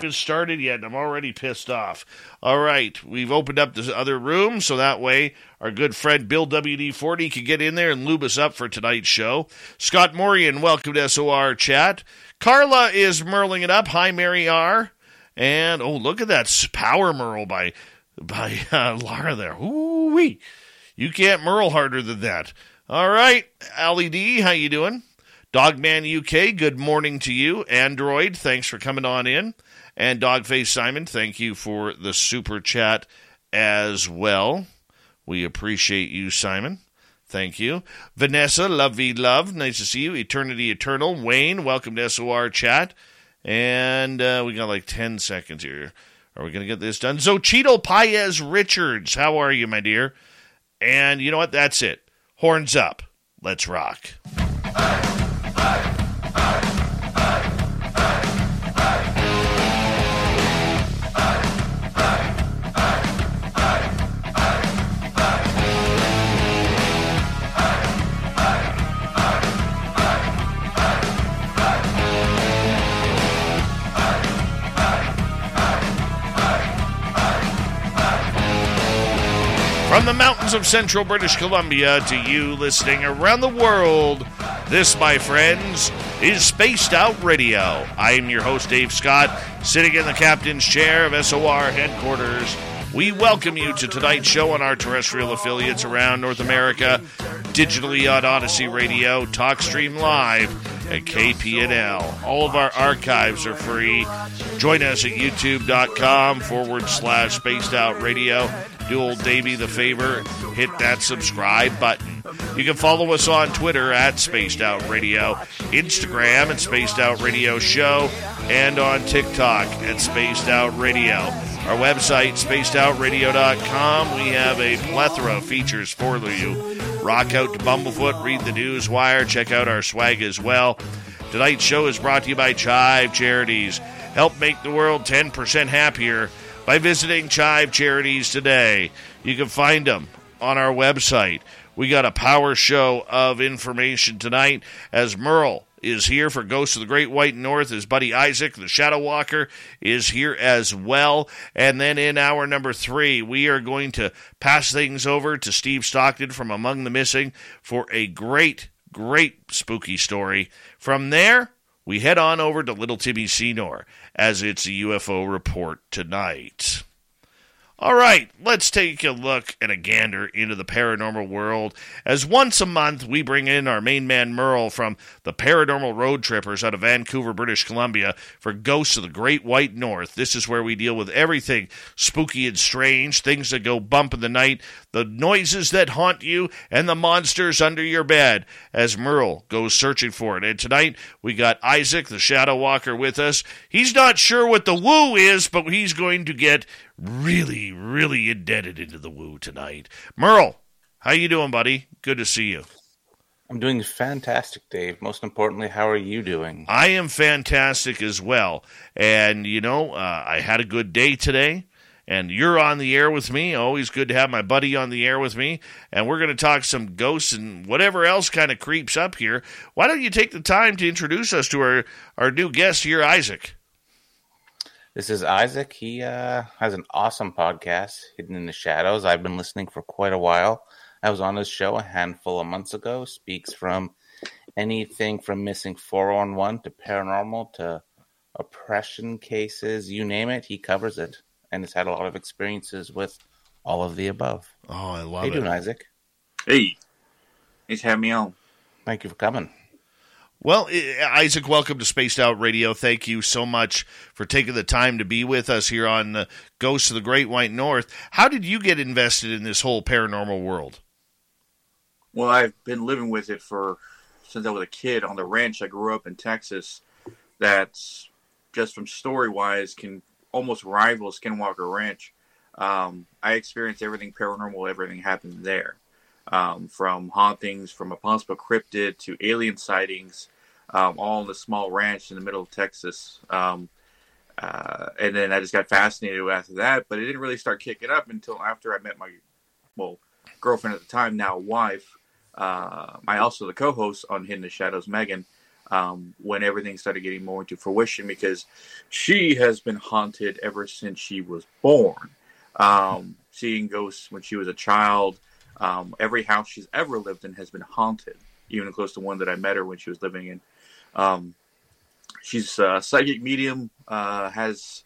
even started yet, and I'm already pissed off. All right, we've opened up this other room so that way our good friend Bill WD40 can get in there and lube us up for tonight's show. Scott Morian, welcome to SOR Chat. Carla is merling it up. Hi, Mary R. And oh, look at that power merle by by uh, Laura there. Ooh wee, you can't merle harder than that. All right, Ali D, how you doing? Dogman UK, good morning to you. Android, thanks for coming on in. And Dogface Simon, thank you for the super chat as well. We appreciate you, Simon. Thank you. Vanessa, love v love. Nice to see you. Eternity Eternal. Wayne, welcome to SOR chat. And uh, we got like 10 seconds here. Are we going to get this done? Zochito Paez Richards, how are you, my dear? And you know what? That's it. Horns up. Let's rock. From the mountains of central British Columbia to you listening around the world, this, my friends, is Spaced Out Radio. I am your host, Dave Scott, sitting in the captain's chair of SOR headquarters. We welcome you to tonight's show on our terrestrial affiliates around North America, digitally on Odyssey Radio, TalkStream Live, at KPNL. All of our archives are free. Join us at youtube.com forward slash spaced out radio do old Davey the favor, hit that subscribe button. You can follow us on Twitter at Spaced Out Radio, Instagram at Spaced Out Radio Show, and on TikTok at Spaced Out Radio. Our website, spacedoutradio.com, we have a plethora of features for you. Rock out to Bumblefoot, read the news wire, check out our swag as well. Tonight's show is brought to you by Chive Charities. Help make the world 10% happier by visiting Chive Charities today. You can find them on our website. We got a power show of information tonight as Merle is here for Ghosts of the Great White North. His buddy Isaac, the Shadow Walker, is here as well. And then in hour number three, we are going to pass things over to Steve Stockton from Among the Missing for a great, great spooky story. From there, we head on over to Little Timmy Senor as it's a UFO report tonight. All right, let's take a look and a gander into the paranormal world. As once a month, we bring in our main man Merle from the Paranormal Road Trippers out of Vancouver, British Columbia, for Ghosts of the Great White North. This is where we deal with everything spooky and strange, things that go bump in the night, the noises that haunt you, and the monsters under your bed, as Merle goes searching for it. And tonight, we got Isaac, the Shadow Walker, with us. He's not sure what the woo is, but he's going to get really, really indebted into the woo tonight. Merle, how you doing, buddy? Good to see you. I'm doing fantastic, Dave. Most importantly, how are you doing? I am fantastic as well. And, you know, uh, I had a good day today. And you're on the air with me. Always good to have my buddy on the air with me. And we're going to talk some ghosts and whatever else kind of creeps up here. Why don't you take the time to introduce us to our, our new guest here, Isaac? This is Isaac. He uh, has an awesome podcast, Hidden in the Shadows. I've been listening for quite a while. I was on his show a handful of months ago. Speaks from anything from missing 411 to paranormal to oppression cases, you name it, he covers it. And has had a lot of experiences with all of the above. Oh, I love How it. you doing, Isaac? Hey, thanks for having me on. Thank you for coming. Well, Isaac, welcome to Spaced Out Radio. Thank you so much for taking the time to be with us here on the Ghosts of the Great White North. How did you get invested in this whole paranormal world? Well, I've been living with it for since I was a kid on the ranch I grew up in Texas. That's just from story wise, can almost rival Skinwalker Ranch. Um, I experienced everything paranormal, everything happened there, um, from hauntings, from a possible cryptid to alien sightings, um, all in a small ranch in the middle of Texas. Um, uh, and then I just got fascinated after that, but it didn't really start kicking up until after I met my, well, girlfriend at the time, now wife. Uh, I also the co-host on Hidden the Shadows, Megan. Um, when everything started getting more into fruition, because she has been haunted ever since she was born. Um, seeing ghosts when she was a child. Um, every house she's ever lived in has been haunted, even close to one that I met her when she was living in. Um, she's a psychic medium, uh, has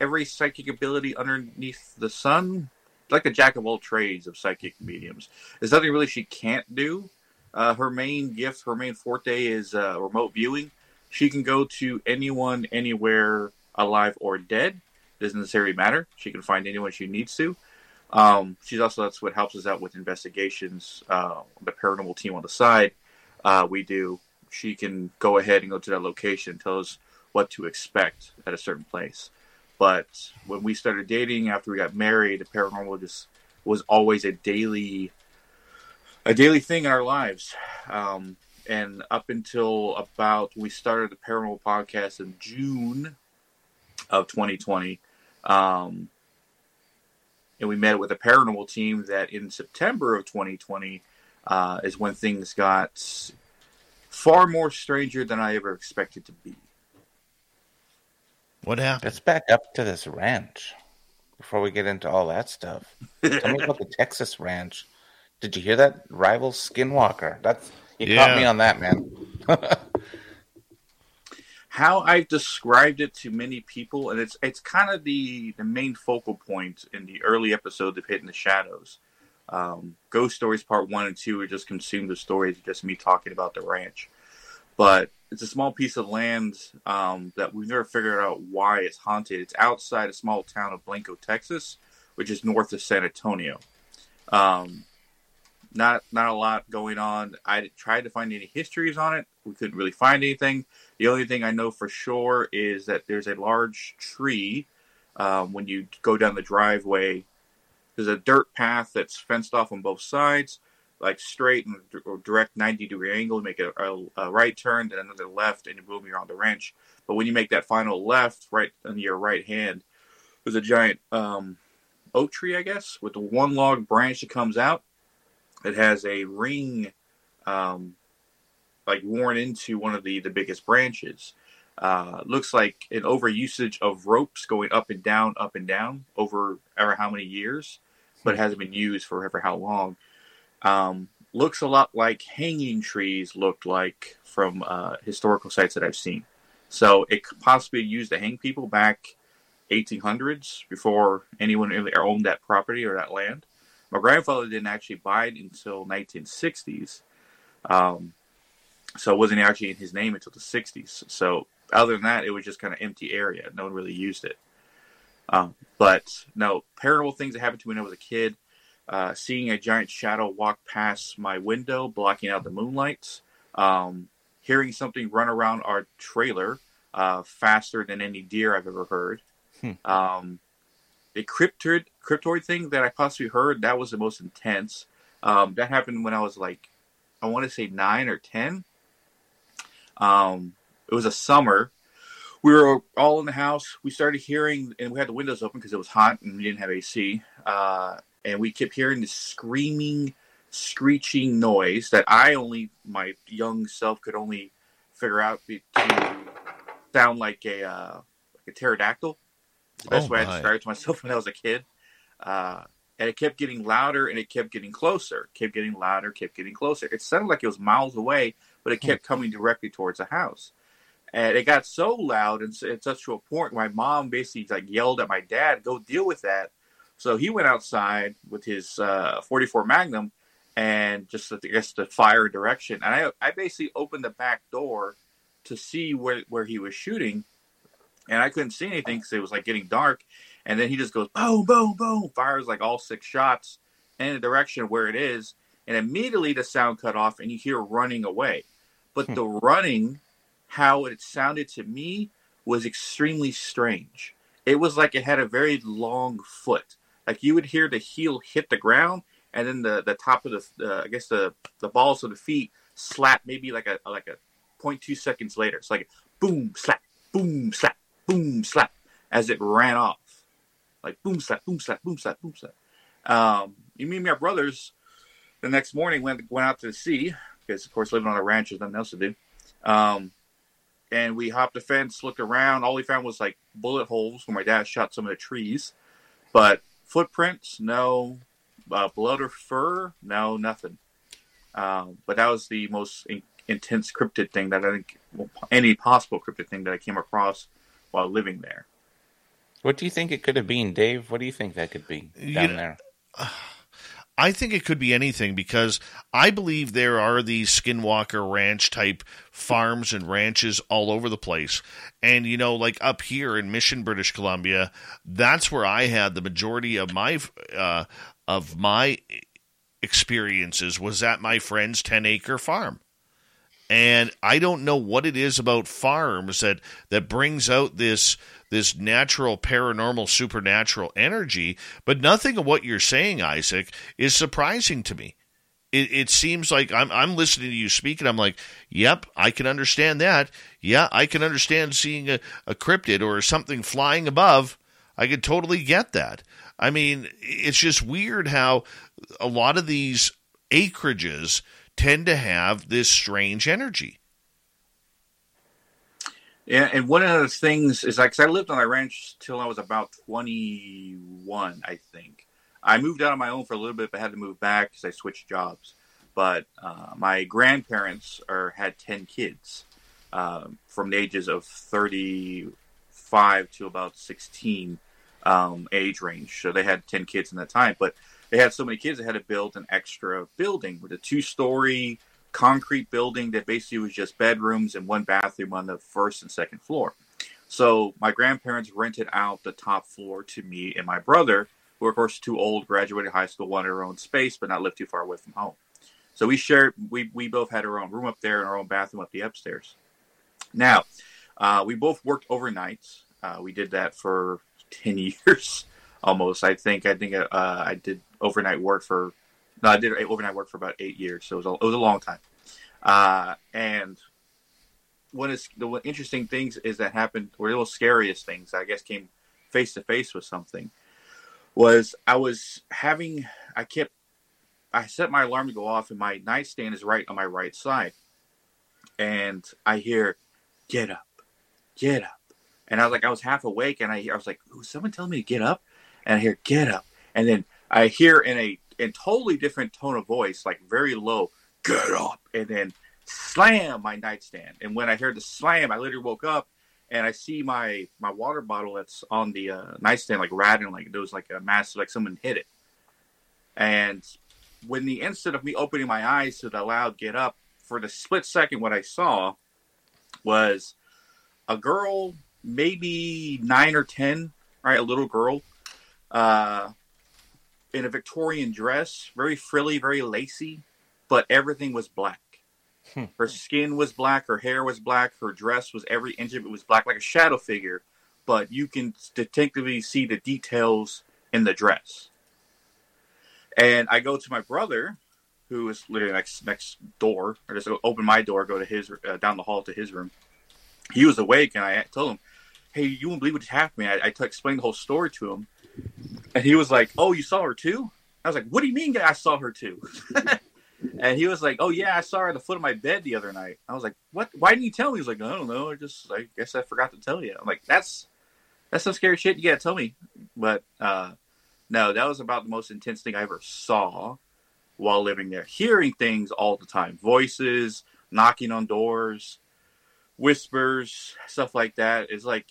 every psychic ability underneath the sun, like a jack of all trades of psychic mediums. There's nothing really she can't do. Uh, her main gift, her main forte is uh, remote viewing. She can go to anyone, anywhere, alive or dead. Doesn't necessarily matter. She can find anyone she needs to. Um, she's also that's what helps us out with investigations. Uh, the paranormal team on the side, uh, we do. She can go ahead and go to that location, tell us what to expect at a certain place. But when we started dating, after we got married, the paranormal just was always a daily, a daily thing in our lives. Um, and up until about we started the paranormal podcast in June of 2020, um, and we met with a paranormal team that in September of 2020 uh, is when things got far more stranger than I ever expected to be. What happened? Let's back up to this ranch before we get into all that stuff. Tell me about the Texas ranch. Did you hear that? Rival Skinwalker. That's you Yeah. caught me on that, man. how I've described it to many people, and it's it's kind of the the main focal point in the early episodes of Hidden the Shadows. Um, Ghost Stories Part One and Two are just consumed the stories, just me talking about the ranch. But it's a small piece of land um, that we've never figured out why it's haunted. It's outside a small town of Blanco, Texas, which is north of San Antonio. Um, not not a lot going on. I tried to find any histories on it. We couldn't really find anything. The only thing I know for sure is that there's a large tree um, when you go down the driveway. There's a dirt path that's fenced off on both sides, like straight and or direct 90 degree angle. Make a, a, a right turn, then another left, and boom, you're on the ranch. But when you make that final left, right on your right hand, there's a giant um, oak tree, I guess, with one log branch that comes out. It has a ring um, like worn into one of the the biggest branches. Uh, looks like an overusage of ropes going up and down, up and down over ever how many years, but hasn't been used for ever how long. Um, looks a lot like hanging trees looked like from uh, historical sites that I've seen. So it could possibly be used to hang people back 1800s before anyone really owned that property or that land. My grandfather didn't actually buy it until 1960s. Um, so it wasn't actually in his name until the 60s. So other than that, it was just kind of empty area. No one really used it. Um, but no, paranormal things that happened to me when I was a kid. Uh, seeing a giant shadow walk past my window, blocking out the moonlight. Um, hearing something run around our trailer uh, faster than any deer I've ever heard. Um, a cryptid cryptoid thing that I possibly heard that was the most intense. Um, that happened when I was like, I want to say nine or ten. Um, it was a summer. We were all in the house. We started hearing, and we had the windows open because it was hot and we didn't have AC. Uh, and we kept hearing this screaming, screeching noise that I only, my young self, could only figure out to sound like a uh, like a pterodactyl. It's the best Oh, way I described it to myself when I was a kid. Uh, and it kept getting louder and it kept getting closer, kept getting louder, kept getting closer. It sounded like it was miles away, but it kept coming directly towards the house. And it got so loud and at such to a point, my mom basically like yelled at my dad, "Go deal with that." So he went outside with his uh, 44 Magnum and just I guess to fire direction. And I I basically opened the back door to see where where he was shooting, and I couldn't see anything because it was like getting dark. And then he just goes boom, boom, boom, fires like all six shots in the direction where it is, and immediately the sound cut off, and you hear running away. But the running, how it sounded to me, was extremely strange. It was like it had a very long foot. Like you would hear the heel hit the ground, and then the, the top of the uh, I guess the the balls of the feet slap maybe like a like a 0.2 seconds later. It's like boom slap, boom slap, boom slap as it ran off, like boom slap, boom slap, boom slap, boom slap. Um, me and my brothers the next morning went went out to the sea because of course living on a ranch there's nothing else to do. Um, and we hopped the fence, looked around. All we found was like bullet holes where my dad shot some of the trees, but footprints, no. Uh, blood or fur, no, nothing. Um, but that was the most in- intense cryptid thing that I think, well, any possible cryptid thing that I came across while living there. What do you think it could have been, Dave? What do you think that could be down You know, there? I think it could be anything because I believe there are these Skinwalker Ranch type farms and ranches all over the place. And, you know, like up here in Mission, British Columbia, that's where I had the majority of my, uh, of my experiences was at my friend's 10 acre farm. And I don't know what it is about farms that, that brings out this this natural paranormal supernatural energy, but nothing of what you're saying, Isaac, is surprising to me. It, it seems like I'm I'm listening to you speak, and I'm like, yep, I can understand that. Yeah, I can understand seeing a, a cryptid or something flying above. I could totally get that. I mean, it's just weird how a lot of these acreages tend to have this strange energy. Yeah, and one of the things is like 'cause I lived on a ranch till I was about 21, I think. I moved out on my own for a little bit, but had to move back because I switched jobs. But uh, my grandparents are had 10 kids um, from the ages of 35 to about 16 um, age range. So they had 10 kids in that time. But they had so many kids, they had to build an extra building with a two story concrete building that basically was just bedrooms and one bathroom on the first and second floor. So my grandparents rented out the top floor to me and my brother, who were of course too old, graduated high school, wanted our own space, but not live too far away from home. So we shared. We we both had our own room up there and our own bathroom up the upstairs. Now, uh, we both worked overnights. Uh, we did that for ten years almost. I think. I think uh, I did overnight work for no, I did overnight work for about eight years, so it was a, it was a long time. Uh, and one of the interesting things is that happened, or the little scariest things, I guess, came face to face with something. Was I was having, I kept, I set my alarm to go off, and my nightstand is right on my right side, and I hear, "Get up, get up," and I was like, I was half awake, and I, I was like, "Ooh, someone telling me to get up," and I hear, "Get up," and then I hear in a in totally different tone of voice, like very low, get up, and then slam my nightstand. And when I heard the slam, I literally woke up and I see my my water bottle that's on the uh, nightstand like rattling, like there was like a massive, like someone hit it. And when the instant of me opening my eyes to the loud get up, for the split second, what I saw was a girl, maybe nine or ten, right, a little girl. Uh, in a Victorian dress, very frilly, very lacy, but everything was black. Hmm. Her skin was black, her hair was black, her dress was every inch of it was black, like a shadow figure, but you can distinctly see the details in the dress. And I go to my brother, who is literally next next door. I just open my door, go to his uh, down the hall to his room. He was awake, and I told him, "Hey, you won't believe what just happened." I, I t- explained the whole story to him, and he was like, "Oh, you saw her too?" I was like, "What do you mean I saw her too?" and he was like, "Oh yeah, I saw her at the foot of my bed the other night." I was like, "What? Why didn't you tell me?" He was like, "I don't know. I just, I guess I forgot to tell you." I'm like, "That's that's some scary shit. You gotta tell me." But uh, no, that was about the most intense thing I ever saw while living there. Hearing things all the time, voices, knocking on doors, whispers, stuff like that. Is like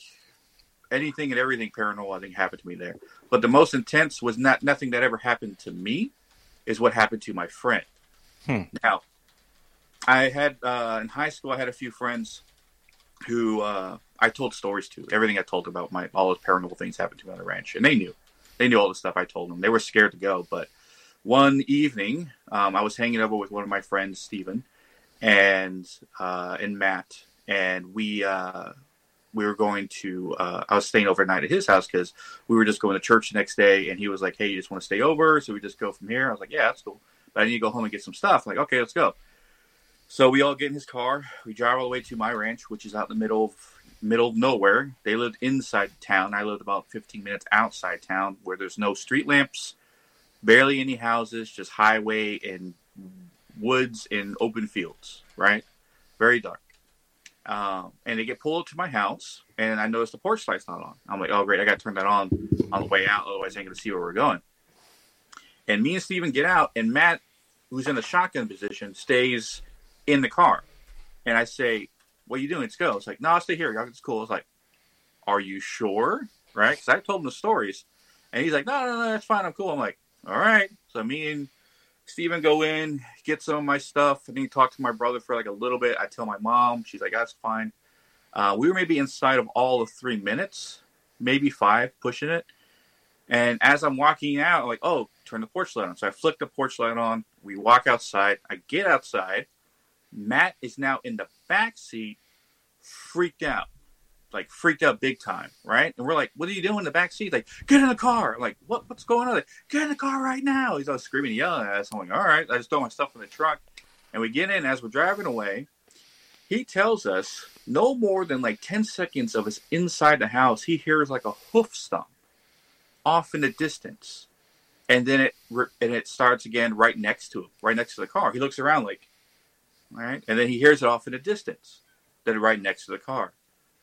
anything and everything paranormal. I think happened to me there. But the most intense was not nothing that ever happened to me. Is what happened to my friend. Hmm. Now, I had uh, in high school. I had a few friends who uh, I told stories to. Everything I told about my all those paranormal things happened to me on the ranch, and they knew. They knew all the stuff I told them. They were scared to go. But one evening, um, I was hanging over with one of my friends, Stephen, and uh, and Matt, and we uh, we were going to. Uh, I was staying overnight at his house because we were just going to church the next day, and he was like, "Hey, you just want to stay over?" So we just go from here. I was like, "Yeah, that's cool." But I need to go home and get some stuff. I'm like, okay, let's go. So we all get in his car. We drive all the way to my ranch, which is out in the middle of middle of nowhere. They lived inside town. I lived about 15 minutes outside town, where there's no street lamps, barely any houses, just highway and woods and open fields. Right, very dark. Um, and they get pulled to my house, and I notice the porch light's not on. I'm like, oh great, I got to turn that on on the way out, otherwise I ain't gonna see where we're going. And me and Steven get out, and Matt, who's in the shotgun position, stays in the car. And I say, What are you doing? Let's go. It's like, No, I'll stay here. It's cool. It's like, Are you sure? Right? Because I told him the stories. And he's like, No, no, no, that's fine. I'm cool. I'm like, All right. So me and Steven go in, get some of my stuff, and then talk to my brother for like a little bit. I tell my mom. She's like, That's fine. Uh, we were maybe inside of all of three minutes, maybe five, pushing it. And as I'm walking out, I'm like, oh, turn the porch light on. So I flick the porch light on. We walk outside. I get outside. Matt is now in the back seat, freaked out, like freaked out big time, right? And we're like, "What are you doing in the back seat?" Like, get in the car. Like, what? What's going on? Like, get in the car right now. He's all screaming, yelling at us. I'm like, all right. I just throw my stuff in the truck, and we get in. As we're driving away, he tells us no more than like ten seconds of us inside the house. He hears like a hoof stomp off in the distance, and then it and it starts again right next to him, right next to the car. He looks around like, all right, and then he hears it off in the distance, then right next to the car,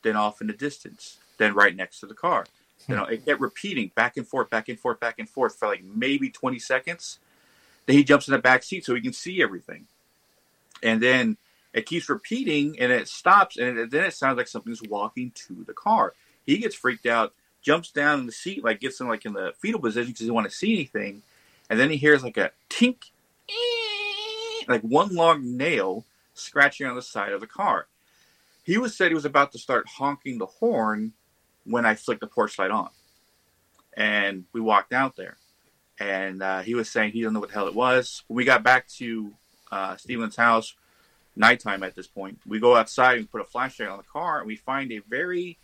then off in the distance, then right next to the car. You hmm. know, it kept repeating back and forth, back and forth, back and forth for like maybe 20 seconds. Then he jumps in the back seat so he can see everything. And then it keeps repeating and it stops and it, then it sounds like something's walking to the car. He gets freaked out jumps down in the seat, like gets in like in the fetal position because he doesn't want to see anything, and then he hears like a tink, like one long nail scratching on the side of the car. He was said he was about to start honking the horn when I flicked the porch light on, and we walked out there, and uh, he was saying he didn't know what the hell it was. When we got back to uh, Steven's house, nighttime at this point, we go outside and put a flashlight on the car, and we find a very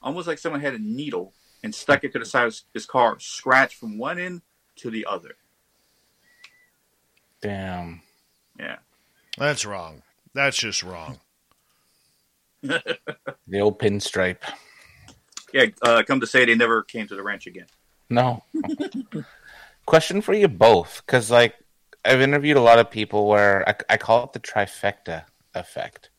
almost like someone had a needle and stuck it to the side of his car, scratched from one end to the other. Damn. Yeah. That's wrong. That's just wrong. the old pinstripe. Yeah, uh, come to say they never came to the ranch again. No. Question for you both, because like I've interviewed a lot of people where I, I call it the trifecta effect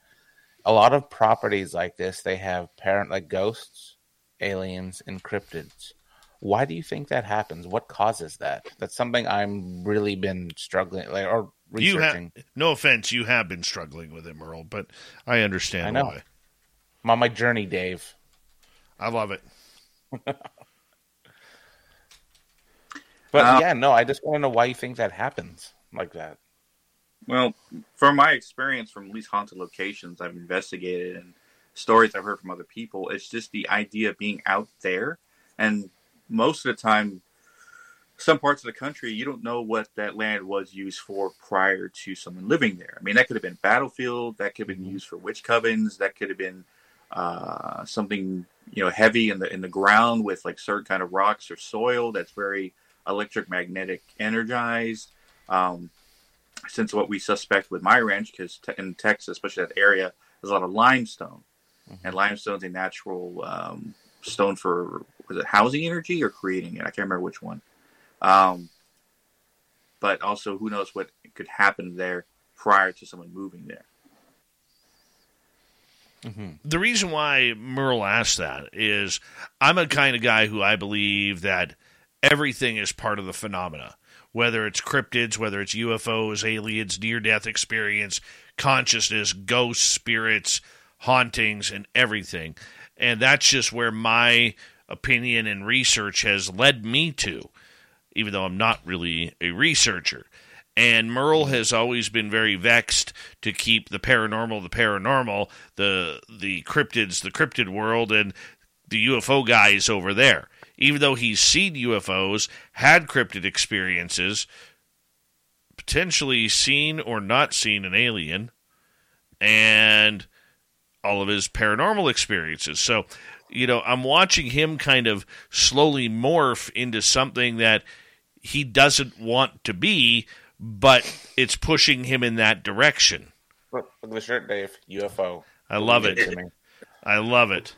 a lot of properties like this, they have parent like ghosts, aliens, and cryptids. Why do you think that happens? What causes that? That's something I'm really been struggling like or researching. You have, no offense, you have been struggling with it, Merle, but I understand I know. why. I'm on my journey, Dave. I love it. but uh, yeah, no, I just want to know why you think that happens like that. Well, from my experience from least haunted locations I've investigated and stories I've heard from other people, it's just the idea of being out there. And most of the time, some parts of the country, you don't know what that land was used for prior to someone living there. I mean, that could have been battlefield, that could have been mm-hmm. used for witch covens, that could have been uh, something you know heavy in the in the ground with like certain kind of rocks or soil that's very electric magnetic energized. Um, since what we suspect with my ranch, because te- in Texas, especially that area, there's a lot of limestone, mm-hmm. and limestone is a natural um, stone for was it housing energy or creating it? I can't remember which one. Um, but also, who knows what could happen there prior to someone moving there. Mm-hmm. The reason why Merle asked that is I'm a kind of guy who I believe that everything is part of the phenomena whether it's cryptids, whether it's UFOs, aliens, near death experience, consciousness, ghosts, spirits, hauntings, and everything. And that's just where my opinion and research has led me to, even though I'm not really a researcher. And Merle has always been very vexed to keep the paranormal the paranormal, the the cryptids the cryptid world, and the UFO guys over there even though he's seen UFOs, had cryptid experiences, potentially seen or not seen an alien, and all of his paranormal experiences. So, you know, I'm watching him kind of slowly morph into something that he doesn't want to be, but it's pushing him in that direction. Look, look at the shirt, Dave. UFO. I love it. I love it.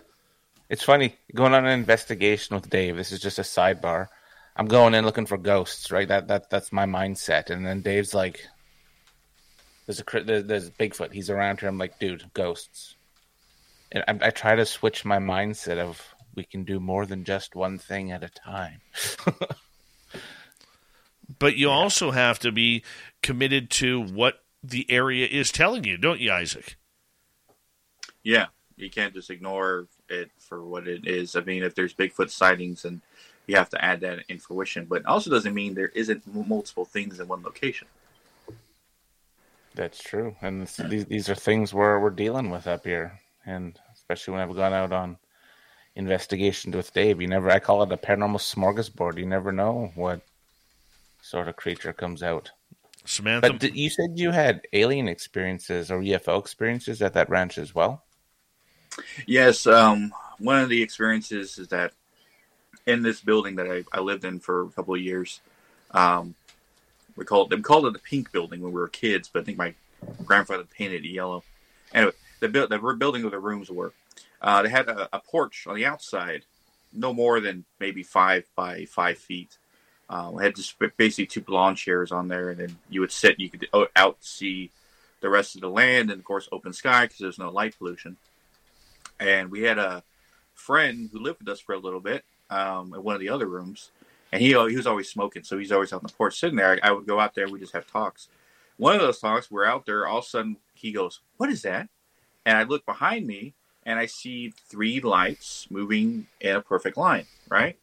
It's funny going on an investigation with Dave. This is just a sidebar. I'm going in looking for ghosts, right? That that that's my mindset. And then Dave's like, "There's a there's Bigfoot. He's around here." I'm like, "Dude, ghosts." And I, I try to switch my mindset of we can do more than just one thing at a time. but you yeah. also have to be committed to what the area is telling you, don't you, Isaac? Yeah, you can't just ignore it for what it is. I mean, if there's Bigfoot sightings, and you have to add that in fruition, but it also doesn't mean there isn't multiple things in one location. That's true, and this, these these are things we're we're dealing with up here, and especially when I've gone out on investigations with Dave, you never I call it a paranormal smorgasbord. You never know what sort of creature comes out. Samantha, but you said you had alien experiences or UFO experiences at that ranch as well. Yes, um, one of the experiences is that in this building that I, I lived in for a couple of years, um, we called them called it the pink building when we were kids, but I think my grandfather painted it yellow. Anyway, the build the building where the rooms were, uh, they had a, a, porch on the outside, no more than maybe five by five feet. Uh, we had just basically two lawn chairs on there, and then you would sit. You could out see the rest of the land, and of course open sky because there's no light pollution and we had a friend who lived with us for a little bit um, in one of the other rooms, and he he was always smoking, so he's always on the porch sitting there. I, I would go out there, and we just have talks. One of those talks, we're out there, all of a sudden he goes, "What is that?" And I look behind me, and I see three lights moving in a perfect line, right?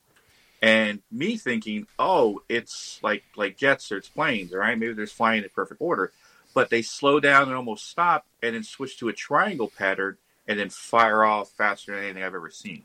And me thinking, "Oh, it's like like jets or it's planes, right? Maybe they're flying in perfect order." But they slow down and almost stop, and then switch to a triangle pattern and then fire off faster than anything I've ever seen.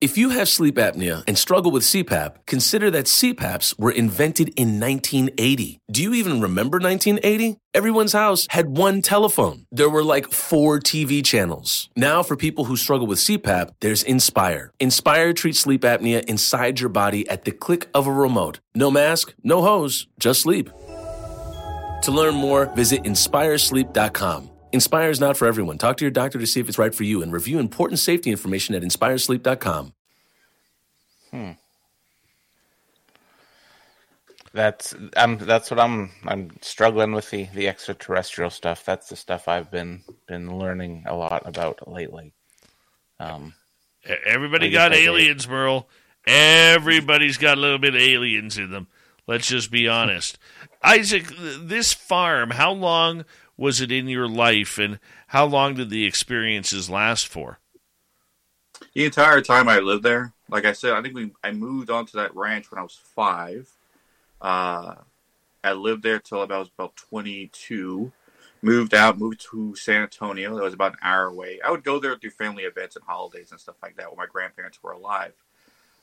If you have sleep apnea and struggle with CPAP, consider that CPAPs were invented in 1980. Do you even remember 1980? Everyone's house had one telephone. There were like four TV channels. Now, for people who struggle with CPAP, there's Inspire. Inspire treats sleep apnea inside your body at the click of a remote. No mask, no hose, just sleep. To learn more, visit inspiresleep.com. Inspire is not for everyone. Talk to your doctor to see if it's right for you and review important safety information at inspiresleep.com. Hmm. That's I'm that's what I'm I'm struggling with the the extraterrestrial stuff. That's the stuff I've been been learning a lot about lately. Um, Everybody got aliens, Merle. Everybody's got a little bit of aliens in them. Let's just be honest. Isaac, this farm, how long was it in your life, and how long did the experiences last for? The entire time I lived there, like I said, I think we I moved onto that ranch when I was five. Uh, I lived there till about, I was about twenty two. Moved out, moved to San Antonio. That was about an hour away. I would go there do family events and holidays and stuff like that when my grandparents were alive.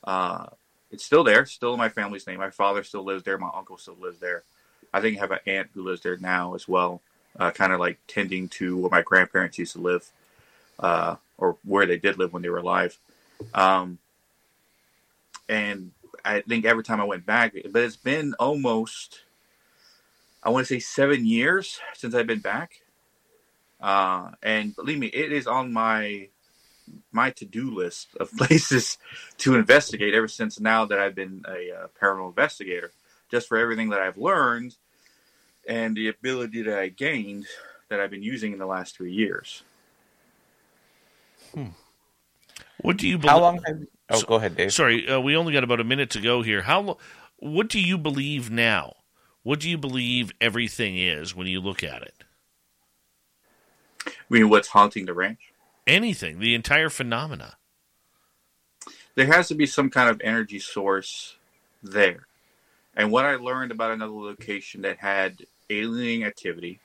Uh, it's still there, still in my family's name. My father still lives there. My uncle still lives there. I think I have an aunt who lives there now as well uh, kind of like tending to where my grandparents used to live, uh, or where they did live when they were alive. Um, and I think every time I went back, but it's been almost, I want to say seven years since I've been back. Uh, and believe me, it is on my my to-do list of places to investigate ever since now that I've been a, a uh, paranormal investigator. Just for everything that I've learned and the ability that I gained that I've been using in the last three years. Hmm. What do you believe? How long have? Oh, so, go ahead, Dave. Sorry, uh, we only got about a minute to go here. How? What do you believe now? What do you believe everything is when you look at it? I mean, what's haunting the ranch? anything, the entire phenomena. There has to be some kind of energy source there. And what I learned about another location that had alien activity,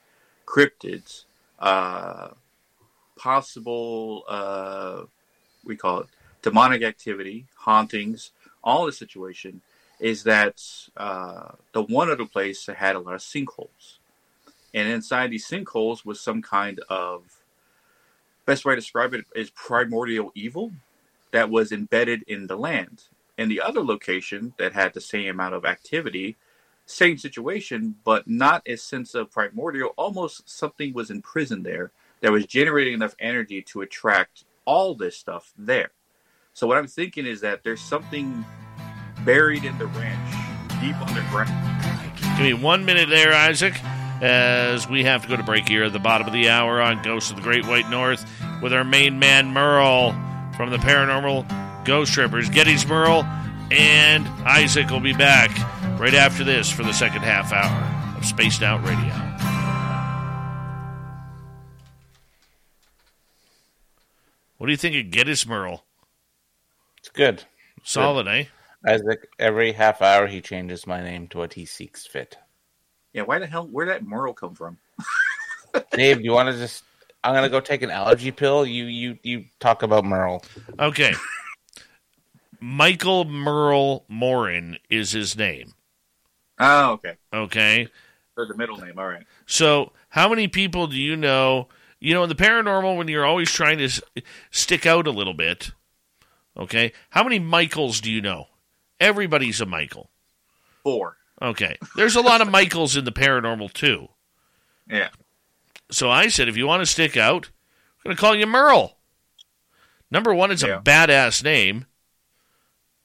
cryptids, uh, possible, uh, we call it demonic activity, hauntings, all the situation is that uh, the one other place that had a lot of sinkholes. And inside these sinkholes was some kind of, best way to describe it is primordial evil that was embedded in the land. And the other location that had the same amount of activity, same situation, but not a sense of primordial, almost something was imprisoned there that was generating enough energy to attract all this stuff there. So what I'm thinking is that there's something buried in the ranch, deep underground. Give me one minute there, Isaac, as we have to go to break here at the bottom of the hour on Ghosts of the Great White North with our main man, Merle, from the Paranormal Ghost Trippers. Getty's Merle and Isaac will be back right after this for the second half hour of Spaced Out Radio. What do you think of Geddes Merle? It's good. Solid, eh? Isaac, every half hour he changes my name to what he seeks fit. Yeah, why the hell? Where'd that Merle come from? Dave, do you want to just? I'm gonna go take an allergy pill. You you you talk about Merle. Okay. Michael Merle Morin is his name. Oh, okay. Okay. Or the middle name. All right. So, how many people do you know? You know, in the paranormal, when you're always trying to s- stick out a little bit, okay, how many Michaels do you know? Everybody's a Michael. Four. Okay. There's a lot of Michaels in the paranormal, too. Yeah. So I said, if you want to stick out, I'm going to call you Merle. Number one, it's Yeah. a badass name.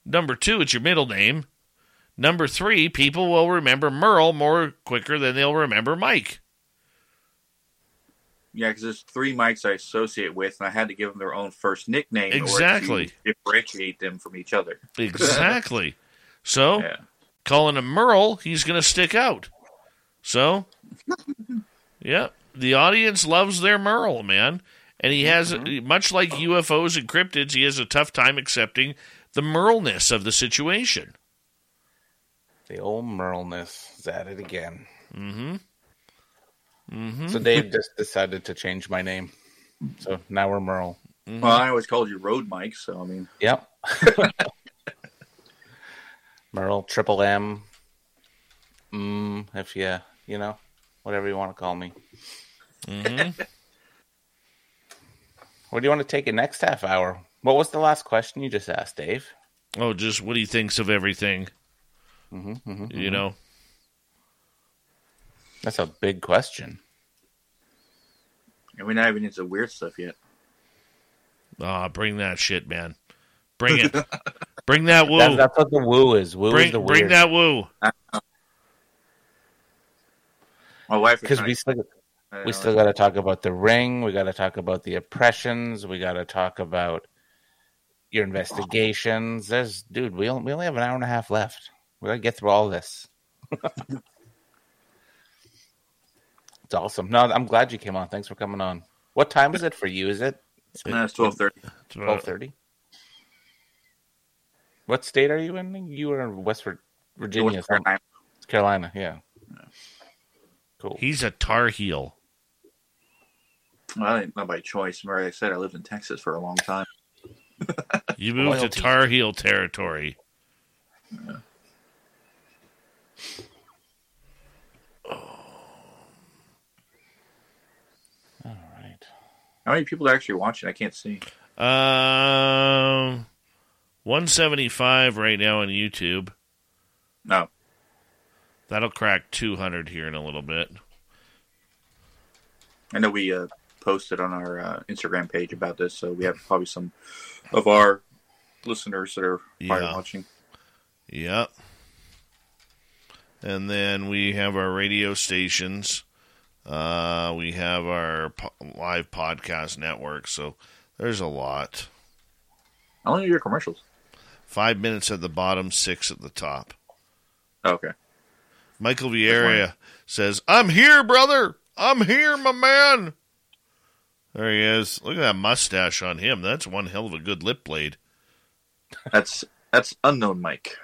Number two, it's your middle name. Number three, people will remember Merle more quicker than they'll remember Mike. Yeah, because there's three mics I associate with, and I had to give them their own first nickname Exactly. to differentiate them from each other. Exactly. so, Yeah. calling him Merle, he's going to stick out. So, yeah, the audience loves their Merle, man. And he has, mm-hmm. much like UFOs and cryptids, he has a tough time accepting the Merleness of the situation. The old Merleness is at it again. Mm-hmm. Mm-hmm. So Dave just decided to change my name. So now we're Merle. Well, I always called you Road Mike, so I mean, Yep. Merle, Triple M. Mm, if you, you know, whatever you want to call me. Mm-hmm. Where do you want to take it next half hour? What was the last question you just asked, Dave? oh, just what he thinks of everything, hmm hmm you know? That's a big question. and we're not even into weird stuff yet. Ah, bring that shit, man. Bring it. bring that woo. That's, that's what the woo is. Woo is bring, the bring that woo. My wife Because we still we still got to talk about the ring. We got to talk about the oppressions. We got to talk about your investigations. There's, dude, we only, we only have an hour and a half left. We got to get through all this. it's awesome. No, I'm glad you came on. Thanks for coming on. What time is it for you? Is it No, it's twelve thirty. twelve thirty? What state are you in? You are in West Virginia, North South Carolina. Carolina. Yeah. Cool. He's a Tar Heel. Well, I didn't, not by choice. Remember, I said I lived in Texas for a long time. You moved Loyalty. to Tar Heel territory. How many people are actually watching? I can't see. Um, 175 right now on YouTube. No. That'll crack 200 here in a little bit. I know we uh, posted on our uh, Instagram page about this, so we have probably some of our listeners that are Yeah. watching. Yep. And then we have our radio stations. Uh, we have our po- live podcast network. So there's a lot. How long are your commercials? Five minutes at the bottom, six at the top. Okay. Michael Vieira says, I'm here, brother. I'm here, my man. There he is. Look at that mustache on him. That's one hell of a good lip blade. That's that's unknown Mike.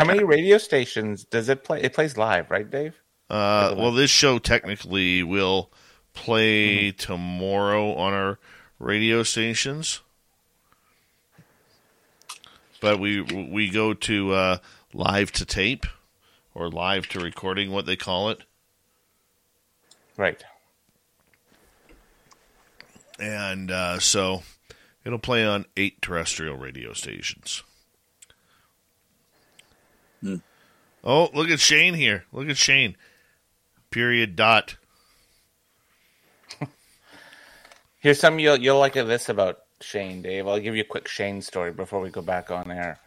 How many radio stations does it play? It plays live, right, Dave? Uh, well, this show technically will play tomorrow on our radio stations, but we we go to uh, live to tape or live to recording, what they call it, Right. and uh, so it'll play on eight terrestrial radio stations. Oh, look at Shane here! Look at Shane. Period. Dot. Here's some you'll you'll like this about Shane, Dave. I'll give you a quick Shane story before we go back on air.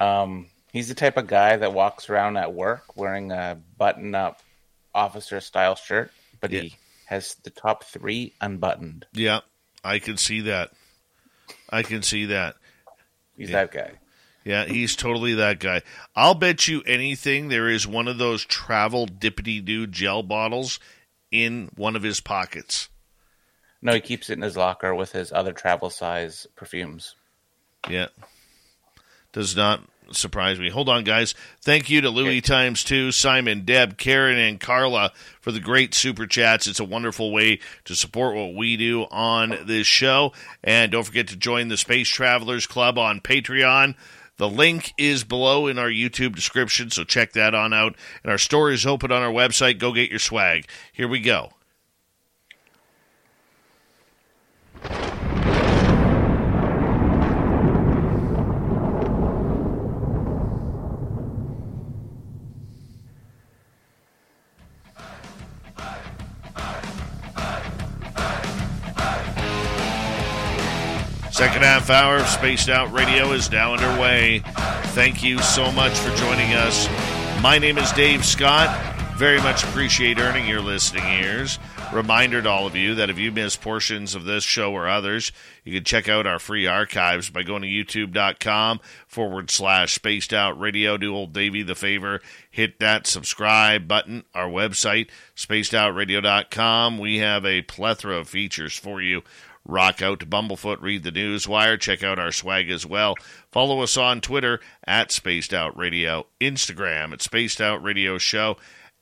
Um, he's the type of guy that walks around at work wearing a button-up officer style shirt, but Yeah. he has the top three unbuttoned. Yeah, I can see that. I can see that. He's Yeah. that guy. Yeah, he's totally that guy. I'll bet you anything there is one of those travel dippity doo gel bottles in one of his pockets. No, he keeps it in his locker with his other travel size perfumes. Yeah. Does not surprise me. Hold on, guys. Thank you to Louis times two, Simon, Deb, Karen, and Carla for the great super chats. It's a wonderful way to support what we do on this show. And don't forget to join the Space Travelers Club on Patreon. The link is below in our YouTube description, so check that on out. And our store is open on our website. Go get your swag. Here we go. Second half hour of Spaced Out Radio is now underway. Thank you so much for joining us. My name is Dave Scott. Very much appreciate earning your listening ears. Reminder to all of you that if you missed portions of this show or others, you can check out our free archives by going to youtube.com forward slash spaced out radio. Do old Davey the favor, hit that subscribe button. Our website, spacedoutradio.com. We have a plethora of features for you rock out to Bumblefoot, read the news wire, check out our swag as well. Follow us on Twitter at Spaced Out Radio, Instagram at Spaced Out Radio Show,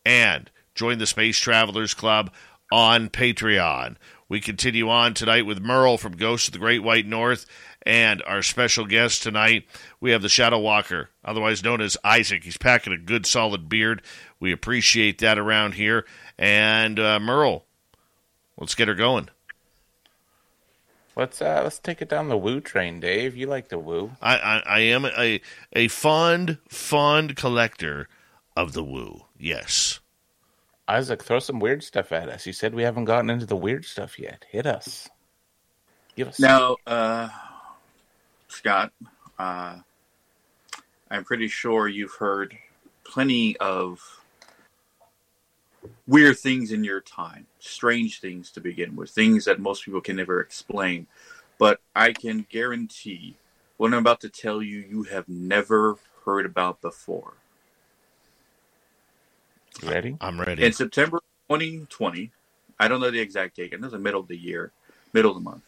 and join the Space Travelers Club on Patreon. We continue on tonight with Merle from Ghost of the Great White North. And our special guest tonight, we have the Shadow Walker, otherwise known as Isaac. He's packing a good solid beard. We appreciate that around here. And uh, Merle, let's get her going. Let's uh, let's take it down the woo train, Dave. You like the woo? I, I, I am a a fond fond collector of the woo. Yes. Isaac, throw some weird stuff at us. You said we haven't gotten into the weird stuff yet. Hit us. Give us. Now, uh, Scott, uh, I'm pretty sure you've heard plenty of weird things in your time, strange things to begin with, things that most people can never explain. But I can guarantee what I'm about to tell you, you have never heard about before. Ready? I'm ready. In September 2020, I don't know the exact date, and it was the middle of the year, middle of the month,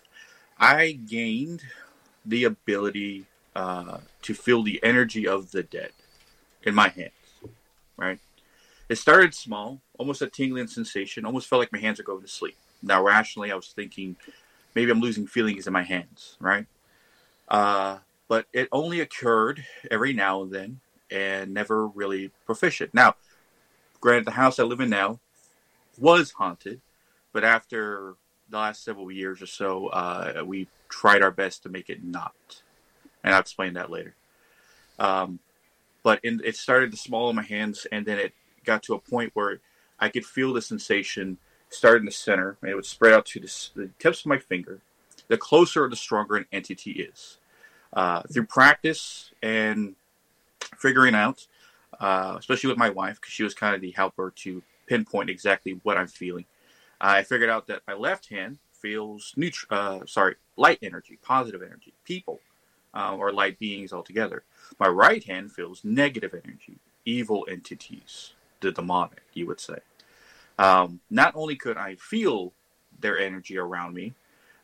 I gained the ability uh, to feel the energy of the dead in my hands. Right? It started small, almost a tingling sensation, almost felt like my hands are going to sleep. Now, rationally, I was thinking maybe I'm losing feelings in my hands, right? Uh, but it only occurred every now and then and never really proficient. Now, granted, the house I live in now was haunted, but after the last several years or so, uh, we tried our best to make it not. And I'll explain that later. Um, but in, it started to small in my hands, and then it got to a point where I could feel the sensation start in the center, and it would spread out to the, the tips of my finger. The closer, or the stronger an entity is. Uh, through practice and figuring out, uh, especially with my wife, because she was kind of the helper to pinpoint exactly what I'm feeling. I figured out that my left hand feels neutral, uh, sorry, light energy, positive energy, people, uh, or light beings altogether. My right hand feels negative energy, evil entities. the demonic, you would say. Um, not only could I feel their energy around me,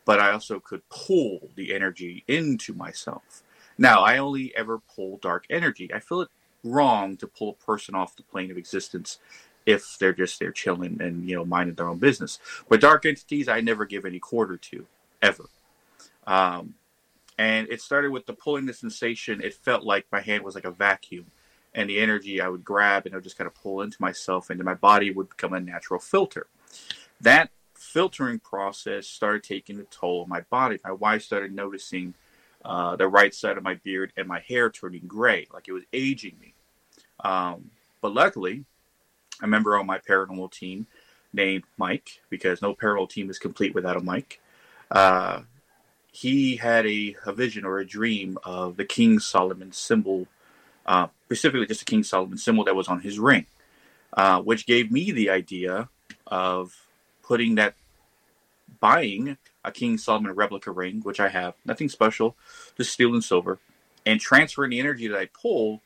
but I also could pull the energy into myself. Now, I only ever pull dark energy. I feel it wrong to pull a person off the plane of existence if they're just there chilling and you know minding their own business. But dark entities, I never give any quarter to ever. Um, and it started with the pulling the sensation. It felt like my hand was like a vacuum, and the energy I would grab and I would just kind of pull into myself, and my body would become a natural filter. That filtering process started taking a toll on my body. My wife started noticing uh, the right side of my beard and my hair turning gray, like it was aging me. Um, but luckily, a member on my paranormal team named Mike, because no paranormal team is complete without a Mike. Uh, he had a, a, vision or a dream of the King Solomon symbol, uh, specifically just a King Solomon symbol that was on his ring, uh, which gave me the idea of putting that, buying a King Solomon replica ring, which I have, nothing special, just steel and silver, and transferring the energy that I pull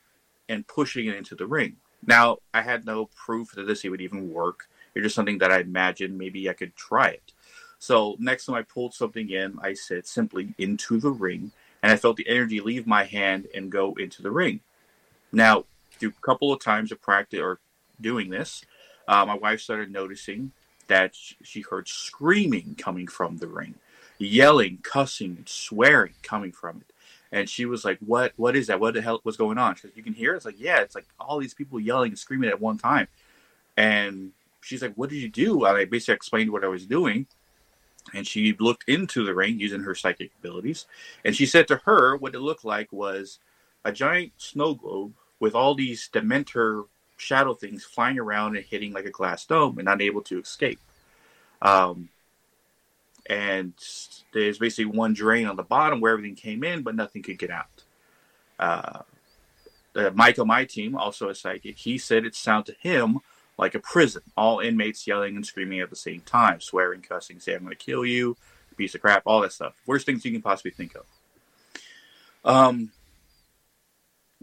and pushing it into the ring. Now, I had no proof that this would even work. It's just something that I imagined maybe I could try it. So next time I pulled something in, I said simply into the ring, and I felt the energy leave my hand and go into the ring. Now, through a couple of times of practice or doing this, uh, my wife started noticing that she heard screaming coming from the ring, yelling, cussing, and swearing coming from it. And she was like, "What? What is that? What the hell was going on?" Because you can hear. It. It's like, yeah, it's like all these people yelling and screaming at one time. And she's like, "What did you do?" And I basically explained what I was doing. And she looked into the ring using her psychic abilities. And she said to her, what it looked like was a giant snow globe with all these Dementor shadow things flying around and hitting like a glass dome and not able to escape. Um, and there's basically one drain on the bottom where everything came in, but nothing could get out. Uh, uh, Mike on my team, also a psychic, he said it sounded to him like a prison. All inmates yelling and screaming at the same time, swearing, cussing, saying, I'm going to kill you, piece of crap, all that stuff. Worst things you can possibly think of. Um,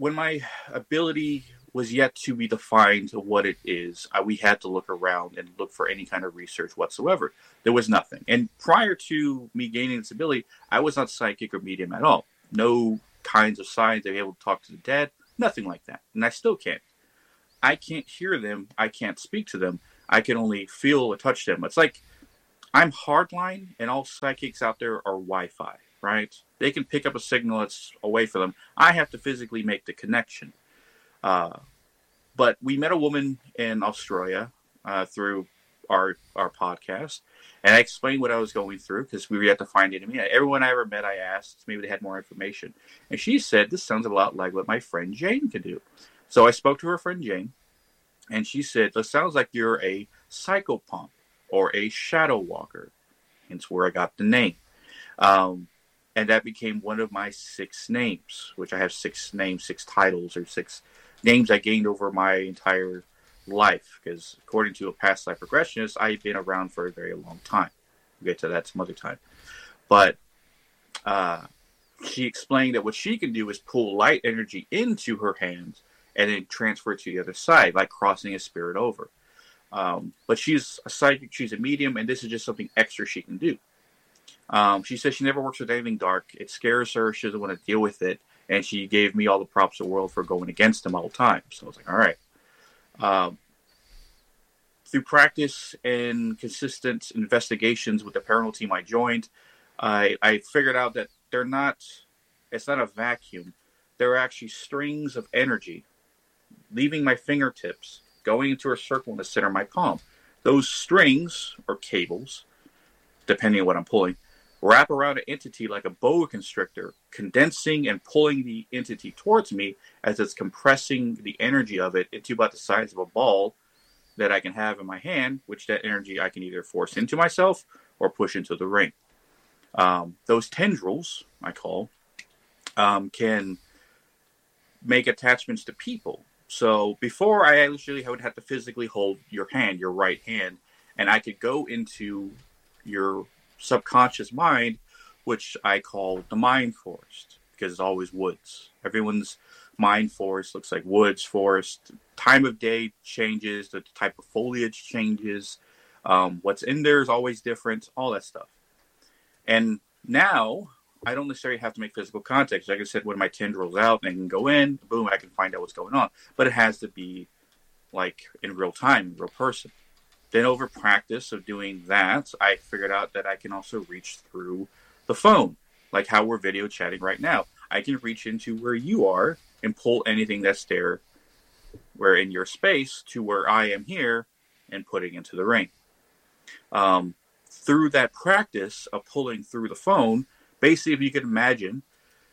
when my ability was yet to be defined what it is. Uh, we had to look around and look for any kind of research whatsoever. There was nothing. And prior to me gaining this ability, I was not psychic or medium at all. No kinds of signs to be able to talk to the dead, nothing like that. And I still can't. I can't hear them. I can't speak to them. I can only feel or touch them. It's like I'm hardline, and all psychics out there are Wi Fi, right? They can pick up a signal that's away from them. I have to physically make the connection. Uh, but we met a woman in Australia uh, through our our podcast, and I explained what I was going through because we had to find mean, everyone I ever met, I asked maybe they had more information, and she said this sounds a lot like what my friend Jane could do. So I spoke to her friend Jane, and she said, "This sounds like you're a psychopomp or a shadow walker." Hence where I got the name. Um, and that became one of my six names, which I have six names, six titles, or six names I gained over my entire life. Because according to a past life regressionist, I've been around for a very long time. We'll get to that some other time. But uh, she explained that what she can do is pull light energy into her hands and then transfer it to the other side, like crossing a spirit over. Um, but she's a psychic, she's a medium, and this is just something extra she can do. Um, she says she never works with anything dark. It scares her. She doesn't want to deal with it and she gave me all the props in the world for going against him all the time. So I was like, all right. Um, through practice and consistent investigations with the paranormal team I joined, I, I figured out that they're not, it's not a vacuum. They're actually strings of energy leaving my fingertips, going into a circle in the center of my palm. Those strings or cables, depending on what I'm pulling, wrap around an entity like a boa constrictor, condensing and pulling the entity towards me as it's compressing the energy of it into about the size of a ball that I can have in my hand, which that energy I can either force into myself or push into the ring. Um, those tendrils, I call, um, can make attachments to people. So before I actually would have to physically hold your hand, your right hand, and I could go into your subconscious mind, which I call the mind forest because it's always woods. Everyone's mind forest looks like woods forest. Time of day changes, the type of foliage changes. Um, what's in there is always different, all that stuff. And now I don't necessarily have to make physical contact. Like I said, when my tendrils out and I can go in, boom, I can find out what's going on. But it has to be like in real time, real person. Then over practice of doing that, I figured out that I can also reach through the phone, like how we're video chatting right now. I can reach into where you are and pull anything that's there, where in your space to where I am here, and putting into the ring. Um, through that practice of pulling through the phone, basically, if you can imagine,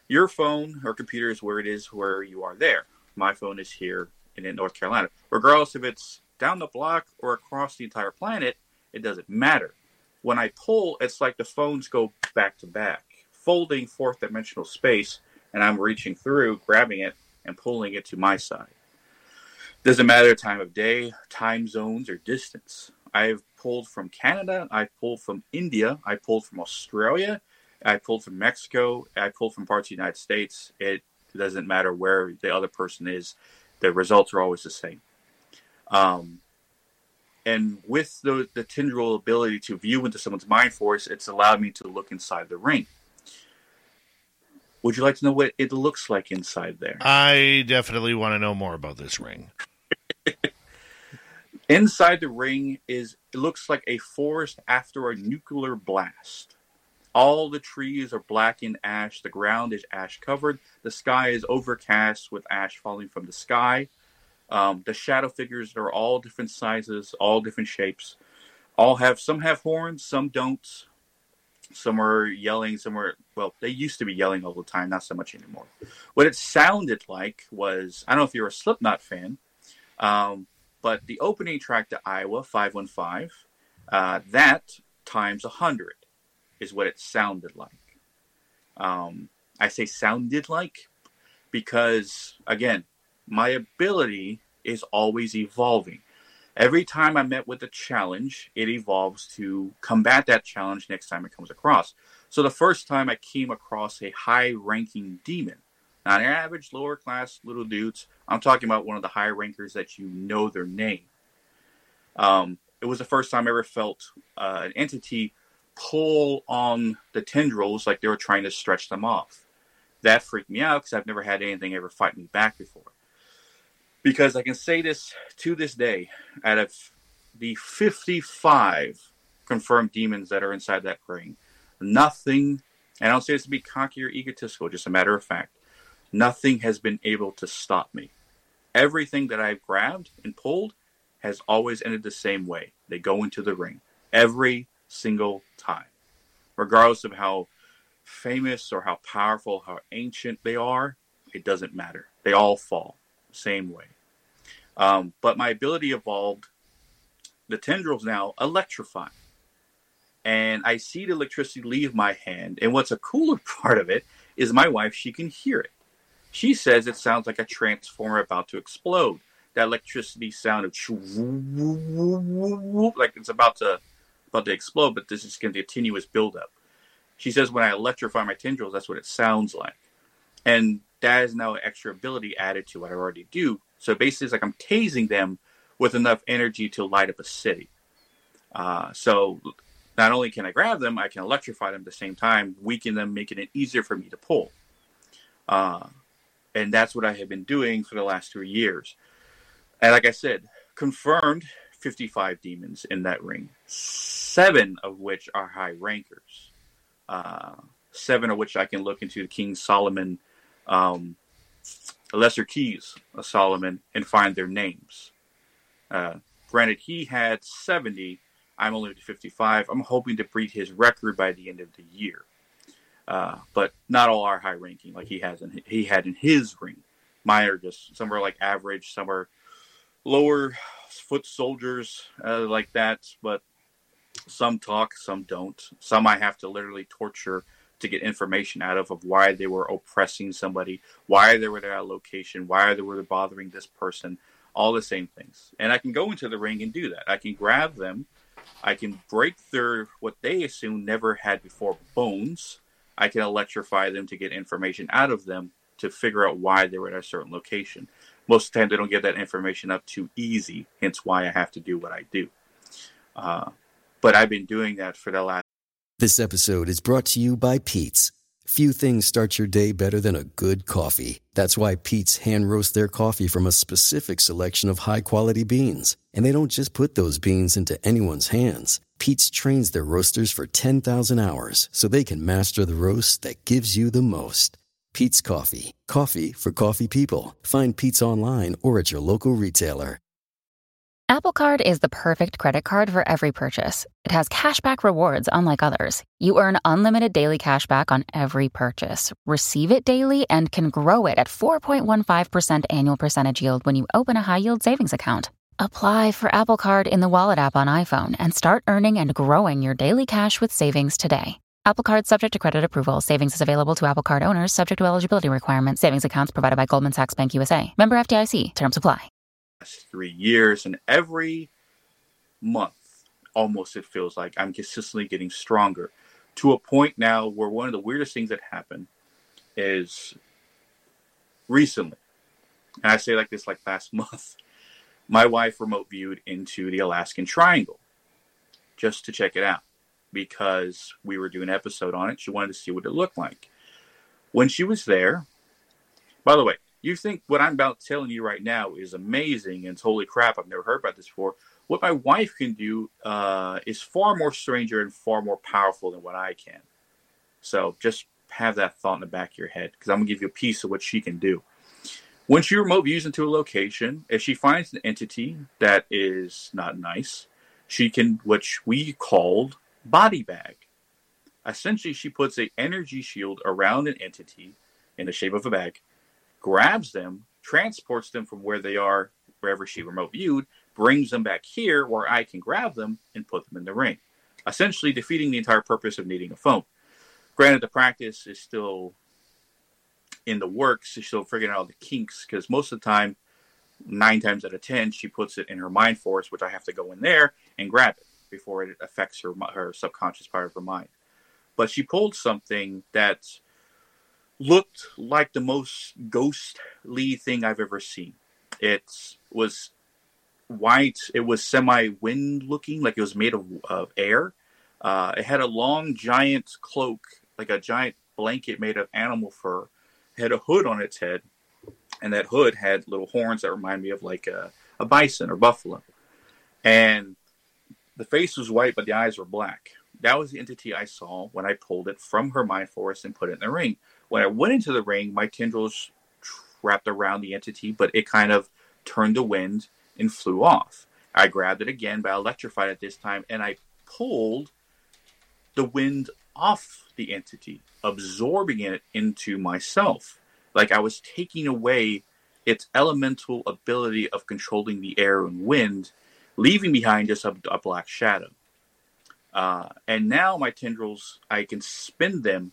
your phone or computer is where it is where you are there. My phone is here in North Carolina. Regardless if it's down the block or across the entire planet, it doesn't matter. When I pull, it's like the phones go back to back, folding fourth dimensional space, and I'm reaching through, grabbing it, and pulling it to my side. Doesn't matter time of day, time zones, or distance. I've pulled from Canada, I pulled from India, I pulled from Australia, I pulled from Mexico, I pulled from parts of the United States. It doesn't matter where the other person is the results are always the same. Um, and with the, the tendril ability to view into someone's mind forest, it's allowed me to look inside the ring. Would you like to know what it looks like inside there? I definitely want to know more about this ring. inside the ring is it looks like a forest after a nuclear blast. All the trees are black and ash. The ground is ash covered. The sky is overcast with ash falling from the sky. Um, the shadow figures are all different sizes, all different shapes. All have some have horns, some don't. Some are yelling, some are well, they used to be yelling all the time, not so much anymore. What it sounded like was I don't know if you're a Slipknot fan, um, but the opening track to Iowa 515, uh, that times 100 is what it sounded like. Um, I say sounded like because, again, my ability is always evolving. Every time I met with a challenge, it evolves to combat that challenge next time it comes across. So the first time I came across a high ranking demon, not an average lower class little dudes, I'm talking about one of the high rankers that you know their name. Um, it was the first time I ever felt uh, an entity pull on the tendrils like they were trying to stretch them off. That freaked me out because I've never had anything ever fight me back before. Because I can say this to this day, out of the 55 confirmed demons that are inside that ring, nothing, and I don't say this to be cocky or egotistical, just a matter of fact, nothing has been able to stop me. Everything that I've grabbed and pulled has always ended the same way. They go into the ring. Every single time, regardless of how famous or how powerful, how ancient they are. It doesn't matter. They all fall same way. Um, but my ability evolved. The tendrils now electrify, and I see the electricity leave my hand. And what's a cooler part of it is my wife. She can hear it. She says it sounds like a transformer about to explode. That electricity sound of like it's about to about to explode, but this is going to be a continuous buildup. She says when I electrify my tendrils, that's what it sounds like. And that is now an extra ability added to what I already do. So basically, it's like I'm tasing them with enough energy to light up a city. Uh, so not only can I grab them, I can electrify them at the same time, weaken them, making it easier for me to pull. Uh, and that's what I have been doing for the last three years. And like I said, confirmed 55 demons in that ring, seven of which are high rankers, uh, seven of which I can look into the King Solomon, um, lesser keys of Solomon, and find their names. Uh, granted, he had 70. I'm only at 55. I'm hoping to beat his record by the end of the year. Uh, but not all are high ranking like he has in he had in his ring. Mine are just some are like average, some are lower foot soldiers uh, like that, but some talk, some don't. Some I have to literally torture to get information out of of why they were oppressing somebody, why they were at a location, why they were bothering this person, all the same things. And I can go into the ring and do that. I can grab them, I can break their what they assume never had before bones. I can electrify them to get information out of them, to figure out why they were at a certain location. Most of the time, they don't get that information up too easy, hence why I have to do what I do. Uh, but I've been doing that for the last. This episode is brought to you by Pete's. Few things start your day better than a good coffee. That's why Pete's hand roast their coffee from a specific selection of high quality beans. And they don't just put those beans into anyone's hands. Pete's trains their roasters for 10,000 hours so they can master the roast that gives you the most. Pete's Coffee. Coffee for coffee people. Find Pete's online or at your local retailer. Apple Card is the perfect credit card for every purchase. It has cashback rewards unlike others. You earn unlimited daily cashback on every purchase, receive it daily, and can grow it at 4.15% annual percentage yield when you open a high yield savings account. Apply for Apple Card in the Wallet app on iPhone and start earning and growing your daily cash with savings today. Apple Card subject to credit approval. Savings is available to Apple Card owners subject to eligibility requirements. Savings accounts provided by Goldman Sachs Bank USA. Member FDIC. Terms apply three years, and every month, almost it feels like I'm consistently getting stronger to a point now where one of the weirdest things that happened is recently, and I say like this like last month, my wife remote viewed into the Alaskan Triangle just to check it out because we were doing an episode on it. She wanted to see what it looked like. When she was there, by the way, you think what I'm about telling you right now is amazing and holy crap, I've never heard about this before. What my wife can do uh, is far more stranger and far more powerful than what I can. So just have that thought in the back of your head because I'm gonna give you a piece of what she can do. When she remote views into a location, if she finds an entity that is not nice, she can, which we called body bag. Essentially, she puts a energy shield around an entity in the shape of a bag grabs them, transports them from where they are, wherever she remote viewed, brings them back here where I can grab them and put them in the ring, essentially defeating the entire purpose of needing a phone. Granted, the practice is still in the works. She's still figuring out the kinks because most of the time, nine times out of ten, she puts it in her mind forest, which I have to go in there and grab it before it affects her her subconscious part of her mind. But she pulled something that looked like the most ghostly thing I've ever seen. It was white. It was semi wind looking, like it was made of, of air. Uh, it had a long, giant cloak, like a giant blanket made of animal fur. It had a hood on its head, and that hood had little horns that remind me of like a, a bison or buffalo. And the face was white, but the eyes were black. That was the entity I saw when I pulled it from her mind forest and put it in the ring. When I went into the ring, my tendrils wrapped around the entity, but it kind of turned the wind and flew off. I grabbed it again, but I electrified it this time, and I pulled the wind off the entity, absorbing it into myself. Like I was taking away its elemental ability of controlling the air and wind, leaving behind just a, a black shadow. Uh, and now my tendrils, I can spin them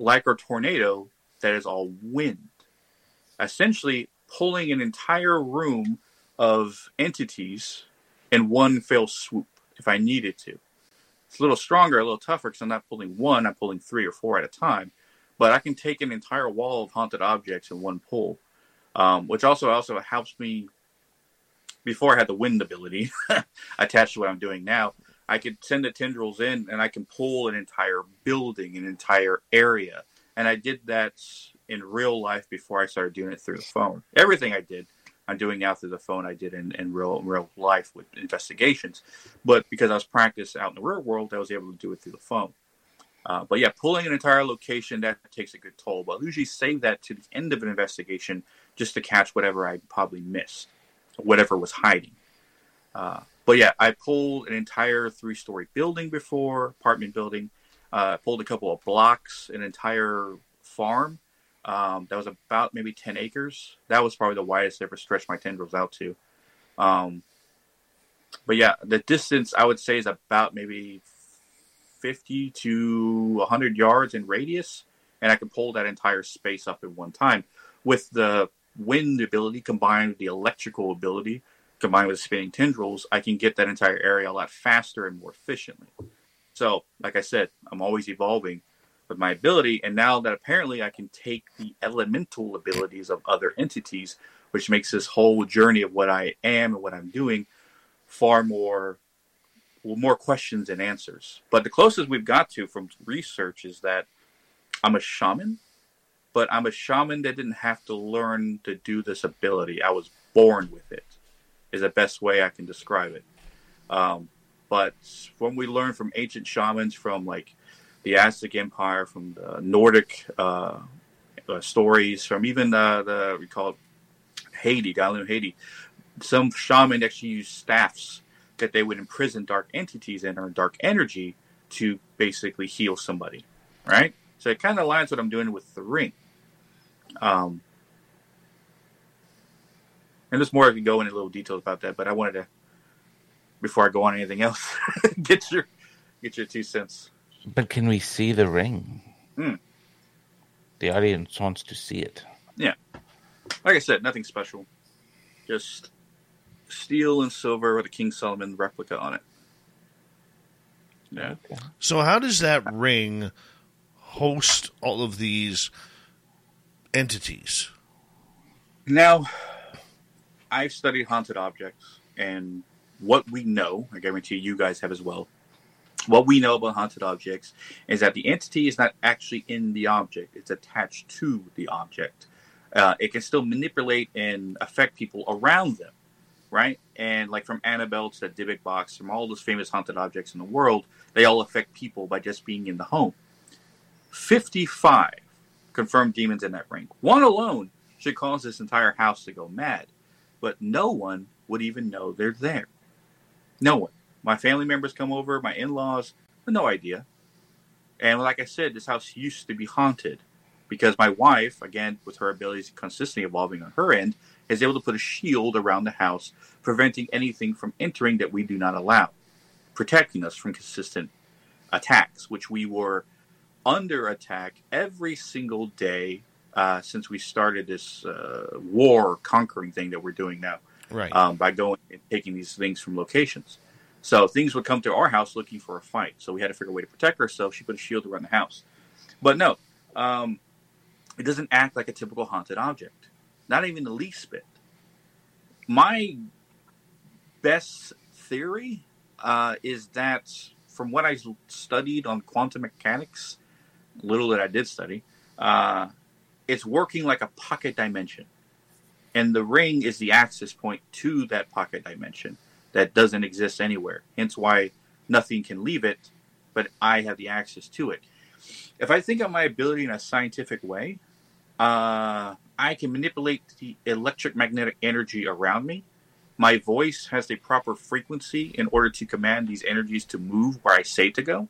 like a tornado that is all wind, essentially pulling an entire room of entities in one fell swoop if I needed to. It's a little stronger, a little tougher because I'm not pulling one, I'm pulling three or four at a time. But I can take an entire wall of haunted objects in one pull, um, which also also helps me. Before I had the wind ability attached to what I'm doing now, I could send the tendrils in and I can pull an entire building, an entire area. And I did that in real life before I started doing it through the phone. Everything I did, I'm doing now through the phone. I did in, in real real life with investigations, but because I was practiced out in the real world, I was able to do it through the phone. Uh, but yeah, pulling an entire location that takes a good toll. But I usually save that to the end of an investigation just to catch whatever I probably missed, whatever was hiding. Uh, but yeah, I pulled an entire three story building before, apartment building. Uh, pulled a couple of blocks, an entire farm. Um, that was about maybe 10 acres. That was probably the widest I ever stretched my tendrils out to. Um, but yeah, the distance I would say is about maybe 50 to 100 yards in radius. And I can pull that entire space up at one time. With the wind ability combined with the electrical ability, combined with spinning tendrils, I can get that entire area a lot faster and more efficiently. So, like I said, I'm always evolving. with my ability, and now that apparently I can take the elemental abilities of other entities, which makes this whole journey of what I am and what I'm doing far more well, more questions and answers. But the closest we've got to from research is that I'm a shaman, but I'm a shaman that didn't have to learn to do this ability. I was born with it. Is the best way I can describe it. Um, but when we learn from ancient shamans, from like the Aztec Empire, from the Nordic uh, uh, stories, from even the we call it Haiti, Galu Haiti, some shaman actually use staffs that they would imprison dark entities in or dark energy to basically heal somebody, right? So it kind of aligns what I'm doing with the ring. Um, and there's more I can go into little details about that, but I wanted to, before I go on anything else, get your get your two cents. But can we see the ring? Hmm. The audience wants to see it. Yeah, like I said, nothing special, just steel and silver with a King Solomon replica on it. Yeah. So how does that ring host all of these entities? Now, I've studied haunted objects, and what we know, I guarantee you guys have as well. What we know about haunted objects is that the entity is not actually in the object; it's attached to the object. Uh, it can still manipulate and affect people around them, right? And like from Annabelle to the Dybbuk box, from all those famous haunted objects in the world, they all affect people by just being in the home. 55 confirmed demons in that ring. One alone should cause this entire house to go mad, but no one would even know they're there. No one. My family members come over, my in laws, no idea. And like I said, this house used to be haunted because my wife, again, with her abilities consistently evolving on her end, is able to put a shield around the house, preventing anything from entering that we do not allow, protecting us from consistent attacks, which we were under attack every single day uh, since we started this uh, war conquering thing that we're doing now. Right. Um, by going and taking these things from locations. So things would come to our house looking for a fight. So we had to figure a way to protect ourselves. She put a shield around the house. But no, um, it doesn't act like a typical haunted object. Not even the least bit. My best theory uh, is that from what I studied on quantum mechanics, little that I did study, uh, it's working like a pocket dimension. And the ring is the access point to that pocket dimension that doesn't exist anywhere. Hence why nothing can leave it, but I have the access to it. If I think of my ability in a scientific way, uh, I can manipulate the electric magnetic energy around me. My voice has the proper frequency in order to command these energies to move where I say to go.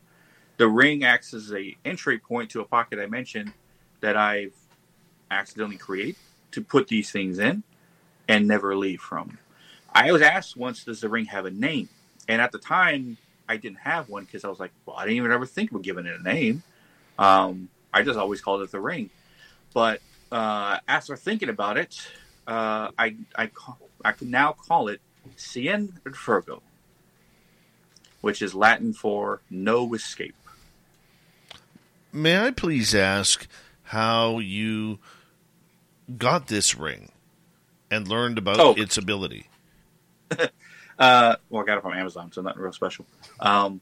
The ring acts as a entry point to a pocket dimension that I've accidentally create to put these things in and never leave from. I was asked once, does the ring have a name? And at the time, I didn't have one because I was like, well, I didn't even ever think of giving it a name. Um, I just always called it the ring. But uh, after thinking about it, uh, I I I can now call it Cien Fergo, which is Latin for no escape. May I please ask how you got this ring and learned about Oh. its ability? Uh, well, I got it from Amazon, so nothing real special. Um,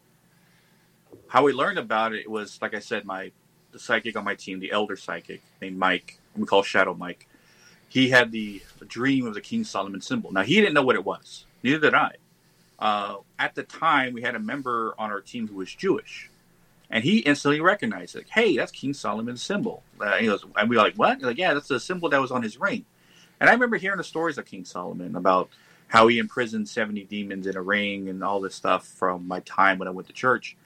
how we learned about it was, like I said, my the psychic on my team, the elder psychic named Mike, we call Shadow Mike. He had the dream of the King Solomon symbol. Now he didn't know what it was. Neither did I. Uh, at the time, we had a member on our team who was Jewish, and he instantly recognized it. Hey, that's King Solomon's symbol. Uh, he goes, and we were like, what? He's like, yeah, that's the symbol that was on his ring. And I remember hearing the stories of King Solomon about how he imprisoned 70 demons in a ring and all this stuff from my time when I went to church.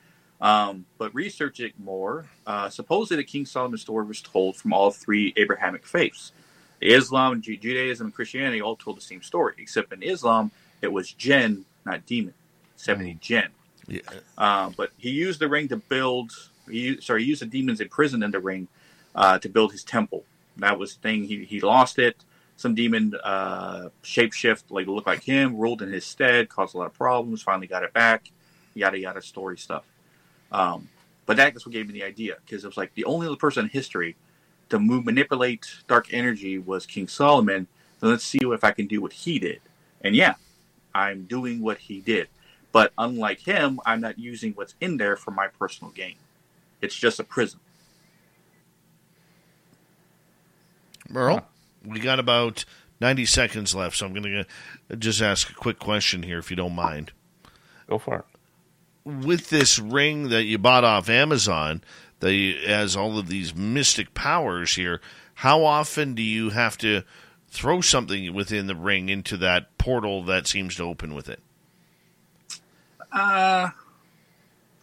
Um, but researching more, uh, supposedly the King Solomon story was told from all three Abrahamic faiths. Islam, Ju- Judaism, and Christianity all told the same story, except in Islam, it was jinn, not demon. 70 jinn. Yeah. Uh, but he used the ring to build. He sorry, he used the demons imprisoned in the ring uh, to build his temple. That was the thing. He he lost it. Some demon uh, shapeshift, like looked like him, ruled in his stead, caused a lot of problems. Finally got it back. Yada yada story stuff. Um, But that's what gave me the idea because it was like the only other person in history to move manipulate dark energy was King Solomon. So let's see if I can do what he did. And yeah, I'm doing what he did. But unlike him, I'm not using what's in there for my personal gain. It's just a prism. Merle, we got about 90 seconds left, so I'm going to uh, just ask a quick question here, if you don't mind. Go for it. With this ring that you bought off Amazon, that has all of these mystic powers here, how often do you have to throw something within the ring into that portal that seems to open with it? Uh,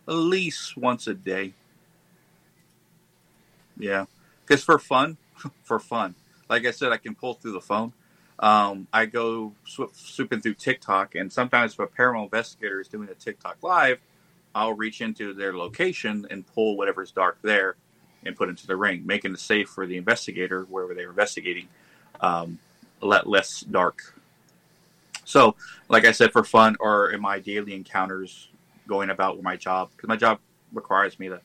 at least once a day. Yeah, because for fun, for fun. Like I said, I can pull through the phone. Um, I go swoop, swooping through TikTok, and sometimes if a paranormal investigator is doing a TikTok live, I'll reach into their location and pull whatever's dark there and put into the ring, making it safe for the investigator wherever they're investigating, um, let less dark. So, like I said, for fun or in my daily encounters, going about with my job, because my job requires me to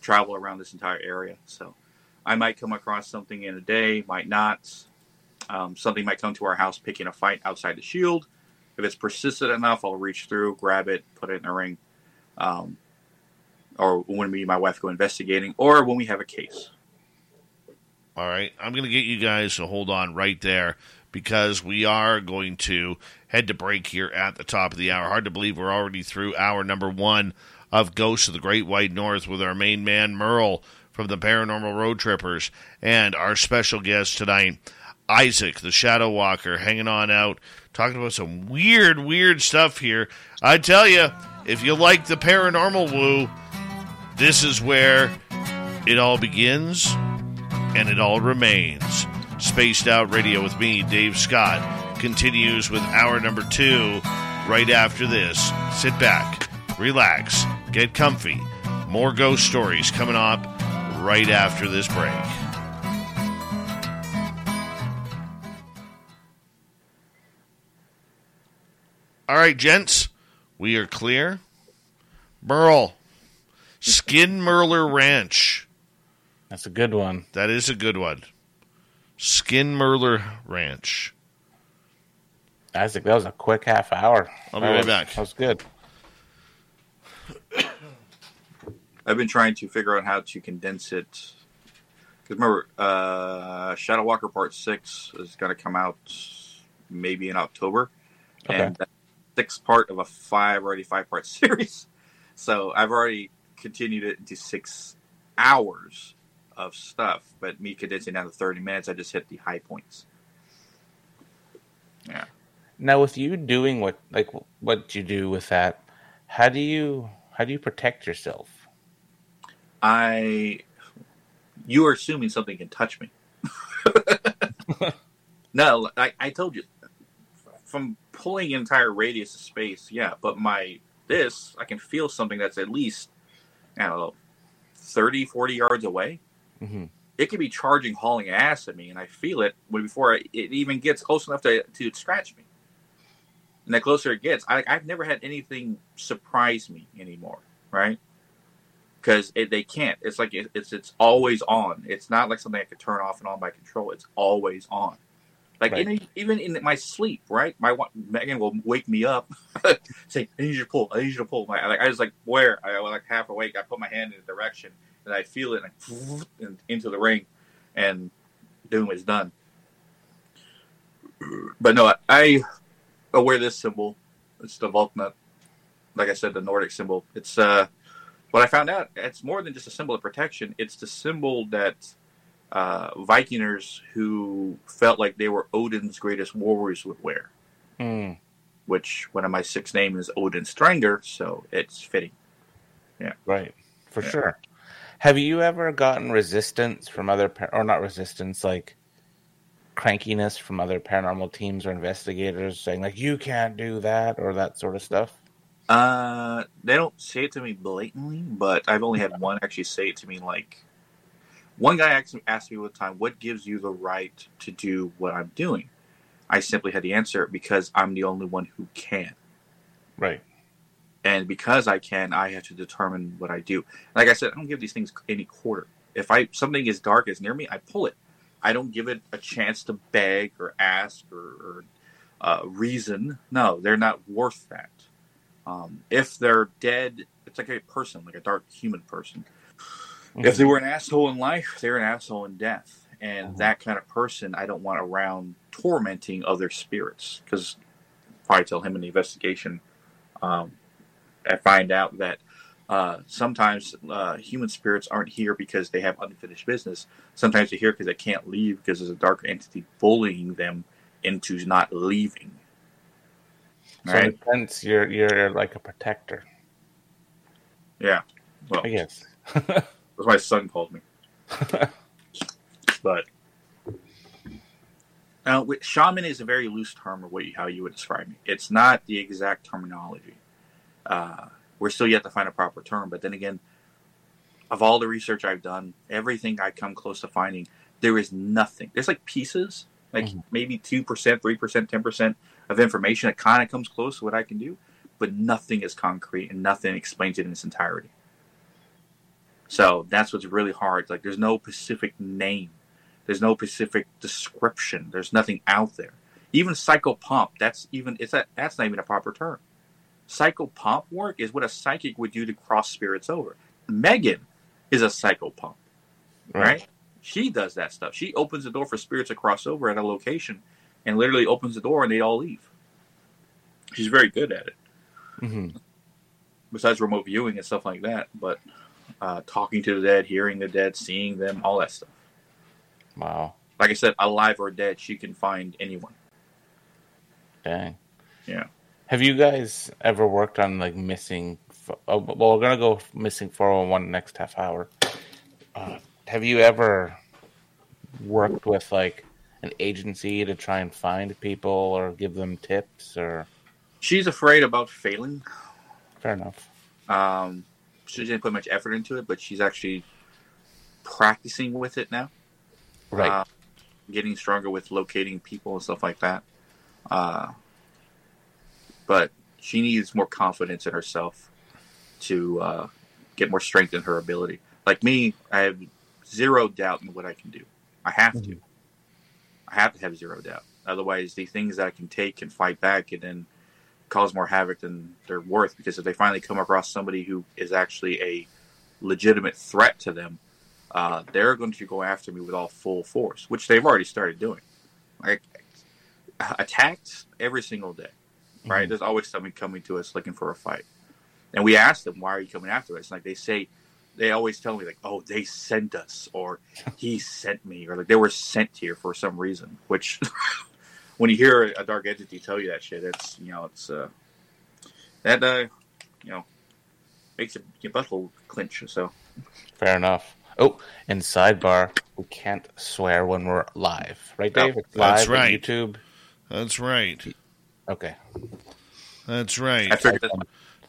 travel around this entire area. So, I might come across something in a day, might not. Um, something might come to our house picking a fight outside the shield. If it's persistent enough, I'll reach through, grab it, put it in the ring. Um, or when me and my wife go investigating, or when we have a case. All right. I'm going to get you guys to hold on right there because we are going to head to break here at the top of the hour. Hard to believe we're already through hour number one of Ghosts of the Great White North with our main man, Merle from the Paranormal Road Trippers, and our special guest tonight, Isaac, the Shadow Walker, hanging on out, talking about some weird, weird stuff here. I tell you, if you like the paranormal woo, this is where it all begins and it all remains. Spaced Out Radio with me, Dave Scott, continues with hour number two right after this. Sit back, relax, get comfy. More ghost stories coming up right after this break. All right, gents, we are clear. Merle, Skin Merler Ranch. That's a good one. That is a good one. Skin Merler Ranch. Isaac, that was a quick half hour. I'll be That right was- back. That was good. I've been trying to figure out how to condense it. Because remember, uh, Shadow Walker Part 6 is going to come out maybe in October. Okay. And that's sixth part of a five, already five part series. So I've already continued it into six hours of stuff. But me condensing down to 30 minutes, I just hit the high points. Yeah. Now, with you doing what like what you do with that, how do you how do you protect yourself? I, you are assuming something can touch me. no, I, I told you, from pulling an entire radius of space, yeah. But my this, I can feel something that's at least, I don't know, 30, 40 yards away. Mm-hmm. It could be charging, hauling ass at me, and I feel it before it even gets close enough to to scratch me. And the closer it gets, I, I've never had anything surprise me anymore, right? because they can't. It's like it, it's it's always on. It's not like something I could turn off and on by control. It's always on. Like Right. even, even in my sleep, right? My Megan will wake me up, say, "I need you to pull. I need you to pull." My like I was like, "Where?" I was like half awake. I put my hand in a direction, and I feel it, and, I, and into the ring, and doom is done. But no, I I wear this symbol. It's the Valknut. Like I said, the Nordic symbol. It's uh what I found out, it's more than just a symbol of protection. It's the symbol that uh, Vikingers who felt like they were Odin's greatest warriors would wear. Hmm. Which one of my six names is Odin Stranger, so it's fitting. Yeah. Right, for Yeah. sure. Have you ever gotten resistance from other, par- or not resistance, like crankiness from other paranormal teams or investigators saying like you can't do that or that sort of stuff? Uh, they don't say it to me blatantly, but I've only had one actually say it to me. Like, one guy actually asked me one time, "What gives you the right to do what I'm doing?" I simply had to answer because I'm the only one who can. Right. And because I can, I have to determine what I do. Like I said, I don't give these things any quarter. If I something is dark is near me, I pull it. I don't give it a chance to beg or ask or, or uh, reason. No, they're not worth that. Um, if they're dead, it's like a person, like a dark human person. Mm-hmm. If they were an asshole in life, they're an asshole in death. And mm-hmm. that kind of person, I don't want around tormenting other spirits because probably tell him in the investigation. Um, I find out that uh, sometimes uh, human spirits aren't here because they have unfinished business. Sometimes they're here because they can't leave because there's a dark entity bullying them into not leaving. So right? in a sense, you're you're like a protector. Yeah. Well, I guess that's my son called me. but now, shaman is a very loose term of what how you would describe me. It's not the exact terminology. Uh, we're still yet to find a proper term. But then again, of all the research I've done, everything I come close to finding, there is nothing. There's like pieces, like mm-hmm. maybe 2%, 3%, 10% of information that kind of comes close to what I can do, but nothing is concrete and nothing explains it in its entirety. So that's what's really hard. Like there's no specific name. There's no specific description. There's nothing out there. Even psychopomp, that's even it's a, that's not even a proper term. Psychopomp work is what a psychic would do to cross spirits over. Megan is a psychopomp, right? right? She does that stuff. She opens the door for spirits to cross over at a location and literally opens the door and they all leave. She's very good at it. Mm-hmm. Besides remote viewing and stuff like that, but uh, talking to the dead, hearing the dead, seeing them, all that stuff. Wow. Like I said, alive or dead, she can find anyone. Dang. Yeah. Have you guys ever worked on like missing? Oh, well, we're gonna go missing four hundred one next half hour. Uh, have you ever worked with like an agency to try and find people or give them tips or? She's afraid about failing. Fair enough. Um, she didn't put much effort into it, but she's actually practicing with it now. Right. Uh, getting stronger with locating people and stuff like that. Uh, but she needs more confidence in herself to uh, get more strength in her ability. Like me, I have zero doubt in what I can do. I have mm-hmm. to. I have to have zero doubt. Otherwise, the things that I can take and fight back and then cause more havoc than they're worth. Because if they finally come across somebody who is actually a legitimate threat to them, uh, they're going to go after me with all full force, which they've already started doing. Like attacks every single day, right? Mm-hmm. There's always somebody coming to us looking for a fight, and we ask them, "Why are you coming after us?" Like they say, they always tell me like, "Oh, they sent us," or "He sent me," or like they were sent here for some reason. Which, when you hear a dark entity tell you that shit, it's you know it's uh, that uh, you know makes your, your butthole clench. So fair enough. Oh, and sidebar, we can't swear when we're live, right, Dave? It's live That's right. YouTube. That's right. Okay. That's right.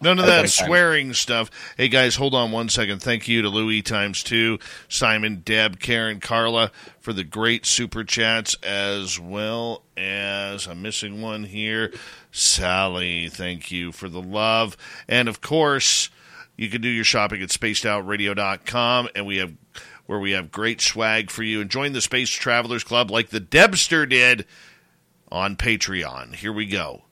None of that swearing stuff. Hey guys, hold on one second. Thank you to Louis times two, Simon, Deb, Karen, Carla for the great super chats, as well as I'm missing one here. Sally, thank you for the love, and of course, you can do your shopping at spacedoutradio.com, and we have where we have great swag for you. And join the Space Travelers Club like the Debster did on Patreon. Here we go.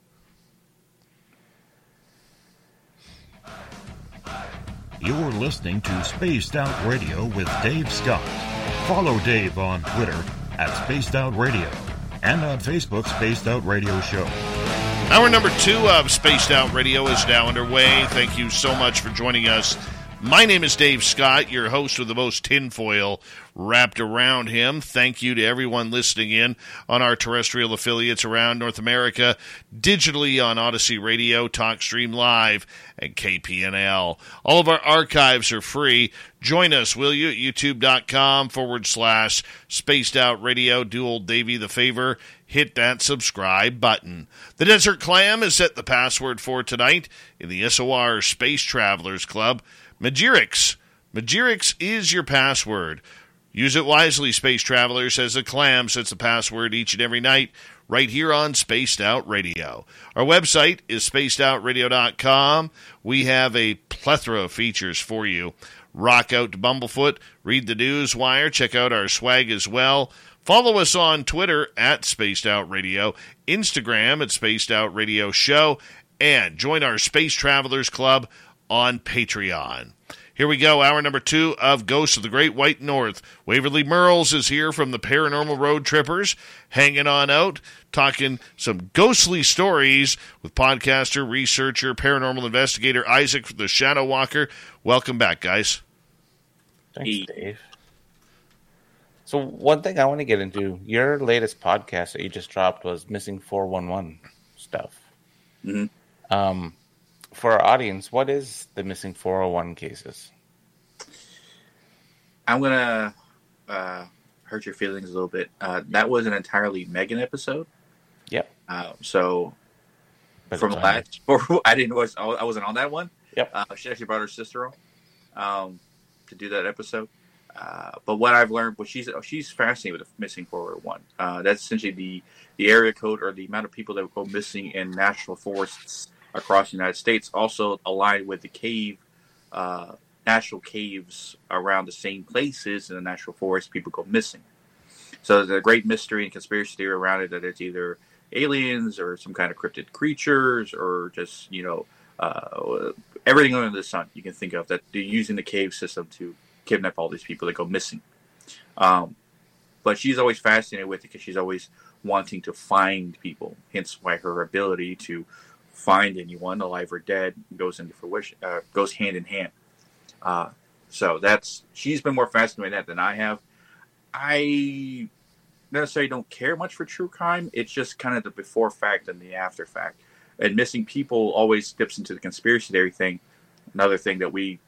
You're listening to Spaced Out Radio with Dave Scott. Follow Dave on Twitter at Spaced Out Radio and on Facebook, Spaced Out Radio Show. Hour number two of Spaced Out Radio is now underway. Thank you so much for joining us my name is Dave Scott, your host with the most tinfoil wrapped around him. Thank you to everyone listening in on our terrestrial affiliates around North America, digitally on Odyssey Radio, TalkStream Live, and KPNL. All of our archives are free. Join us, will you, at youtube.com forward slash spaced out radio. Do old Davey the favor. Hit that subscribe button. The Desert Clam is set the password for tonight in the SOR Space Travelers Club. Magirix. Magirix is your password. Use it wisely, space travelers, as the clam sets the password each and every night right here on Spaced Out Radio. Our website is spacedoutradio.com. We have a plethora of features for you. Rock out to Bumblefoot, read the news wire, check out our swag as well. Follow us on Twitter at Spaced Out Radio, Instagram at Spaced Out Radio Show, and join our Space Travelers Club on Patreon. Here we go, hour number two of Ghosts of the Great White North. Waverly Merles is here from the Paranormal Road Trippers, hanging on out, talking some ghostly stories with podcaster, researcher, paranormal investigator Isaac the Shadow Walker. Welcome back, guys. Thanks, Dave. So one thing I want to get into, your latest podcast that you just dropped was missing 411 stuff. Mm-hmm. Um, for our audience, what is the missing 401 cases? I'm gonna uh, hurt your feelings a little bit. Uh, that was an entirely Megan episode. Yep. Uh, so But from last, I didn't was I wasn't on that one. Yep. Uh, she actually brought her sister on um, to do that episode. Uh, but what I've learned, what she's she's fascinated with the missing 401. Uh, that's essentially the the area code or the amount of people that go missing in national forests across the United States. Also aligned with the cave, uh, national caves around the same places in the national forest. People go missing. So there's a great mystery and conspiracy theory around it that it's either aliens or some kind of cryptid creatures or just you know uh, everything under the sun you can think of that they're using the cave system to kidnap all these people that go missing. Um, but she's always fascinated with it because she's always wanting to find people. Hence, why her ability to find anyone, alive or dead, goes into fruition. Uh, goes hand in hand. Uh, so that's she's been more fascinated with that than I have. I necessarily don't care much for true crime. It's just kind of the before fact and the after fact. And missing people always dips into the conspiracy theory thing. Another thing that we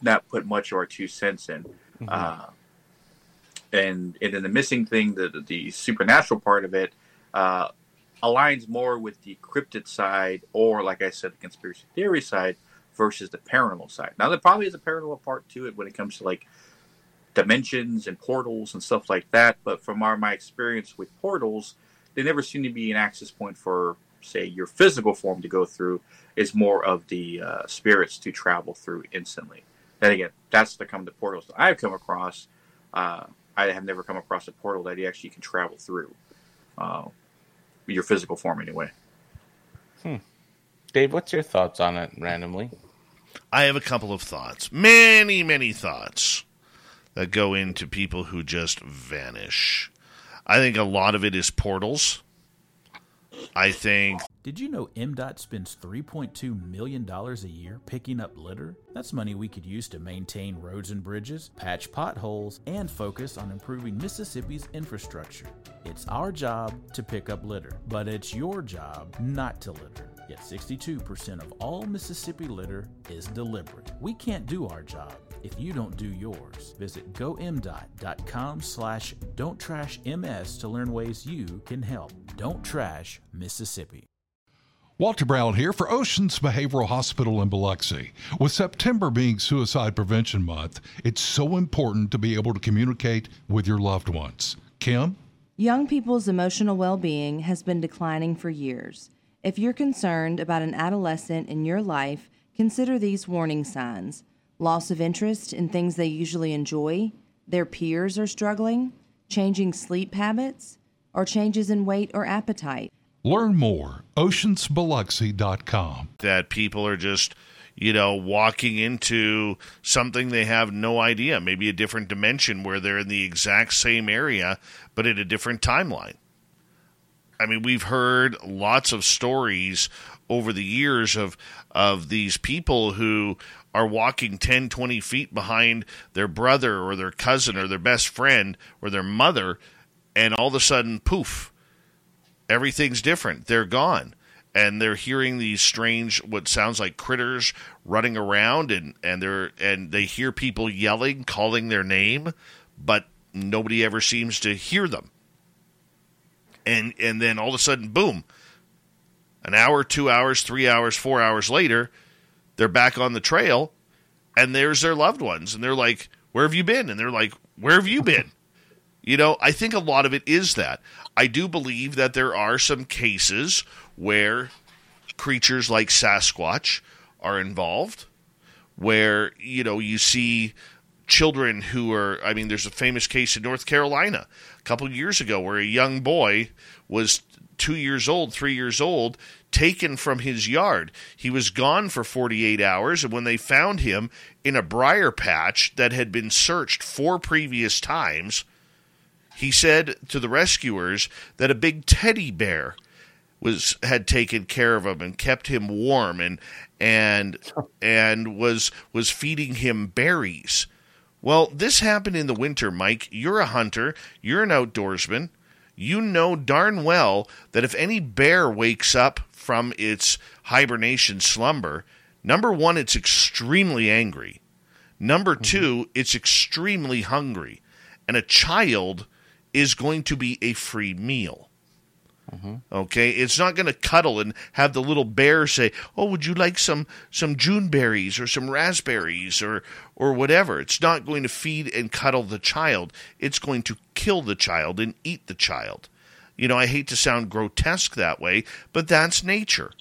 not put much of our two cents in. Mm-hmm. Uh, and and then the missing thing, the the, the supernatural part of it, uh, aligns more with the cryptid side, or like I said, the conspiracy theory side versus the paranormal side. Now there probably is a paranormal part to it when it comes to like dimensions and portals and stuff like that. But from our my experience with portals, they never seem to be an access point for say your physical form to go through. Is more of the uh, spirits to travel through instantly. Then again, that's the come the portals that I've come across. Uh, I have never come across a portal that you actually can travel through. Uh, your physical form, anyway. Hmm. Dave, what's your thoughts on it randomly? I have a couple of thoughts. Many, many thoughts that go into people who just vanish. I think a lot of it is portals. I think Did you know MDOT spends $3.2 million a year picking up litter? That's money we could use to maintain roads and bridges, patch potholes, and focus on improving Mississippi's infrastructure. It's our job to pick up litter, but it's your job not to litter. Yet 62% of all Mississippi litter is deliberate. We can't do our job if you don't do yours. Visit gomdot.com slash don't trash ms to learn ways you can help. Don't trash Mississippi. Walter Brown here for Oceans Behavioral Hospital in Biloxi. With September being Suicide Prevention Month, it's so important to be able to communicate with your loved ones. Kim? Young people's emotional well being has been declining for years. If you're concerned about an adolescent in your life, consider these warning signs loss of interest in things they usually enjoy, their peers are struggling, changing sleep habits, or changes in weight or appetite. Learn more. At oceansbiloxi.com. that people are just, you know, walking into something they have no idea, maybe a different dimension where they're in the exact same area, but at a different timeline. I mean, we've heard lots of stories over the years of of these people who are walking 10, 20 feet behind their brother or their cousin or their best friend or their mother, and all of a sudden, poof, everything's different. They're gone. And they're hearing these strange, what sounds like critters running around, and, and they're and they hear people yelling, calling their name, but nobody ever seems to hear them and and then all of a sudden, boom, an hour, two hours, three hours, four hours later, they're back on the trail, and there's their loved ones, and they're like, "Where have you been?" And they're like, "Where have you been?" You know, I think a lot of it is that. I do believe that there are some cases where creatures like Sasquatch are involved, where, you know, you see children who are, I mean, there's a famous case in North Carolina a couple years ago where a young boy was two years old, three years old, taken from his yard. He was gone for 48 hours, and when they found him in a briar patch that had been searched four previous times, he said to the rescuers that a big teddy bear was had taken care of him and kept him warm and and and was was feeding him berries. Well, this happened in the winter, Mike. You're a hunter, you're an outdoorsman. You know darn well that if any bear wakes up from its hibernation slumber, number one, it's extremely angry. Number mm-hmm. two, it's extremely hungry. And a child is going to be a free meal. Mm-hmm. Okay, it's not going to cuddle and have the little bear say, "Oh, would you like some some June berries or some raspberries or or whatever?" It's not going to feed and cuddle the child. It's going to kill the child and eat the child. You know, I hate to sound grotesque that way, but that's nature.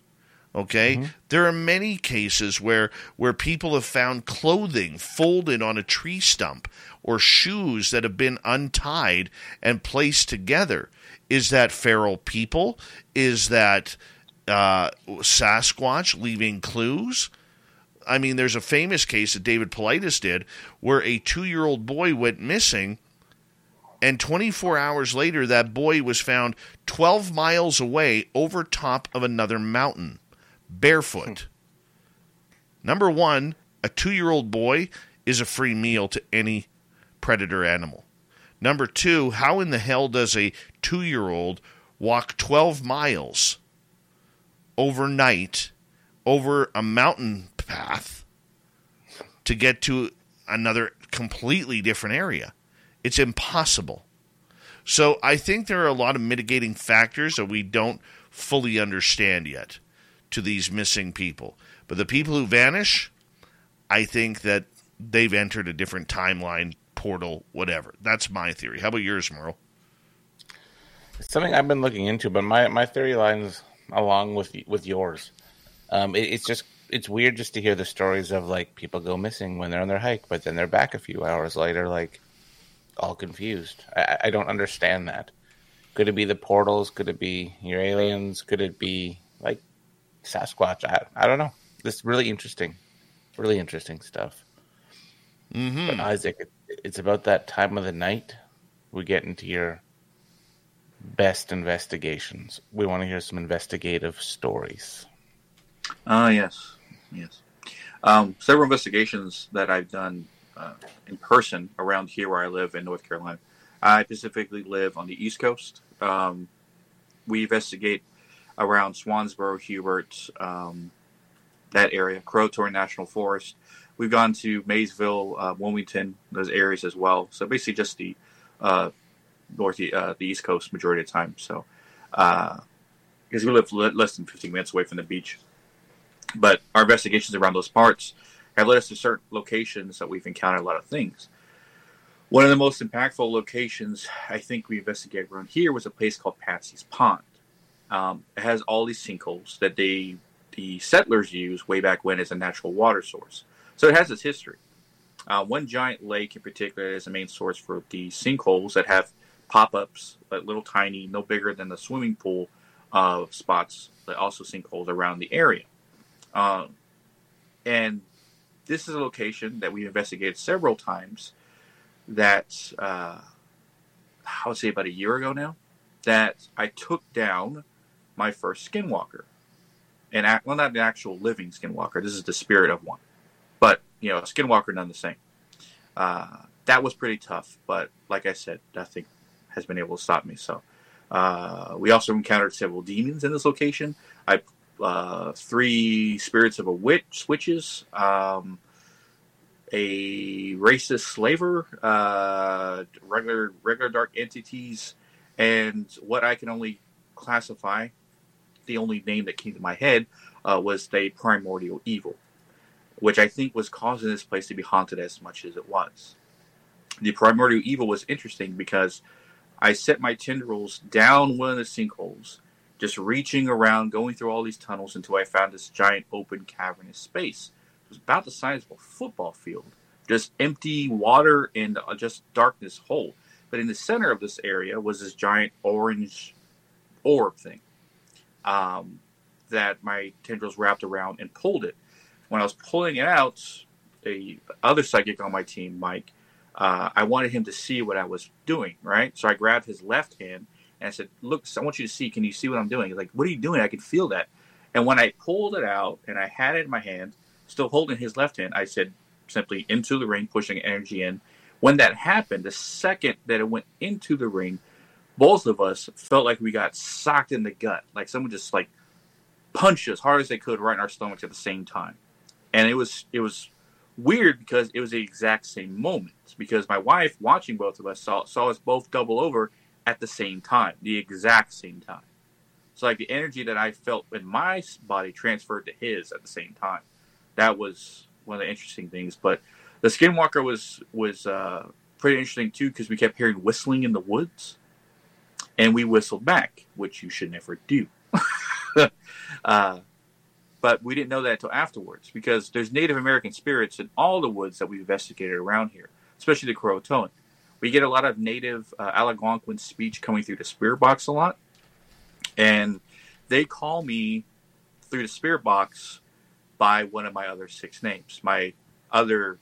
Okay? Mm-hmm. There are many cases where where people have found clothing folded on a tree stump or shoes that have been untied and placed together. Is that feral people? Is that uh, Sasquatch leaving clues? I mean, there's a famous case that David Paulides did where a two year old boy went missing, and 24 hours later, that boy was found 12 miles away over top of another mountain, barefoot. Number one, a two year old boy is a free meal to any predator animal. Number two, how in the hell does a two year old walk 12 miles overnight over a mountain path to get to another completely different area? It's impossible. So I think there are a lot of mitigating factors that we don't fully understand yet to these missing people. But the people who vanish, I think that they've entered a different timeline portal, whatever. That's my theory. How about yours, Merle? It's something I've been looking into, but my, my theory lines along with with yours. Um, it, it's just it's weird just to hear the stories of like people go missing when they're on their hike, but then they're back a few hours later, like all confused. I, I don't understand that. Could it be the portals? Could it be your aliens? Could it be like Sasquatch? I, I don't know. This really interesting, really interesting stuff. Mm-hmm. But Isaac, it's about that time of the night we get into your best investigations. We want to hear some investigative stories. Ah, uh, yes, yes. Um, several investigations that I've done uh, in person around here where I live in North Carolina. I specifically live on the East Coast. Um, we investigate around Swansboro, Hubert, um, that area, Croatan National Forest, We've gone to Maysville, uh, Wilmington, those areas as well. So basically, just the uh, north, uh, the East Coast majority of the time. So because uh, we live less than 15 minutes away from the beach, but our investigations around those parts have led us to certain locations that we've encountered a lot of things. One of the most impactful locations I think we investigated around here was a place called Patsy's Pond. Um, it has all these sinkholes that they the settlers used way back when as a natural water source. So it has its history. Uh, one giant lake in particular is the main source for the sinkholes that have pop-ups, little tiny, no bigger than the swimming pool uh, spots, but also sinkholes around the area. Um, and this is a location that we investigated several times. That uh, I would say about a year ago now, that I took down my first skinwalker, and well, not an actual living skinwalker. This is the spirit of one but you know, Skinwalker none the same. Uh, that was pretty tough, but like I said, nothing has been able to stop me. So uh, we also encountered several demons in this location. I uh, three spirits of a witch, witches, um, a racist slaver, uh, regular regular dark entities, and what I can only classify. The only name that came to my head uh, was the primordial evil which I think was causing this place to be haunted as much as it was. the primordial evil was interesting because I set my tendrils down one of the sinkholes, just reaching around, going through all these tunnels until I found this giant open cavernous space. It was about the size of a football field, just empty water and uh, just darkness hole. But in the center of this area was this giant orange orb thing um, that my tendrils wrapped around and pulled it. When I was pulling it out, the other psychic on my team, Mike, uh, I wanted him to see what I was doing, right? So I grabbed his left hand and I said, "Look, I want you to see. Can you see what I'm doing?" He's like, "What are you doing? I can feel that." And when I pulled it out and I had it in my hand, still holding his left hand, I said simply into the ring, pushing energy in. When that happened, the second that it went into the ring, both of us felt like we got socked in the gut, like someone just like punched as hard as they could right in our stomachs at the same time. And it was it was weird because it was the exact same moment. Because my wife, watching both of us, saw saw us both double over at the same time, the exact same time. So like the energy that I felt in my body transferred to his at the same time. That was one of the interesting things. But the Skinwalker was was uh, pretty interesting too because we kept hearing whistling in the woods, and we whistled back, which you should never do. uh, but we didn't know that until afterwards because there's Native American spirits in all the woods that we've investigated around here, especially the Croatoan. We get a lot of Native uh, Algonquin speech coming through the spirit box a lot, and they call me through the spirit box by one of my other six names. My other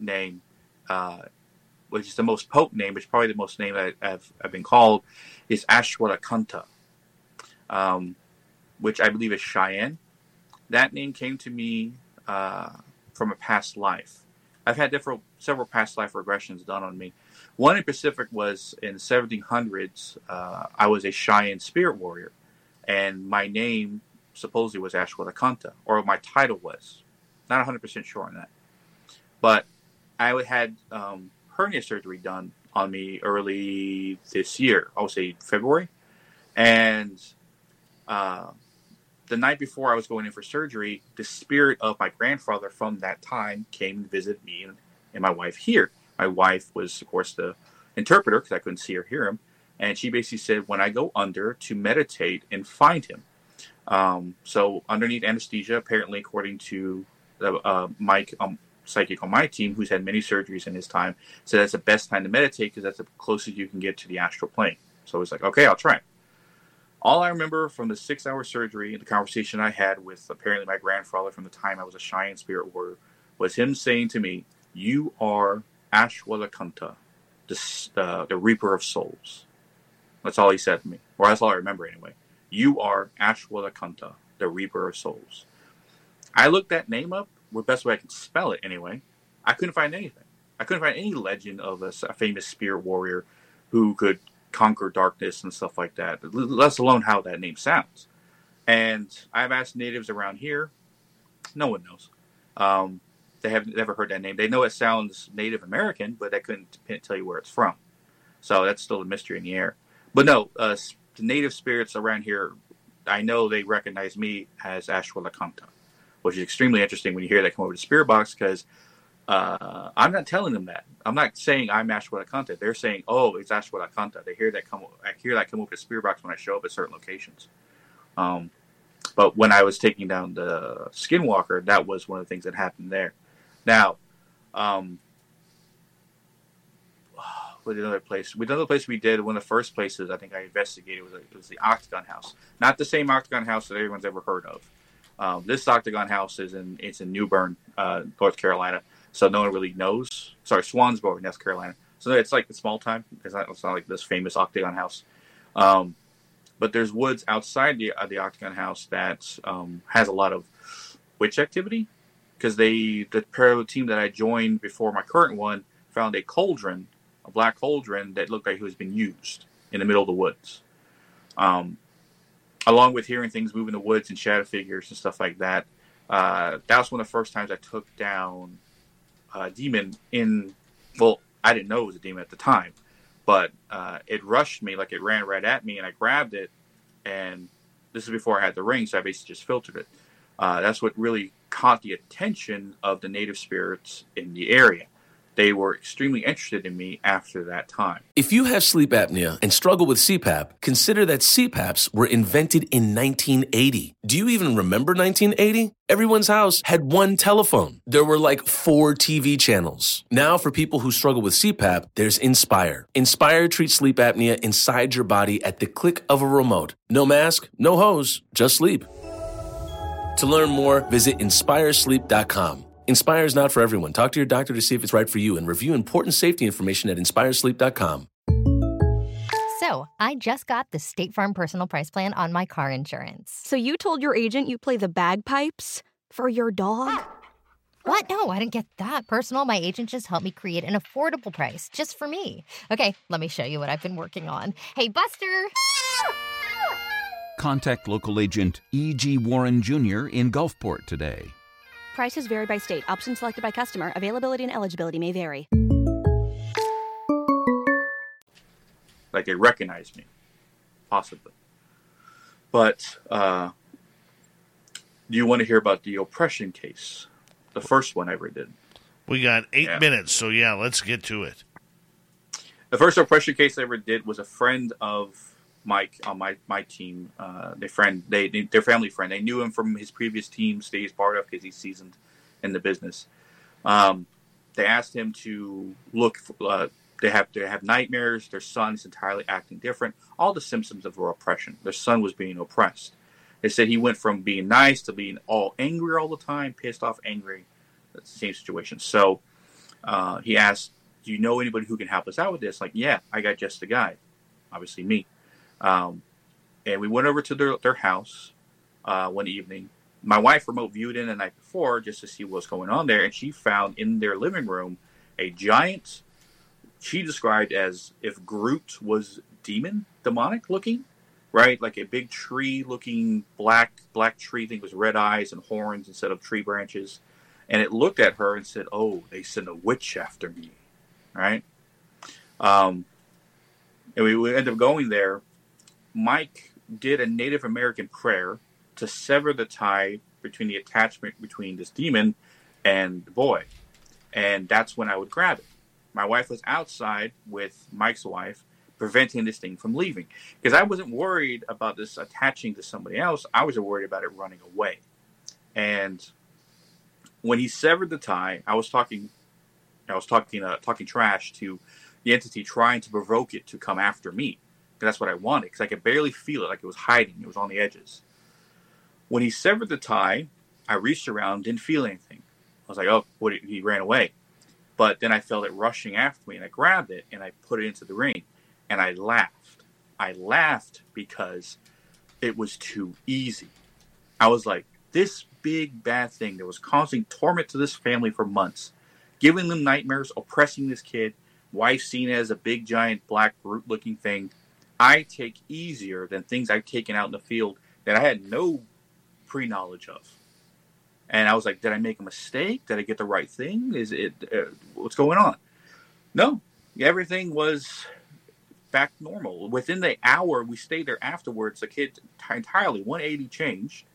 name, uh, which is the most potent name, which is probably the most name that I've, I've been called, is Ashwadakanta, um, which I believe is Cheyenne that name came to me uh, from a past life. I've had different, several past life regressions done on me. One in Pacific was in the 1700s. Uh, I was a Cheyenne spirit warrior, and my name supposedly was Ashwadakanta, or my title was. Not 100% sure on that. But I had um, hernia surgery done on me early this year. I would say February. And uh, the night before I was going in for surgery, the spirit of my grandfather from that time came and visited me and, and my wife here. My wife was, of course, the interpreter because I couldn't see or hear him. And she basically said, when I go under, to meditate and find him. Um, so, underneath anesthesia, apparently, according to the, uh, Mike, um, psychic on my team, who's had many surgeries in his time, said that's the best time to meditate because that's the closest you can get to the astral plane. So I was like, okay, I'll try. All I remember from the six hour surgery, and the conversation I had with apparently my grandfather from the time I was a Cheyenne spirit warrior, was him saying to me, You are Ashwadakanta, the, uh, the Reaper of Souls. That's all he said to me. Or that's all I remember anyway. You are Ashwadakanta, the Reaper of Souls. I looked that name up, the best way I can spell it anyway. I couldn't find anything. I couldn't find any legend of a, a famous spirit warrior who could conquer darkness and stuff like that, let alone how that name sounds. And I've asked natives around here, no one knows. Um, they have never heard that name. They know it sounds Native American, but they couldn't tell you where it's from. So that's still a mystery in the air. But no, uh, the native spirits around here, I know they recognize me as Ashwadakanta, which is extremely interesting when you hear that come over to Spirit Box because uh, I'm not telling them that. I'm not saying I'm Ashwadakanta. They're saying, "Oh, it's Ashwadakanta." They hear that come. I hear that come up with Spirit Box when I show up at certain locations. Um, but when I was taking down the Skinwalker, that was one of the things that happened there. Now, um, with another place, with another place we did one of the first places I think I investigated was, was the Octagon House. Not the same Octagon House that everyone's ever heard of. Um, this Octagon House is in it's in New Bern, uh, North Carolina so no one really knows. Sorry, Swansboro, North Carolina. So it's like the small time. It's not, it's not like this famous Octagon House. Um, but there's woods outside the uh, the Octagon House that um, has a lot of witch activity because they the parallel team that I joined before my current one found a cauldron, a black cauldron that looked like it was being used in the middle of the woods. Um, along with hearing things move in the woods and shadow figures and stuff like that. Uh, that was one of the first times I took down uh, demon in. Well, I didn't know it was a demon at the time, but uh, it rushed me like it ran right at me, and I grabbed it. And this is before I had the ring, so I basically just filtered it. Uh, that's what really caught the attention of the native spirits in the area. They were extremely interested in me after that time. If you have sleep apnea and struggle with CPAP, consider that CPAPs were invented in 1980. Do you even remember 1980? Everyone's house had one telephone. There were like four TV channels. Now, for people who struggle with CPAP, there's Inspire. Inspire treats sleep apnea inside your body at the click of a remote. No mask, no hose, just sleep. To learn more, visit inspiresleep.com. Inspire is not for everyone. Talk to your doctor to see if it's right for you and review important safety information at inspiresleep.com. So, I just got the State Farm personal price plan on my car insurance. So, you told your agent you play the bagpipes for your dog? What? No, I didn't get that personal. My agent just helped me create an affordable price just for me. Okay, let me show you what I've been working on. Hey, Buster! Contact local agent E.G. Warren Jr. in Gulfport today. Prices vary by state. Options selected by customer. Availability and eligibility may vary. Like they recognized me, possibly. But uh, do you want to hear about the oppression case? The first one I ever did. We got eight Yeah. minutes, so yeah, let's get to it. The first oppression case I ever did was a friend of Mike on my my team. Uh, their friend, they, they their family friend. They knew him from his previous teams that he's part of because he's seasoned in the business. Um, they asked him to look. For, uh, they have they have nightmares. Their son is entirely acting different. All the symptoms of oppression. Their son was being oppressed. They said he went from being nice to being all angry all the time, pissed off, angry. That's the same situation. So uh, he asked, "Do you know anybody who can help us out with this?" Like, yeah, I got just the guy, obviously me. Um, and we went over to their their house uh, one evening. My wife remote viewed in the night before just to see what's going on there, and she found in their living room a giant. She described as if Groot was demon, demonic looking, right? Like a big tree looking black black tree thing with red eyes and horns instead of tree branches. And it looked at her and said, "Oh, they sent a witch after me." Right? Um, and we, we ended up going there. Mike did a Native American prayer to sever the tie between the attachment between this demon and the boy. And that's when I would grab it. My wife was outside with Mike's wife, preventing this thing from leaving. Because I wasn't worried about this attaching to somebody else, I was worried about it running away. And when he severed the tie, I was talking I was talking uh, talking trash to the entity trying to provoke it to come after me. That's what I wanted because I could barely feel it, like it was hiding. It was on the edges. When he severed the tie, I reached around, didn't feel anything. I was like, "Oh, what?" He ran away. But then I felt it rushing after me, and I grabbed it and I put it into the ring, and I laughed. I laughed because it was too easy. I was like, this big bad thing that was causing torment to this family for months, giving them nightmares, oppressing this kid, wife seen as a big giant black brute looking thing. I take easier than things I've taken out in the field that I had no pre knowledge of. And I was like, did I make a mistake? Did I get the right thing? Is it uh, what's going on? No, everything was back normal. Within the hour we stayed there afterwards, the kid entirely 180 changed.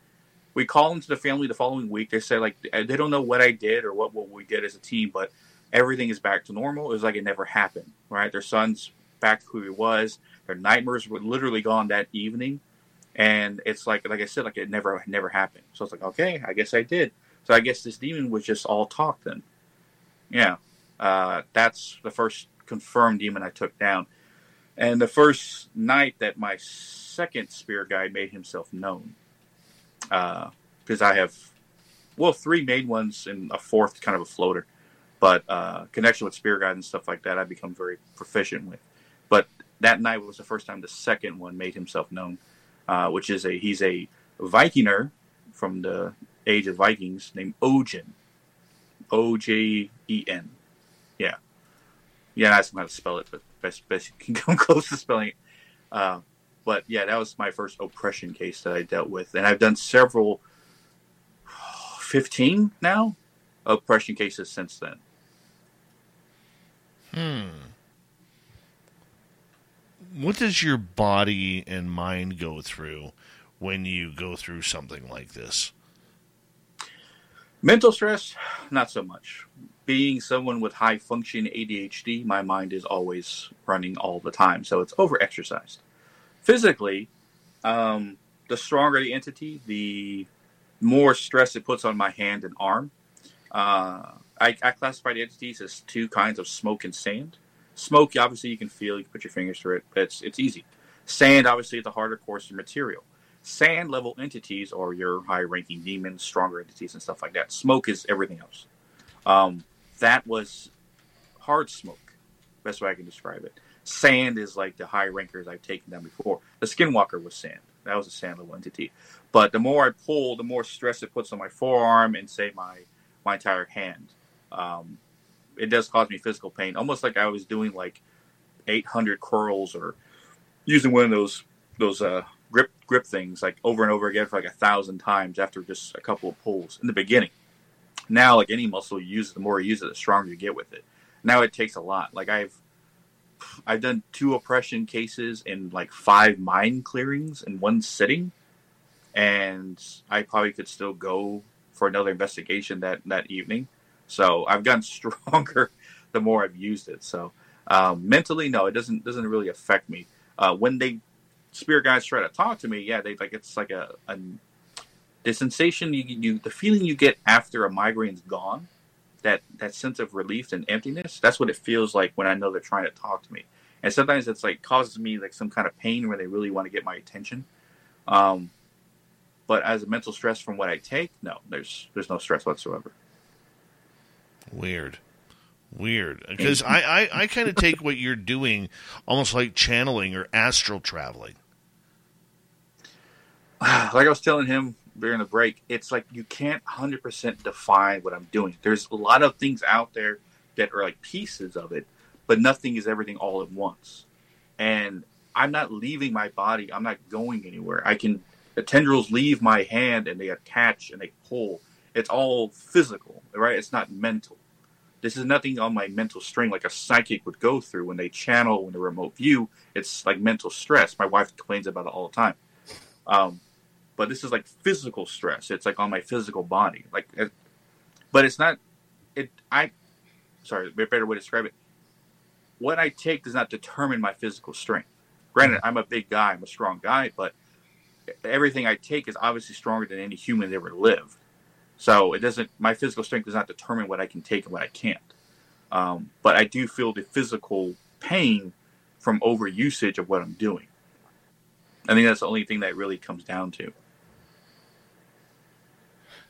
We called into the family the following week. They said like they don't know what I did or what what we did as a team, but everything is back to normal. It was like it never happened. Right? Their son's back to who he was. Their nightmares were literally gone that evening, and it's like like I said, like it never never happened. So it's like okay, I guess I did. So I guess this demon was just all talk then. Yeah, uh, that's the first confirmed demon I took down. And the first night that my second spirit guide made himself known, because I have, well, three main ones and a fourth kind of a floater, but uh, connection with spirit guide and stuff like that, I've become very proficient with. That night was the first time the second one made himself known, uh, which is a he's a Vikinger from the age of Vikings named Ojen, O J E N. Yeah, yeah. I asked him how to spell it, but best best you can come close to spelling it. Uh, but yeah, that was my first oppression case that I dealt with, and I've done several, fifteen now, oppression cases since then. Hmm. What does your body and mind go through when you go through something like this? Mental stress, not so much. Being someone with high function ADHD, my mind is always running all the time, so it's over exercised. Physically, um, the stronger the entity, the more stress it puts on my hand and arm. Uh, I, I classify the entities as two kinds of smoke and sand. Smoke, obviously, you can feel, you can put your fingers through it. It's it's easy. Sand, obviously, is a harder, coarser material. Sand level entities are your high ranking demons, stronger entities, and stuff like that. Smoke is everything else. Um, that was hard smoke. Best way I can describe it. Sand is like the high rankers I've taken down before. The Skinwalker was sand. That was a sand level entity. But the more I pull, the more stress it puts on my forearm and say my my entire hand. Um, it does cause me physical pain, almost like I was doing like 800 curls or using one of those those uh, grip grip things like over and over again for like a thousand times after just a couple of pulls in the beginning. Now, like any muscle you use, the more you use it, the stronger you get with it. Now it takes a lot. Like I've I've done two oppression cases and like five mind clearings in one sitting, and I probably could still go for another investigation that that evening. So I've gotten stronger the more I've used it. So um, mentally, no, it doesn't doesn't really affect me. Uh, when they spirit guides try to talk to me, yeah, they like it's like a, a the sensation you you the feeling you get after a migraine's gone, that that sense of relief and emptiness. That's what it feels like when I know they're trying to talk to me. And sometimes it's like causes me like some kind of pain where they really want to get my attention. Um, but as a mental stress from what I take, no, there's there's no stress whatsoever. Weird. Weird. Because I, I, I kind of take what you're doing almost like channeling or astral traveling. like I was telling him during the break, it's like you can't 100% define what I'm doing. There's a lot of things out there that are like pieces of it, but nothing is everything all at once. And I'm not leaving my body. I'm not going anywhere. I can, the tendrils leave my hand and they attach and they pull. It's all physical, right? It's not mental. This is nothing on my mental string like a psychic would go through when they channel in a remote view. It's like mental stress. My wife complains about it all the time. Um, but this is like physical stress. It's like on my physical body. Like, it, but it's not. It. I. Sorry, a better way to describe it. What I take does not determine my physical strength. Granted, I'm a big guy. I'm a strong guy, but everything I take is obviously stronger than any human that ever lived. So it doesn't. My physical strength does not determine what I can take and what I can't. Um, but I do feel the physical pain from overusage of what I'm doing. I think that's the only thing that really comes down to.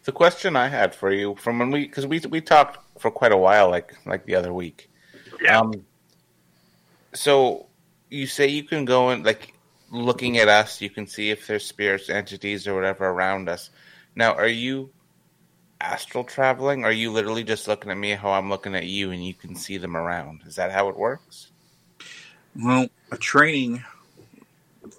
The question I had for you from when we because we we talked for quite a while, like like the other week. Yeah. Um, so you say you can go and like looking at us, you can see if there's spirits, entities, or whatever around us. Now, are you astral traveling? Are you literally just looking at me how I'm looking at you, and you can see them around? Is that how it works? Well, a training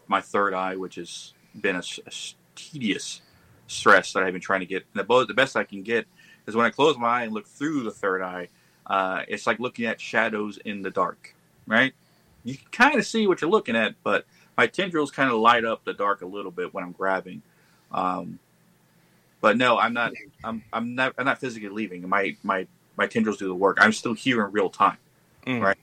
my third eye, which has been a, a tedious stress that I've been trying to get. And the, the best I can get is when I close my eye and look through the third eye. Uh, it's like looking at shadows in the dark, right? You can kind of see what you're looking at, but my tendrils kind of light up the dark a little bit when I'm grabbing. Um, but no, I'm not. I'm I'm not. I'm not physically leaving. My my my tendrils do the work. I'm still here in real time, Mm. right?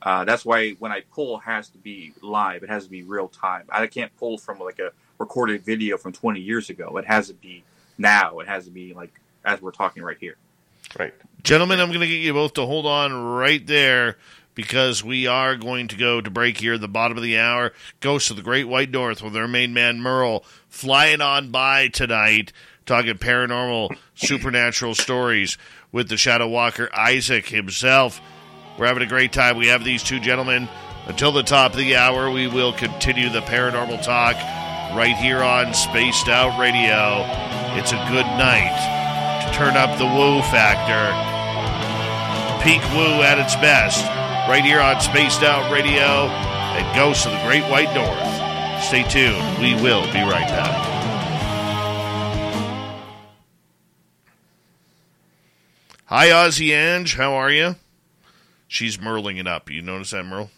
Uh, that's why when I pull, it has to be live. It has to be real time. I can't pull from like a recorded video from 20 years ago. It has to be now. It has to be like as we're talking right here. Right. Gentlemen, I'm going to get you both to hold on right there because we are going to go to break here at the bottom of the hour. Ghosts of the Great White North with our main man Merle flying on by tonight, talking paranormal, supernatural stories with the Shadow Walker Isaac himself. We're having a great time. We have these two gentlemen until the top of the hour. We will continue the paranormal talk right here on Spaced Out Radio. It's a good night to turn up the woo factor. Peak woo at its best. Right here on Spaced Out Radio and Ghosts of the Great White North. Stay tuned. We will be right back. Hi, Aussie Ange. How are you? She's merling it up. You notice that, Merle?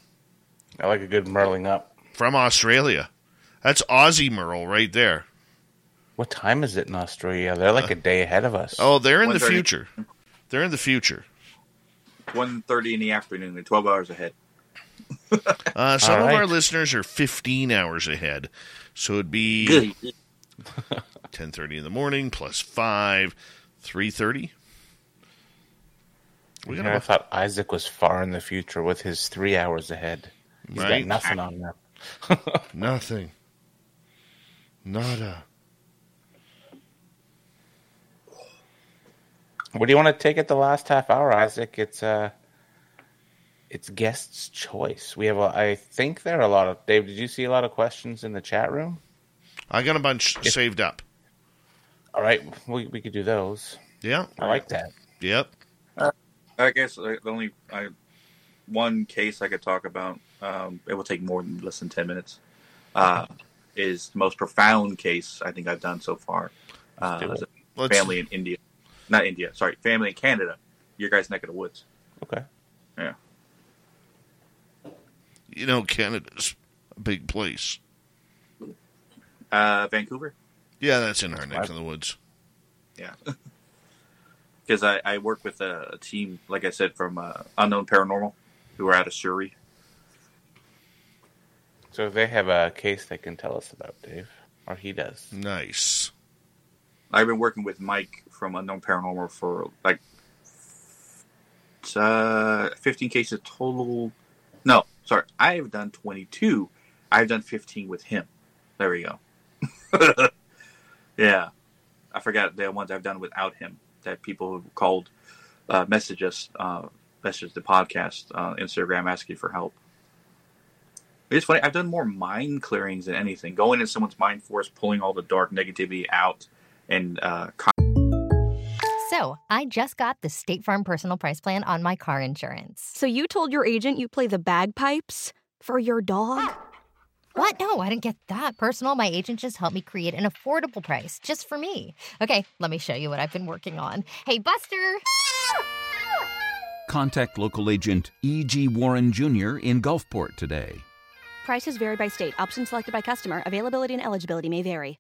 I like a good merling up. From Australia. That's Aussie Merle right there. What time is it in Australia? They're like a day ahead of us. Oh, they're in the future. They're in the future. 1.30 in the afternoon. They're 12 hours ahead. Uh, some All of our listeners are 15 hours ahead, so it'd be 10:30 in the morning plus five, 3:30. We Yeah, got I thought Isaac was far in the future with his three hours ahead. He's Right. got nothing on that. nothing, nada. What do you want to take at the last half hour, Isaac? It's uh it's guest's choice. We have a, I think there are a lot of Dave, did you see a lot of questions in the chat room? I got a bunch saved up. All right, we we could do those. Yeah, I like that. Yep. I guess the only I, one case I could talk about, um, it will take more than less than 10 minutes, uh, is the most profound case I think I've done so far. Uh, do is a family in India. Not India, sorry, family in Canada. Your guys' neck of the woods. Okay. Yeah. You know, Canada's a big place. Uh, Vancouver? Yeah, that's in our neck of the woods. Yeah. Because I, I work with a, a team, like I said, from uh, Unknown Paranormal, who are out of Surrey. So they have a case they can tell us about, Dave. Or he does. Nice. I've been working with Mike from Unknown Paranormal for like uh, 15 cases total. No, sorry. I have done 22. I've done 15 with him. There we go. yeah. I forgot the ones I've done without him that people have called, uh, message us, uh, message the podcast, uh, Instagram asking for help. It's funny. I've done more mind clearings than anything. Going in someone's mind forest, pulling all the dark negativity out, and uh, So, I just got the State Farm personal price plan on my car insurance. So you told your agent you play the bagpipes for your dog? What? No, I didn't get that personal. My agent just helped me create an affordable price just for me. Okay, let me show you what I've been working on. Hey, Buster! Contact local agent E.G. Warren Jr. in Gulfport today. Prices vary by state. Options selected by customer. Availability and eligibility may vary.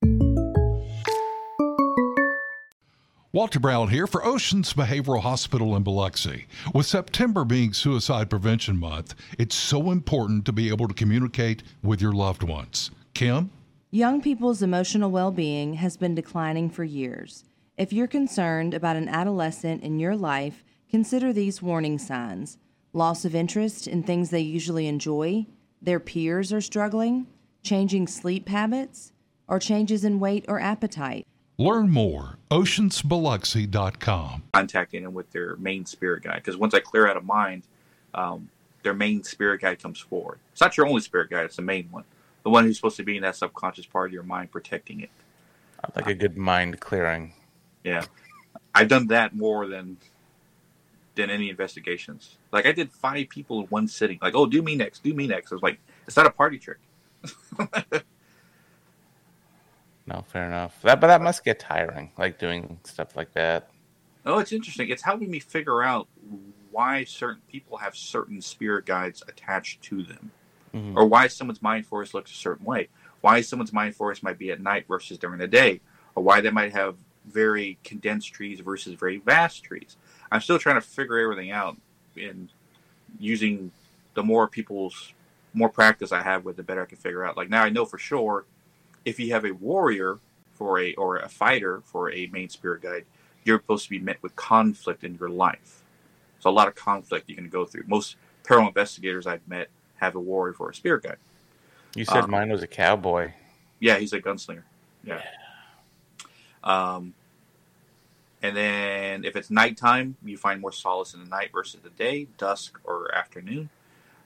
Walter Brown here for Oceans Behavioral Hospital in Biloxi. With September being Suicide Prevention Month, it's so important to be able to communicate with your loved ones. Kim? Young people's emotional well being has been declining for years. If you're concerned about an adolescent in your life, consider these warning signs loss of interest in things they usually enjoy, their peers are struggling, changing sleep habits, or changes in weight or appetite. Learn more. Oceansbiloxi.com. contacting them with their main spirit guide. Because once I clear out a mind, um, their main spirit guide comes forward. It's not your only spirit guide; it's the main one, the one who's supposed to be in that subconscious part of your mind, protecting it. I like a good mind clearing. Yeah, I've done that more than than any investigations. Like I did five people in one sitting. Like, oh, do me next, do me next. I was like, it's not a party trick. No, fair enough. That but that must get tiring, like doing stuff like that. Oh, it's interesting. It's helping me figure out why certain people have certain spirit guides attached to them, Mhm. or why someone's mind forest looks a certain way. Why someone's mind forest might be at night versus during the day, or why they might have very condensed trees versus very vast trees. I'm still trying to figure everything out, and using the more people's more practice I have with, the better I can figure out. Like now, I know for sure if you have a warrior for a or a fighter for a main spirit guide, you're supposed to be met with conflict in your life. So a lot of conflict you can go through. Most paranormal investigators I've met have a warrior for a spirit guide. You said Um, mine was a cowboy. Yeah, he's a gunslinger. Yeah. Um, and then if it's nighttime, you find more solace in the night versus the day, dusk or afternoon.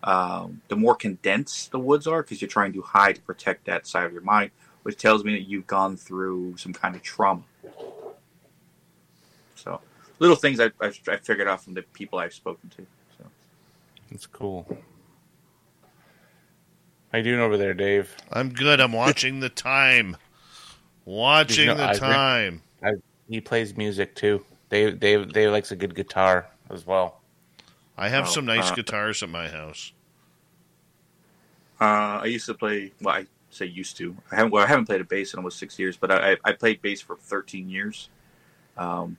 Um, the more condensed the woods are, because you're trying to hide to protect that side of your mind, which tells me that you've gone through some kind of trauma. So, little things I, I've, I've figured out from the people I've spoken to. So, It's cool. How you doing over there, Dave? I'm good. I'm watching the time. Watching You know, the Isaac- time. I, he plays music too. Dave, Dave, Dave likes a good guitar as well. I have Oh, some nice uh, guitars at my house. uh, I used to play. Well, I say used to. I haven't well, I haven't played a bass in almost six years, but I, I played bass for 13 years. Um,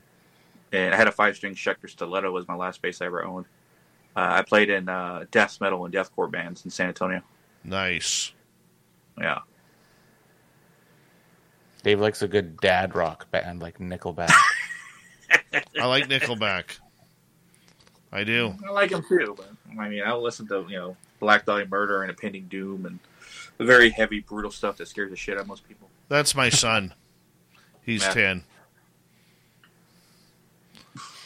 and I had a five string Schecter Stiletto was my last bass I ever owned. Uh, I played in uh, death metal and deathcore bands in San Antonio. Nice. Yeah. Dave likes a good dad rock band like Nickelback. I like Nickelback. I do. I like them too, but I mean, I'll listen to you know Black Dahlia Murder and Impending Doom and the very heavy, brutal stuff that scares the shit out of most people. That's my son. He's Yeah. ten.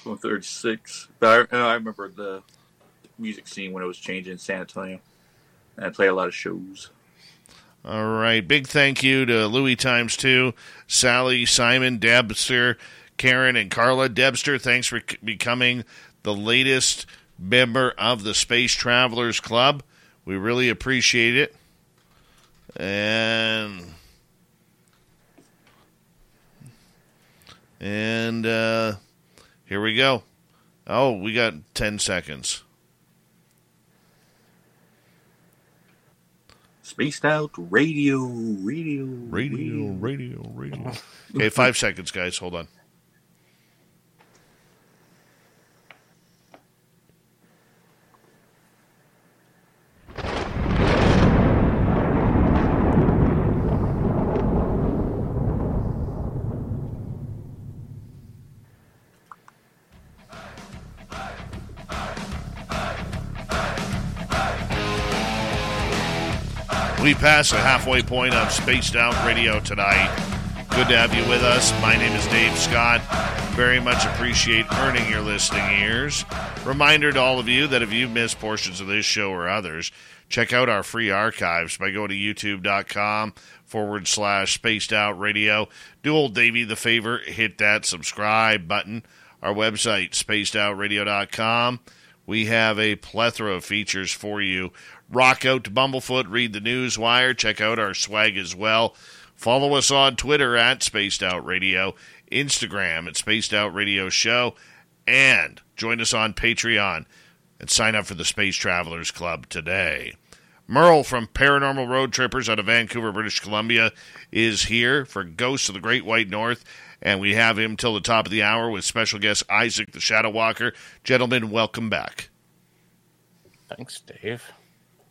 I'm 36, but I, I remember the music scene when it was changing in San Antonio, and I played a lot of shows. All right. Big thank you to Louis times two, Sally, Simon, Debster, Karen, and Carla. Debster, thanks for c- becoming the latest member of the Space Travelers Club. We really appreciate it. And and uh, here we go. Oh, we got ten seconds. Spaced out radio, radio, radio, radio, radio. Okay, five seconds, guys. Hold on. We pass the halfway point of Spaced Out Radio tonight. Good to have you with us. My name is Dave Scott. Very much appreciate earning your listening ears. Reminder to all of you that if you've missed portions of this show or others, check out our free archives by going to youtube.com forward slash spaced out radio. Do old Davey the favor, hit that subscribe button. Our website, spacedoutradio.com. We have a plethora of features for you. Rock out to Bumblefoot, read the news wire, check out our swag as well. Follow us on Twitter at Spaced Out Radio, Instagram at Spaced Out Radio Show, and join us on Patreon and sign up for the Space Travelers Club today. Merle from Paranormal Road Trippers out of Vancouver, British Columbia, is here for Ghosts of the Great White North, and we have him till the top of the hour with special guest Isaac the Shadow Walker. Gentlemen, welcome back. Thanks, Dave.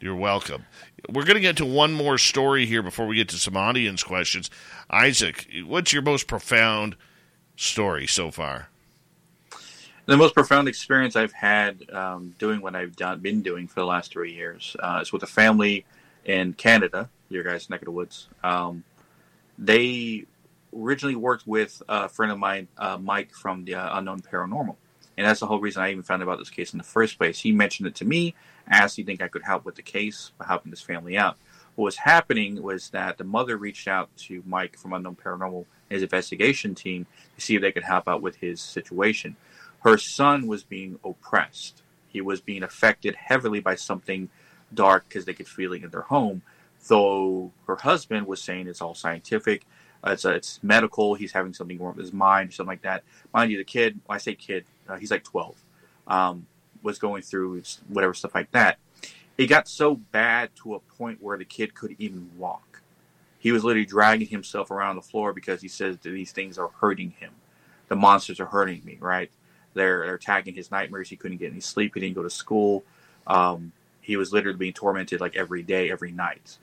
You're welcome. We're going to get to one more story here before we get to some audience questions. Isaac, what's your most profound story so far? The most profound experience I've had um, doing what I've done, been doing for the last three years uh, is with a family in Canada, your guys' neck of the woods. Um, they originally worked with a friend of mine, uh, Mike from the uh, Unknown Paranormal. And that's the whole reason I even found out about this case in the first place. He mentioned it to me, asked, Do you think I could help with the case by helping this family out? What was happening was that the mother reached out to Mike from Unknown Paranormal his investigation team to see if they could help out with his situation. Her son was being oppressed. He was being affected heavily by something dark because they could feel it in their home. Though her husband was saying it's all scientific, it's, uh, it's medical, he's having something wrong with his mind, something like that. Mind you, the kid, I say kid, uh, he's like 12, um, was going through whatever stuff like that. It got so bad to a point where the kid couldn't even walk. He was literally dragging himself around the floor because he says that these things are hurting him. The monsters are hurting me, right? They're, they're attacking his nightmares. He couldn't get any sleep. He didn't go to school. Um, he was literally being tormented like every day, every night.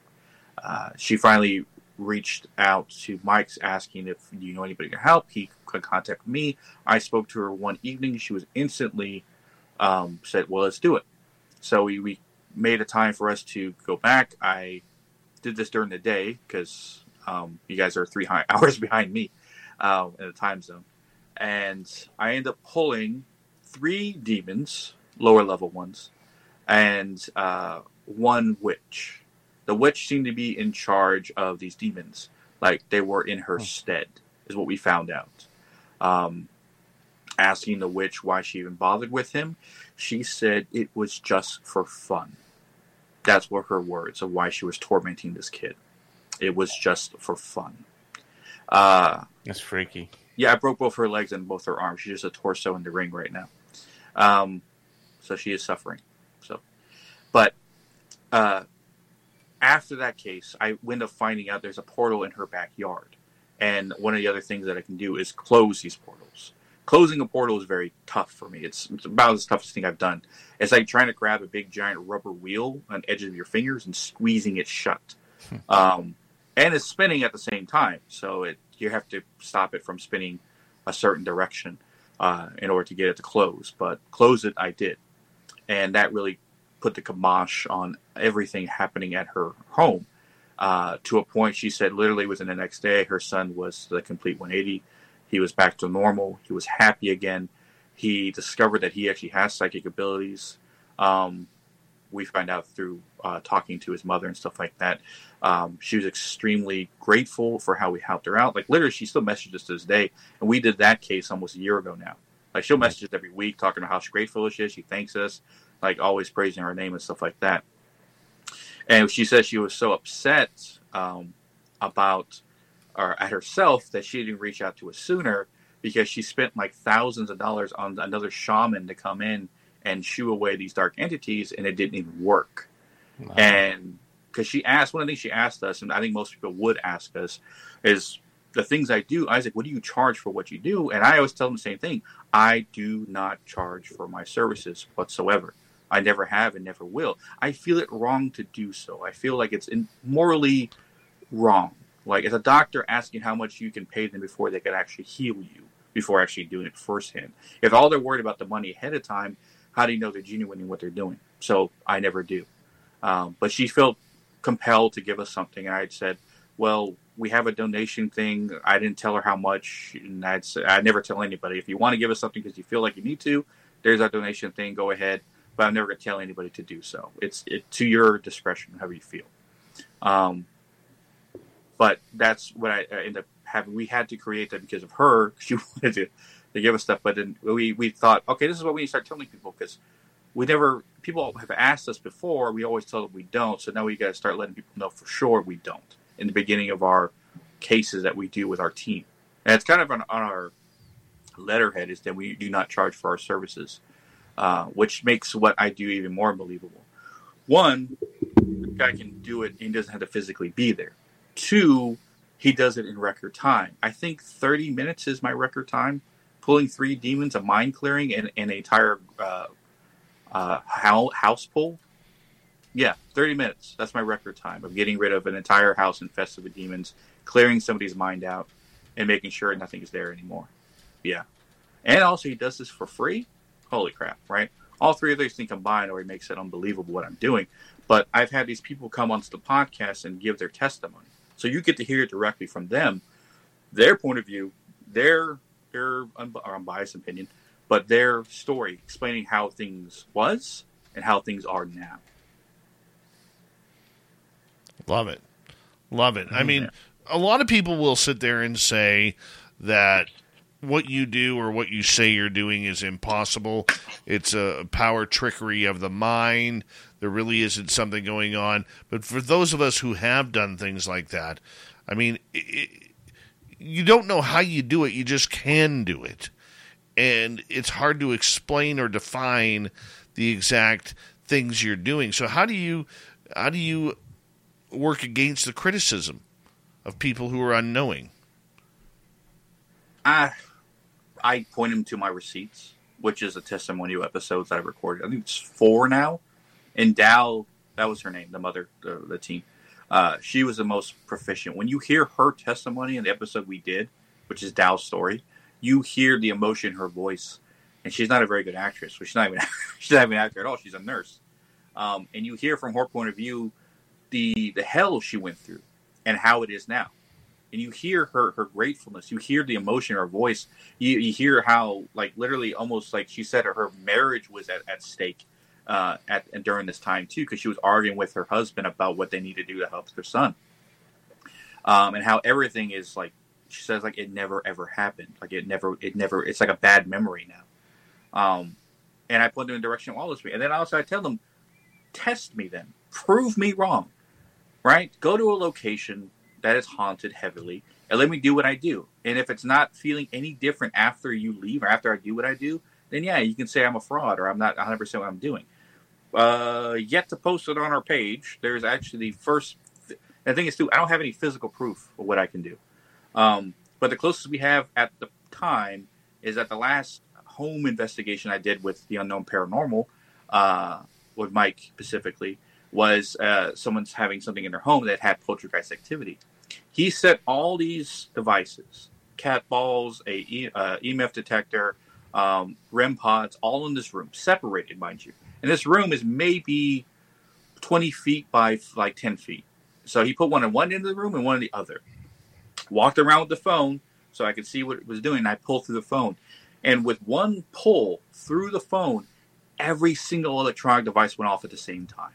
Uh, she finally reached out to Mike's asking if do you know anybody to help. He could contact me. I spoke to her one evening. She was instantly um, said, "Well, let's do it." So we, we made a time for us to go back. I did this during the day because um, you guys are three hours behind me uh, in the time zone, and I ended up pulling three demons, lower level ones, and uh, one witch. The witch seemed to be in charge of these demons, like they were in her stead, is what we found out. Um, asking the witch why she even bothered with him, she said it was just for fun. That's what her words of why she was tormenting this kid. It was just for fun. Uh, That's freaky. yeah, I broke both her legs and both her arms. She's just a torso in the ring right now. Um, so she is suffering. So, but uh, after that case, I wind up finding out there's a portal in her backyard. And one of the other things that I can do is close these portals. Closing a portal is very tough for me. It's, it's about the toughest thing I've done. It's like trying to grab a big giant rubber wheel on the edges of your fingers and squeezing it shut. um, and it's spinning at the same time. So it you have to stop it from spinning a certain direction uh, in order to get it to close. But close it, I did. And that really put the kibosh on everything happening at her home. Uh, to a point, she said literally within the next day, her son was the complete 180. He was back to normal. He was happy again. He discovered that he actually has psychic abilities. Um, we find out through uh, talking to his mother and stuff like that. Um, she was extremely grateful for how we helped her out. Like literally, she still messages us to this day, and we did that case almost a year ago now. Like she'll message us every week talking about how grateful she is. She thanks us, like always praising her name and stuff like that. And she said she was so upset um, about or at herself that she didn't reach out to us sooner because she spent like thousands of dollars on another shaman to come in and shoo away these dark entities, and it didn't even work. Wow. And because she asked, one of the things she asked us, and I think most people would ask us, is the things I do. Isaac, what do you charge for what you do? And I always tell them the same thing. I do not charge for my services whatsoever. I never have and never will. I feel it wrong to do so. I feel like it's morally wrong. Like as a doctor asking how much you can pay them before they can actually heal you, before actually doing it firsthand. If all they're worried about the money ahead of time, how do you know they're genuine in what they're doing? So I never do. Um, but she felt compelled to give us something, and I said, "Well, we have a donation thing. I didn't tell her how much, and I'd say, I never tell anybody if you want to give us something because you feel like you need to. There's our donation thing. Go ahead, but I'm never going to tell anybody to do so. It's it, to your discretion, however you feel. Um, but that's what I, ended up having. We had to create that because of her. She wanted to they give us stuff, but then we we thought, okay, this is what we need to start telling people because we never people have asked us before. We always tell them we don't, so now we got to start letting people know for sure we don't in the beginning of our cases that we do with our team, and it's kind of on, on our letterhead is that we do not charge for our services, uh, which makes what I do even more believable. One, the guy can do it; and he doesn't have to physically be there. Two, he does it in record time. I think 30 minutes is my record time pulling three demons, a mind clearing, and, and an entire uh, uh, house pull. Yeah, 30 minutes. That's my record time of getting rid of an entire house infested with demons, clearing somebody's mind out, and making sure nothing is there anymore. Yeah. And also, he does this for free. Holy crap, right? All three of those things combined already makes it unbelievable what I'm doing. But I've had these people come onto the podcast and give their testimony. So you get to hear it directly from them, their point of view, their their unbiased opinion, but their story explaining how things was and how things are now. Love it. Love it. I mm-hmm. mean, a lot of people will sit there and say that what you do or what you say you're doing is impossible. It's a power trickery of the mind. There really isn't something going on. But for those of us who have done things like that, I mean, it, you don't know how you do it, you just can do it. And it's hard to explain or define the exact things you're doing. So how do you how do you work against the criticism of people who are unknowing? I I point them to my receipts, which is a testimonial episodes that I've recorded. I think it's four now. And Dal, that was her name, the mother, the, the team. Uh, she was the most proficient. When you hear her testimony in the episode we did, which is Dow's story, you hear the emotion in her voice. And she's not a very good actress. She's not even she's not even an actor at all. She's a nurse. Um, and you hear from her point of view the the hell she went through and how it is now. And you hear her her gratefulness. You hear the emotion in her voice. You, you hear how like literally almost like she said her, marriage was at, at stake uh, at and during this time too, because she was arguing with her husband about what they need to do to help their son, um, and how everything is like she says like it never ever happened, like it never it never it's like a bad memory now. Um, and I put them in direction all this, and then also I tell them, test me then, prove me wrong, right? Go to a location that is haunted heavily and let me do what I do. And if it's not feeling any different after you leave or after I do what I do, then yeah, you can say I'm a fraud or I'm not 100% what I'm doing. uh, yet to post it on our page. There's actually the first. The thing is, too, I don't have any physical proof of what I can do. Um, but the closest we have at the time is at the last home investigation I did with the unknown paranormal, uh, with Mike specifically, was uh, someone's having something in their home that had poltergeist activity. He set all these devices, cat balls, a uh, EMF detector, um, REM pods, all in this room, separated, mind you. And this room is maybe 20 feet by like 10 feet. So he put one in one end of the room and one in the other. Walked around with the phone so I could see what it was doing. And I pulled through the phone. And with one pull through the phone, every single electronic device went off at the same time.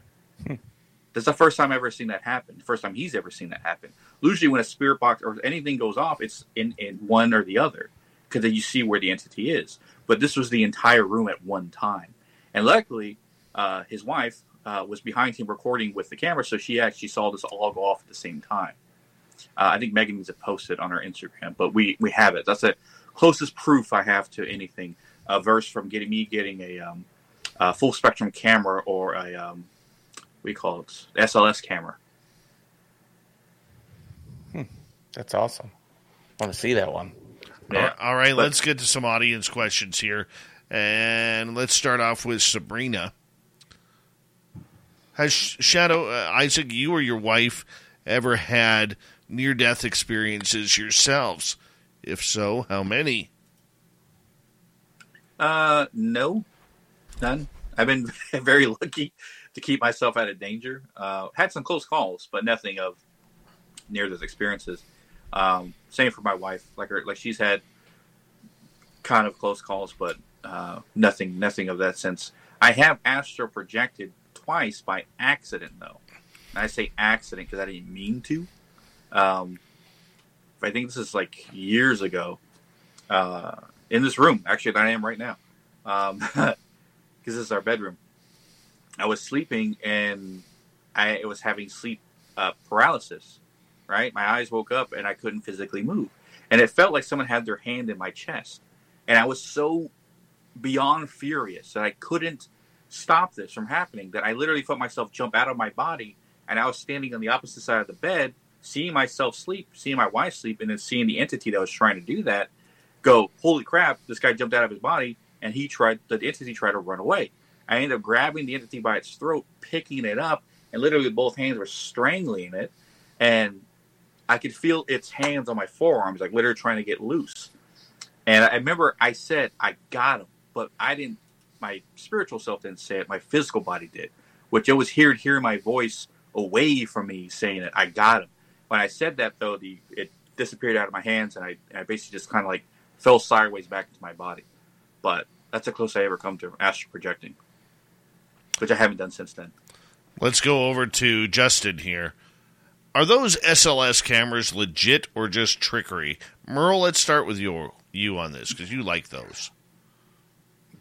That's the first time I've ever seen that happen. First time he's ever seen that happen. Usually, when a spirit box or anything goes off, it's in, in one or the other because then you see where the entity is. But this was the entire room at one time. And luckily, uh, his wife uh, was behind him recording with the camera, so she actually saw this all go off at the same time. Uh, I think Megan needs to post it on her Instagram, but we we have it. That's the closest proof I have to anything. A verse from getting me getting a, um, full spectrum camera or a um, we call it SLS camera. That's awesome. I want to see that one. Yeah. All right, let's get to some audience questions here. And let's start off with Sabrina. Has Shadow, uh, Isaac, you or your wife ever had near death experiences yourselves? If so, how many? Uh, no, none. I've been very lucky to keep myself out of danger. Uh, had some close calls, but nothing of near those experiences. Um, same for my wife. Like her, like she's had kind of close calls, but uh, nothing, nothing of that sense. I have astral projected twice by accident, though. And I say accident because I didn't mean to. Um, I think this is like years ago uh, in this room, actually, that I am right now, because this is our bedroom. I was sleeping and I was having sleep uh, paralysis. Right, my eyes woke up and I couldn't physically move, and it felt like someone had their hand in my chest, and I was so beyond furious that I couldn't stop this from happening. That I literally felt myself jump out of my body, and I was standing on the opposite side of the bed, seeing myself sleep, seeing my wife sleep, and then seeing the entity that was trying to do that go, holy crap, this guy jumped out of his body and he tried, the entity tried to run away. I ended up grabbing the entity by its throat, picking it up, and literally both hands were strangling it. And I could feel its hands on my forearms, like literally trying to get loose. And I remember I said, I got him, but I didn't, my spiritual self didn't say it, my physical body did, which I was here hearing my voice away from me saying it, I got him. When I said that, though, the it disappeared out of my hands, and I, I basically just kind of like fell sideways back into my body. But that's the closest I ever come to astral projecting, which I haven't done since then. Let's go over to Justin here. Are those SLS cameras legit or just trickery? Merle, let's start with your you on this because you like those.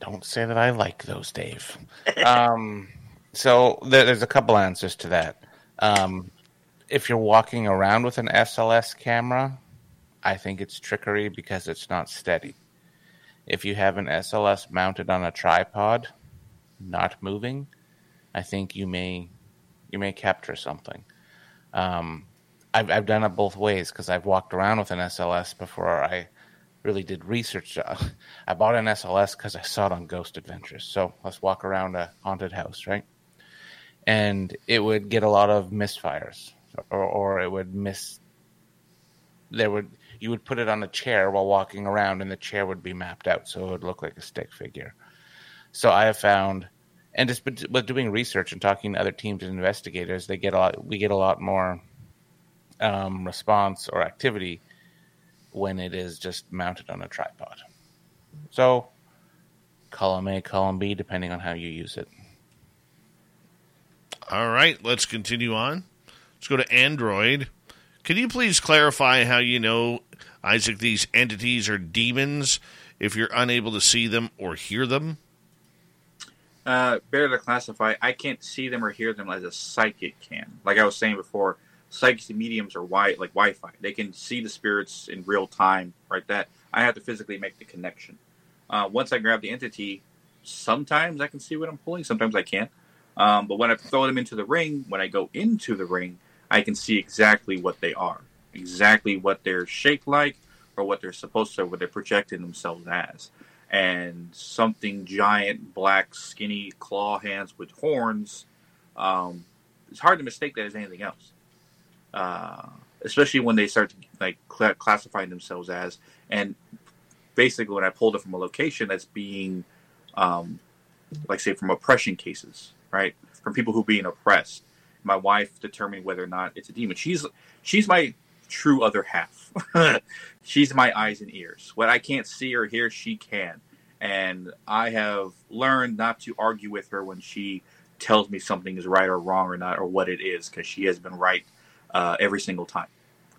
Don't say that I like those, Dave. um, so there, there's a couple answers to that. Um, if you're walking around with an SLS camera, I think it's trickery because it's not steady. If you have an SLS mounted on a tripod, not moving, I think you may you may capture something. Um, I've I've done it both ways because I've walked around with an SLS before I really did research. I bought an SLS because I saw it on Ghost Adventures. So let's walk around a haunted house, right? And it would get a lot of misfires, or, or it would miss. There would you would put it on a chair while walking around, and the chair would be mapped out, so it would look like a stick figure. So I have found, and just with doing research and talking to other teams and investigators, they get a lot. We get a lot more um, response or activity when it is just mounted on a tripod. So, column A, column B, depending on how you use it. All right, let's continue on. Let's go to Android. Can you please clarify how you know, Isaac, these entities are demons if you're unable to see them or hear them? Uh, better to classify. I can't see them or hear them as a psychic can. Like I was saying before, psychics and mediums are wi- like Wi-Fi. They can see the spirits in real time, right? That I have to physically make the connection. Uh, once I grab the entity, sometimes I can see what I'm pulling, sometimes I can't. Um, but when I throw them into the ring, when I go into the ring, I can see exactly what they are, exactly what they're shaped like, or what they're supposed to, what they're projecting themselves as. And something giant, black, skinny claw hands with horns. Um, it's hard to mistake that as anything else. Uh, especially when they start to like cl- classifying themselves as, and basically when I pulled it from a location that's being, um, like say from oppression cases, right? From people who are being oppressed. My wife determined whether or not it's a demon. She's she's my true other half. she's my eyes and ears. What I can't see or hear, she can. And I have learned not to argue with her when she tells me something is right or wrong or not or what it is because she has been right uh, every single time.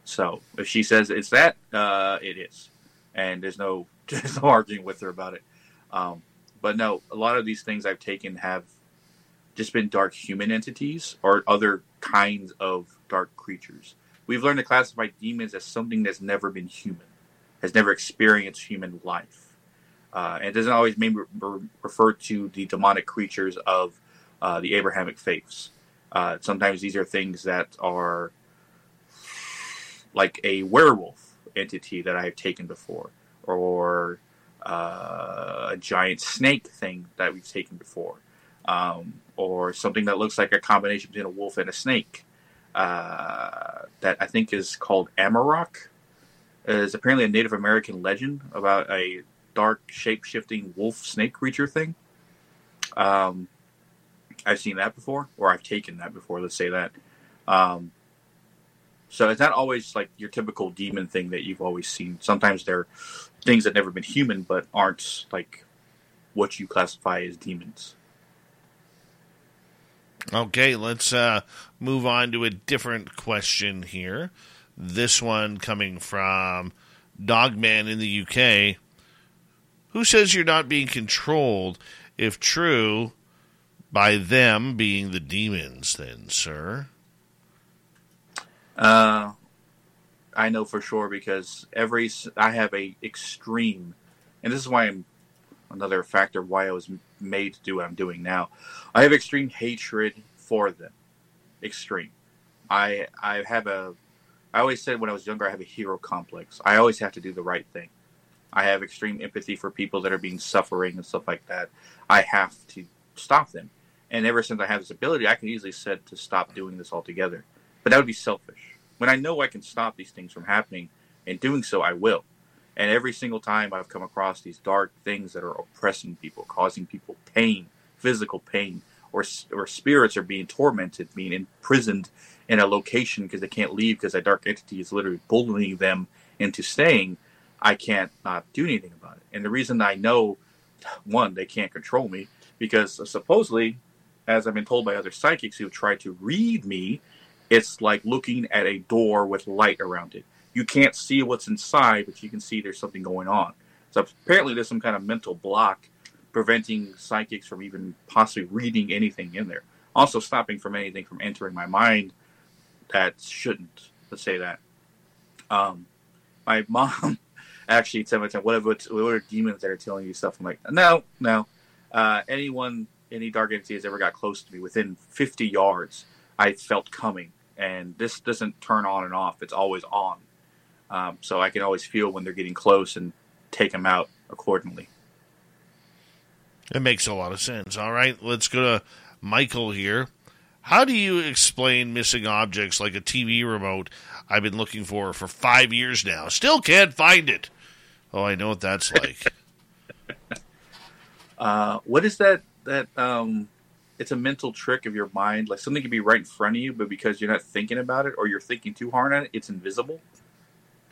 So if she says it's that, uh, it is, and there's no there's no arguing with her about it. Um, but no, a lot of these things I've taken have just been dark human entities or other kinds of dark creatures. We've learned to classify demons as something that's never been human, has never experienced human life. Uh, and doesn't always mean re- refer to the demonic creatures of uh, the Abrahamic faiths. Uh, sometimes these are things that are like a werewolf entity that I have taken before, or uh, a giant snake thing that we've taken before, um, or something that looks like a combination between a wolf and a snake. Uh, that I think is called Amarok. Is apparently a Native American legend about a dark, shape shifting wolf snake creature thing. Um, I've seen that before, or I've taken that before. Let's say that. Um, so it's not always like your typical demon thing that you've always seen. Sometimes they're things that never been human, but aren't like what you classify as demons. Okay, let's uh, move on to a different question here. This one coming from Dogman in the UK. Who says you're not being controlled? If true, by them being the demons, then, sir? Uh, I know for sure because every I have a extreme, and this is why I'm another factor why I was made to do what I'm doing now. I have extreme hatred for them, extreme. I I have a. I always said when I was younger I have a hero complex. I always have to do the right thing. I have extreme empathy for people that are being suffering and stuff like that. I have to stop them. And ever since I have this ability, I can easily set to stop doing this altogether. But that would be selfish. When I know I can stop these things from happening, and doing so, I will. And every single time I've come across these dark things that are oppressing people, causing people pain, physical pain, or or spirits are being tormented, being imprisoned in a location because they can't leave because that dark entity is literally bullying them into staying, I can't not do anything about it. And the reason I know, one, they can't control me because supposedly, as I've been told by other psychics who try to read me, it's like looking at a door with light around it. You can't see what's inside, but you can see there's something going on. So apparently, there's some kind of mental block preventing psychics from even possibly reading anything in there. Also, stopping from anything from entering my mind that shouldn't. Let's say that. Um, my mom actually said my time, what, what, what are demons that are telling you stuff? I'm like, no, no. Uh, anyone, any dark entity has ever got close to me within 50 yards, I felt coming and this doesn't turn on and off; it's always on. Um, so I can always feel when they're getting close and take them out accordingly. It makes a lot of sense. All right, let's go to Michael here. How do you explain missing objects like a TV remote I've been looking for for five years now? Still can't find it. Oh, I know what that's like. uh, what is that? That um, it's a mental trick of your mind. Like something can be right in front of you, but because you're not thinking about it or you're thinking too hard on it, it's invisible.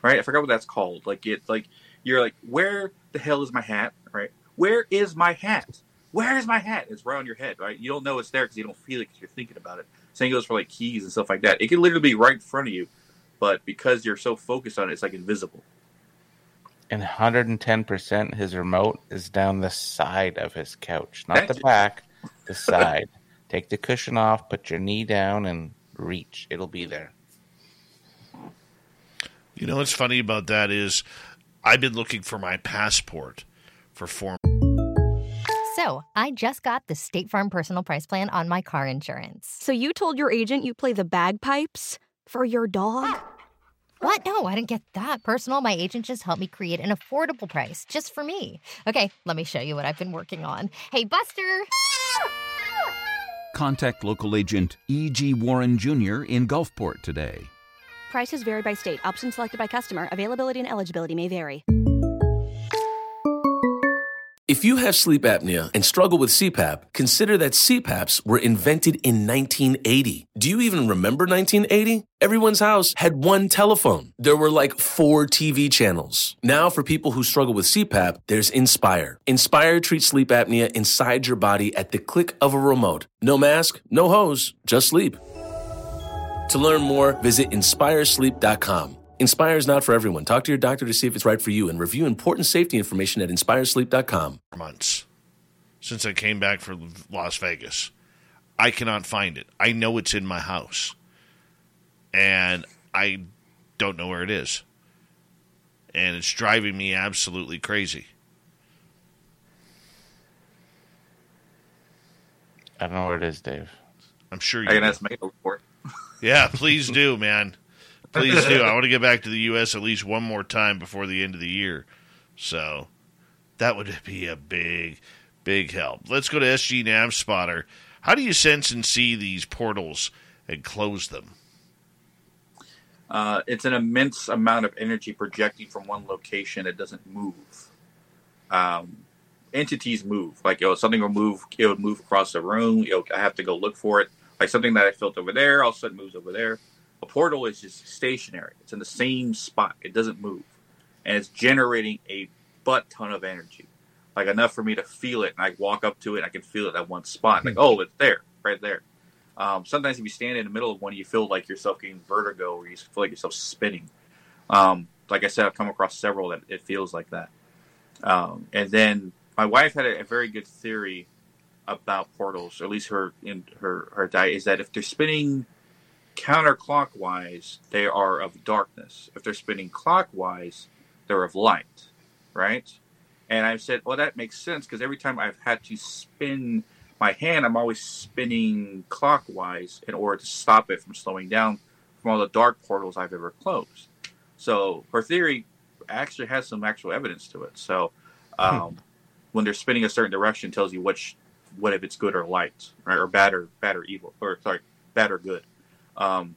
Right? I forgot what that's called. Like it, like you're like, where the hell is my hat? Right? Where is my hat? Where is my hat? It's right on your head, right? You don't know it's there because you don't feel it because you're thinking about it. Same goes for like keys and stuff like that. It can literally be right in front of you, but because you're so focused on it, it's like invisible. And 110%, his remote is down the side of his couch, not the back the side. Take the cushion off, put your knee down, and reach. It'll be there. You know what's funny about that is I've been looking for my passport for four. So I just got the State Farm Personal Price Plan on my car insurance. So you told your agent you play the bagpipes for your dog? What? No, I didn't get that personal. My agent just helped me create an affordable price just for me. Okay, let me show you what I've been working on. Hey, Buster! Contact local agent E.G. Warren Jr. in Gulfport today. Prices vary by state. Options selected by customer. Availability and eligibility may vary. If you have sleep apnea and struggle with CPAP, consider that CPAPs were invented in 1980. Do you even remember 1980? Everyone's house had one telephone. There were like four TV channels. Now, for people who struggle with CPAP, there's Inspire. Inspire treats sleep apnea inside your body at the click of a remote. No mask, no hose, just sleep. To learn more, visit inspiresleep.com. Inspire is not for everyone. Talk to your doctor to see if it's right for you and review important safety information at inspiresleep.com. Months since I came back from Las Vegas. I cannot find it. I know it's in my house. And I don't know where it is. And it's driving me absolutely crazy. I don't know where it is, Dave. I'm sure you I can do. ask Michael for it. Yeah, please do, man. Please do. I want to get back to the U.S. at least one more time before the end of the year. So that would be a big, big help. Let's go to SG Nav Spotter. How do you sense and see these portals and close them? Uh, it's an immense amount of energy projecting from one location. It doesn't move. Um, entities move. Like you know, something will move. It would move across the room. I have to go look for it. Like something that I felt over there, all of a sudden moves over there. A portal is just stationary. It's in the same spot. It doesn't move, and it's generating a butt ton of energy, like enough for me to feel it. And I walk up to it, and I can feel it at one spot. Like, oh, it's there, right there. Um, sometimes if you stand in the middle of one, you feel like yourself getting vertigo, or you feel like yourself spinning. Um, like I said, I've come across several that it feels like that. Um, and then my wife had a, a very good theory about portals, or at least her in her her diet is that if they're spinning counterclockwise, they are of darkness. If they're spinning clockwise, they're of light, right? And I've said, well, that makes sense because every time I've had to spin my hand, I'm always spinning clockwise in order to stop it from slowing down from all the dark portals I've ever closed. So her theory actually has some actual evidence to it. So um, when they're spinning a certain direction, tells you which what if it's good or light, right, or bad or bad or evil, or sorry, bad or good. Um,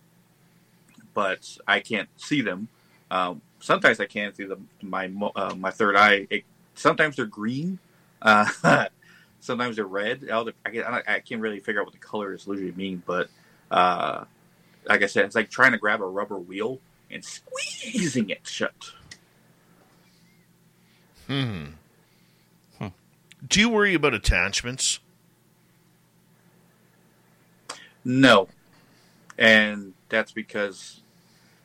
but I can't see them. Um, sometimes I can see them. My uh, my third eye. It, sometimes they're green. Uh, sometimes they're red. I, can, I can't really figure out what the colors usually mean, but uh, like I said, it's like trying to grab a rubber wheel and squeezing it shut. Hmm. Do you worry about attachments? No. And that's because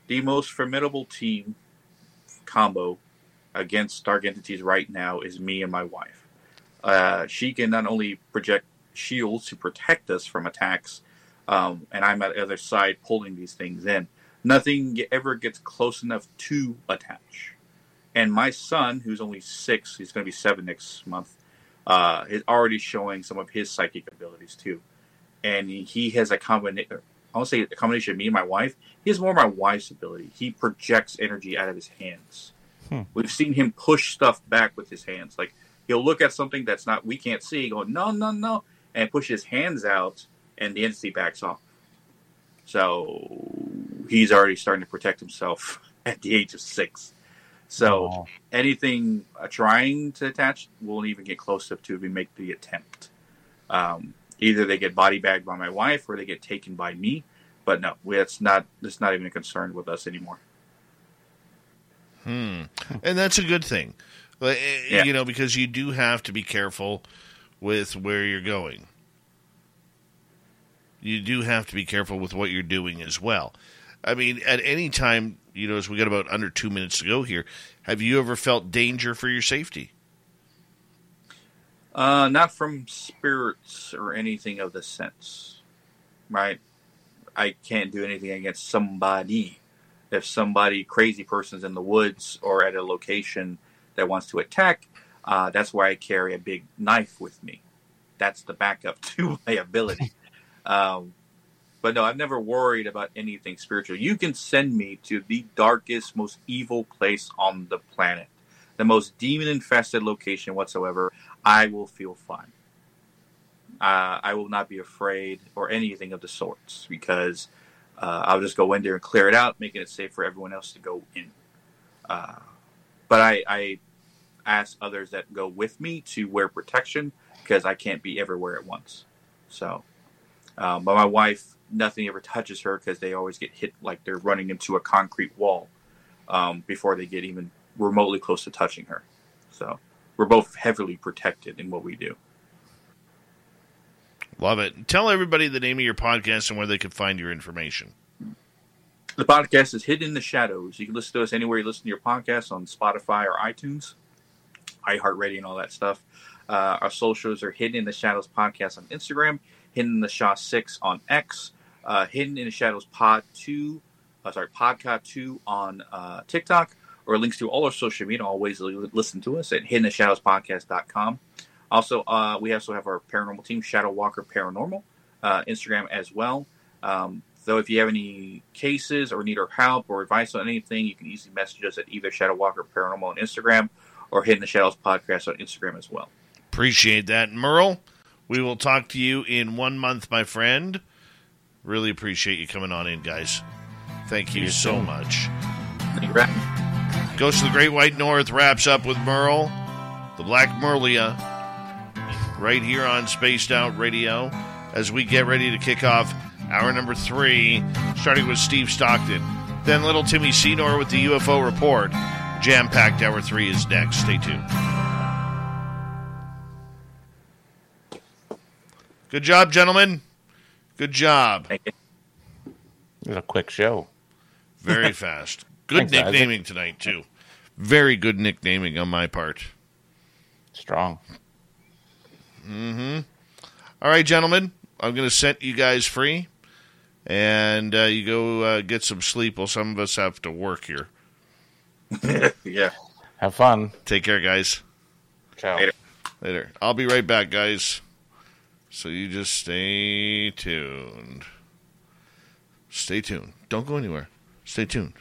the most formidable team combo against dark entities right now is me and my wife. Uh, she can not only project shields to protect us from attacks, um, and I'm at the other side pulling these things in. Nothing ever gets close enough to attach. And my son, who's only six, he's going to be seven next month, uh, is already showing some of his psychic abilities too. And he, has a combination. I won't say a combination of me and my wife. He has more of my wife's ability. He projects energy out of his hands. Hmm. We've seen him push stuff back with his hands. Like he'll look at something that's not we can't see, go no no no, and push his hands out, and the entity backs off. So he's already starting to protect himself at the age of six. So anything uh, trying to attach won't even get close enough to if we make the attempt. Um, either they get body bagged by my wife or they get taken by me. But no, it's not. It's not even a concern with us anymore. Hmm. And that's a good thing. Eh, Yeah. You know, because you do have to be careful with where you're going. You do have to be careful with what you're doing as well. I mean, at any time, you know, as we got about under two minutes to go here, have you ever felt danger for your safety? Uh, not from spirits or anything of the sense, right? I can't do anything against somebody. If somebody crazy person's in the woods or at a location that wants to attack, uh, that's why I carry a big knife with me. that's the backup to my ability. um, but no, I've never worried about anything spiritual. You can send me to the darkest, most evil place on the planet, the most demon infested location whatsoever. I will feel fine. Uh, I will not be afraid or anything of the sorts because uh, I'll just go in there and clear it out, making it safe for everyone else to go in. Uh, but I, I ask others that go with me to wear protection because I can't be everywhere at once. So, um, but my wife, nothing ever touches her because they always get hit like they're running into a concrete wall um, before they get even remotely close to touching her. So we're both heavily protected in what we do. Love it. Tell everybody the name of your podcast and where they can find your information. The podcast is Hidden in the Shadows. You can listen to us anywhere you listen to your podcast on Spotify or iTunes, iHeartRadio, and all that stuff. Uh, our socials are Hidden in the Shadows podcast on Instagram, Hidden in the Shaw 6 on X, uh, Hidden in the Shadows Pod 2, uh, sorry, Podcast 2 on uh, TikTok, or links to all our social media, all ways to listen to us at hiddentheshadowspodcast.com. Also, uh, we also have our paranormal team, Shadow Walker Paranormal, uh, Instagram as well. Um, so if you have any cases or need our help or advice on anything, you can easily message us at either Shadow Walker Paranormal on Instagram or Hidden the Shadows Podcast on Instagram as well. Appreciate that. Merle, we will talk to you in one month, my friend. Really appreciate you coming on in, guys. Thank you, you so too. much. Ghost of the Great White North wraps up with Merle, the Black Merlia, right here on Spaced Out Radio as we get ready to kick off hour number three, starting with Steve Stockton. Then little Timmy Senor with the UFO report. Jam packed hour three is next. Stay tuned. Good job, gentlemen. Good job. It was a quick show. Very fast. Good Thanks, nicknaming Isaac. tonight, too. Very good nicknaming on my part. Strong. Mm-hmm. All right, gentlemen. I'm going to set you guys free, and uh, you go uh, get some sleep while some of us have to work here. yeah. Have fun. Take care, guys. Ciao. Later. Later. I'll be right back, guys. So you just stay tuned. Stay tuned. Don't go anywhere. Stay tuned.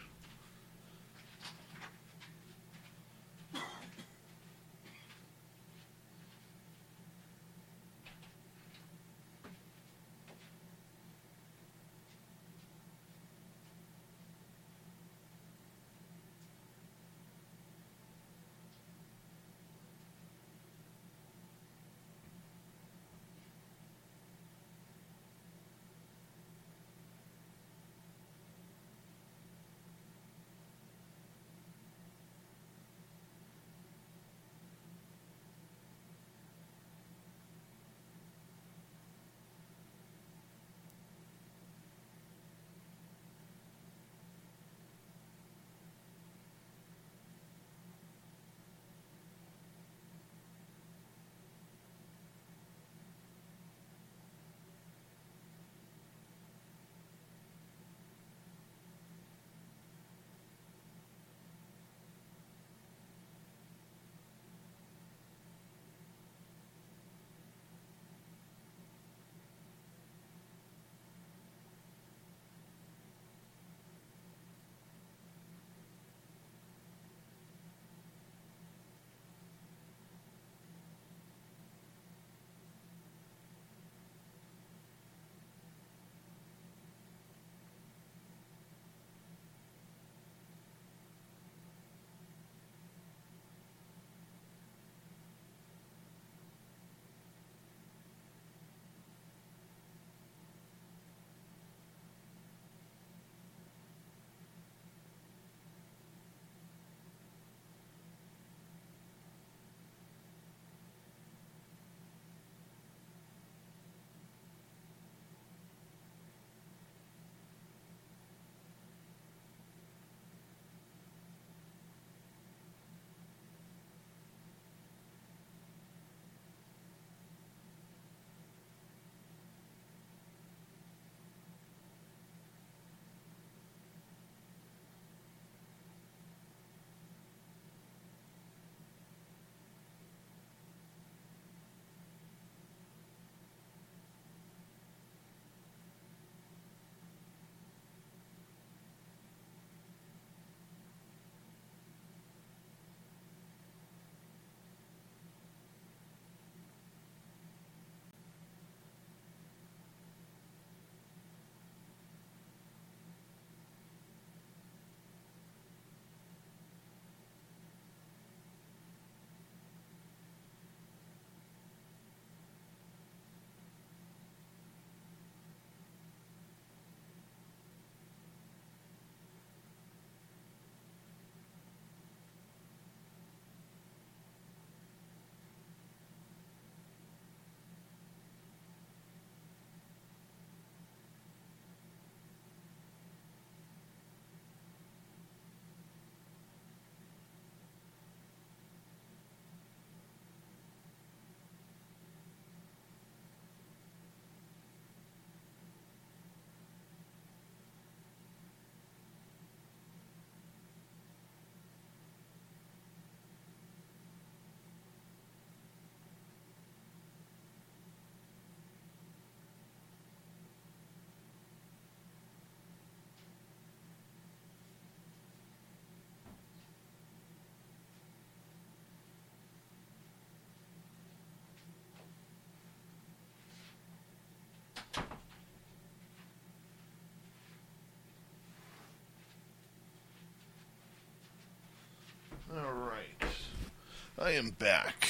I am back.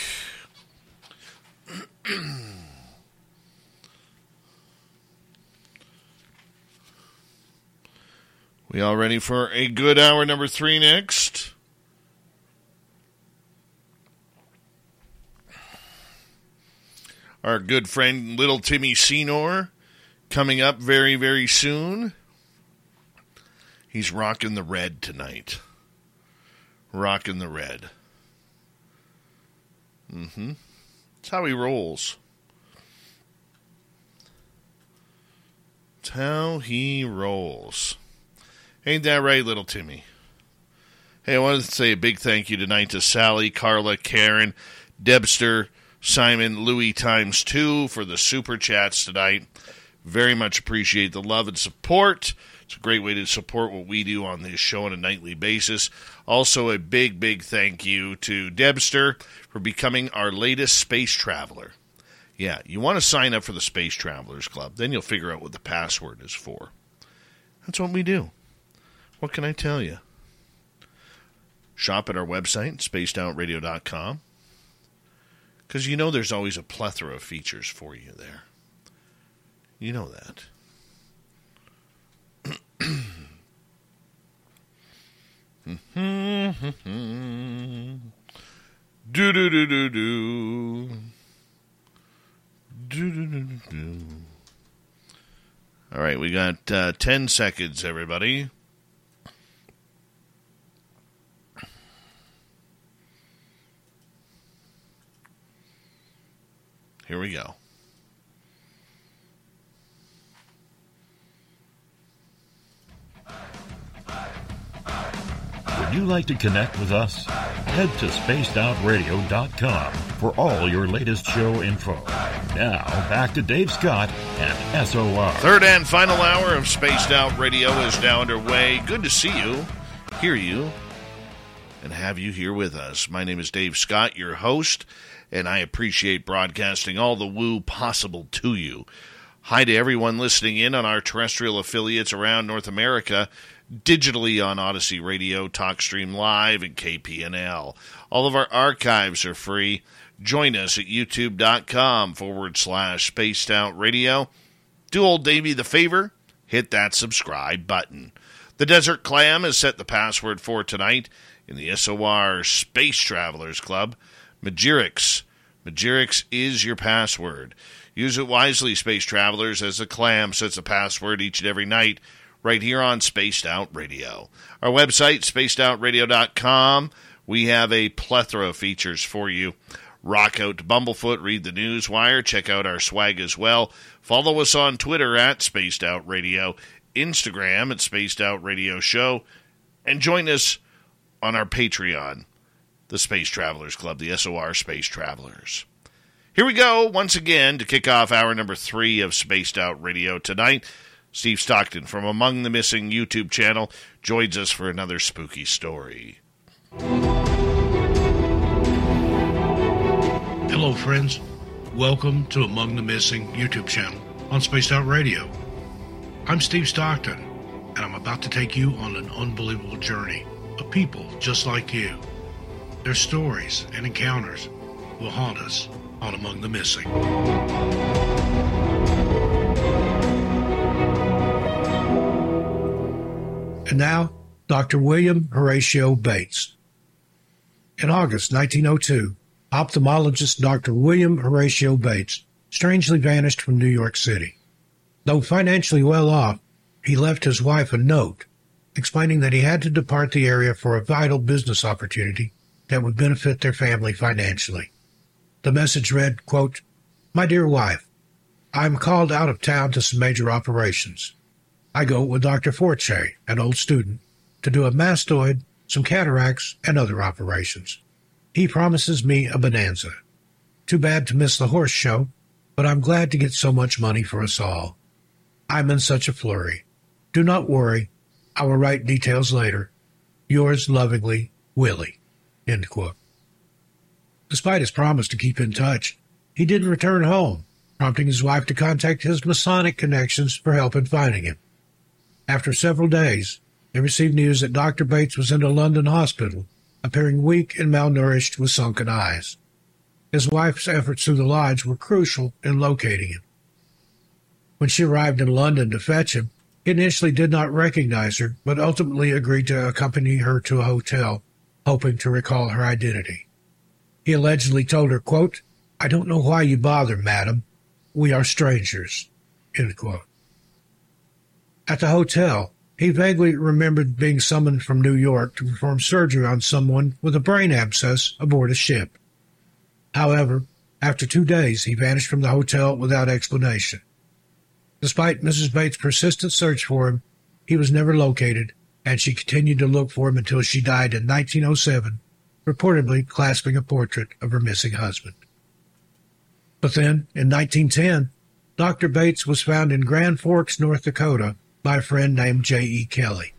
we all ready for a good hour number three next? Our good friend Little Timmy Senor coming up very, very soon. He's rocking the red tonight. Rocking the red. Mm-hmm. That's how he rolls. That's how he rolls. Ain't that right, little Timmy? Hey, I wanted to say a big thank you tonight to Sally, Carla, Karen, Debster, Simon, Louis times two for the super chats tonight. Very much appreciate the love and support. It's a great way to support what we do on this show on a nightly basis. Also, a big, big thank you to Debster for becoming our latest space traveler. Yeah, you want to sign up for the Space Travelers Club, then you'll figure out what the password is for. That's what we do. What can I tell you? Shop at our website, spacedoutradio.com, because you know there's always a plethora of features for you there. You know that. Do do do do do. Do do do do do. All right, we got uh, 10 seconds, everybody. Here we go. Would you like to connect with us? Head to spacedoutradio.com for all your latest show info. Now, back to Dave Scott and SOR. Third and final hour of Spaced Out Radio is now underway. Good to see you, hear you, and have you here with us. My name is Dave Scott, your host, and I appreciate broadcasting all the woo possible to you. Hi to everyone listening in on our terrestrial affiliates around North America, digitally on Odyssey Radio, TalkStream Live, and KPNL. All of our archives are free. Join us at youtube.com forward slash spaced out radio. Do old Davey the favor, hit that subscribe button. The Desert Clam has set the password for tonight in the SOR Space Travelers Club. Magirix. Magirix is your password. Use it wisely, space travelers, as the clam sets a password each and every night right here on Spaced Out Radio. Our website, spacedoutradio.com, we have a plethora of features for you. Rock out to Bumblefoot, read the news wire, check out our swag as well. Follow us on Twitter at Spaced Out Radio, Instagram at Spaced Out Radio Show, and join us on our Patreon, the Space Travelers Club, the SOR Space Travelers. Here we go once again to kick off hour number three of Spaced Out Radio tonight. Steve Stockton from Among the Missing YouTube channel joins us for another spooky story. Hello, friends. Welcome to Among the Missing YouTube channel on Spaced Out Radio. I'm Steve Stockton, and I'm about to take you on an unbelievable journey of people just like you. Their stories and encounters will haunt us on Among the Missing. And now, Dr. William Horatio Bates. In August 1902, ophthalmologist Dr. William Horatio Bates strangely vanished from New York City. Though financially well off, he left his wife a note explaining that he had to depart the area for a vital business opportunity that would benefit their family financially. The message read, quote, My dear wife, I am called out of town to some major operations. I go with Dr. Forche, an old student, to do a mastoid, some cataracts, and other operations. He promises me a bonanza. Too bad to miss the horse show, but I'm glad to get so much money for us all. I'm in such a flurry. Do not worry. I will write details later. Yours lovingly, Willie. Despite his promise to keep in touch, he didn't return home, prompting his wife to contact his Masonic connections for help in finding him. After several days, they received news that Dr. Bates was in a London hospital appearing weak and malnourished with sunken eyes. His wife's efforts through the lodge were crucial in locating him. When she arrived in London to fetch him, he initially did not recognize her, but ultimately agreed to accompany her to a hotel, hoping to recall her identity. He allegedly told her, quote, I don't know why you bother, madam. We are strangers. End quote. At the hotel, he vaguely remembered being summoned from New York to perform surgery on someone with a brain abscess aboard a ship. However, after two days, he vanished from the hotel without explanation. Despite Mrs. Bates' persistent search for him, he was never located, and she continued to look for him until she died in 1907, reportedly clasping a portrait of her missing husband. But then, in 1910, Dr. Bates was found in Grand Forks, North Dakota, by a friend named J.E. Kelly.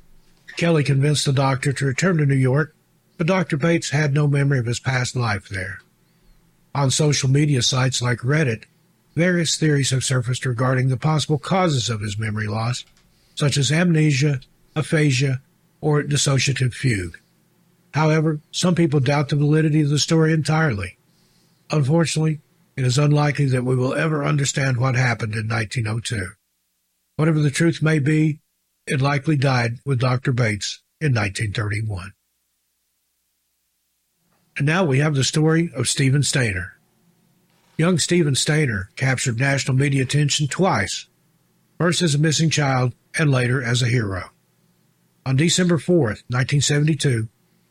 Kelly convinced the doctor to return to New York, but Dr. Bates had no memory of his past life there. On social media sites like Reddit, various theories have surfaced regarding the possible causes of his memory loss, such as amnesia, aphasia, or dissociative fugue. However, some people doubt the validity of the story entirely. Unfortunately, it is unlikely that we will ever understand what happened in 1902. Whatever the truth may be, it likely died with Dr. Bates in 1931. And now we have the story of Stephen Stayner. Young Stephen Stayner captured national media attention twice, first as a missing child and later as a hero. On December 4th, 1972,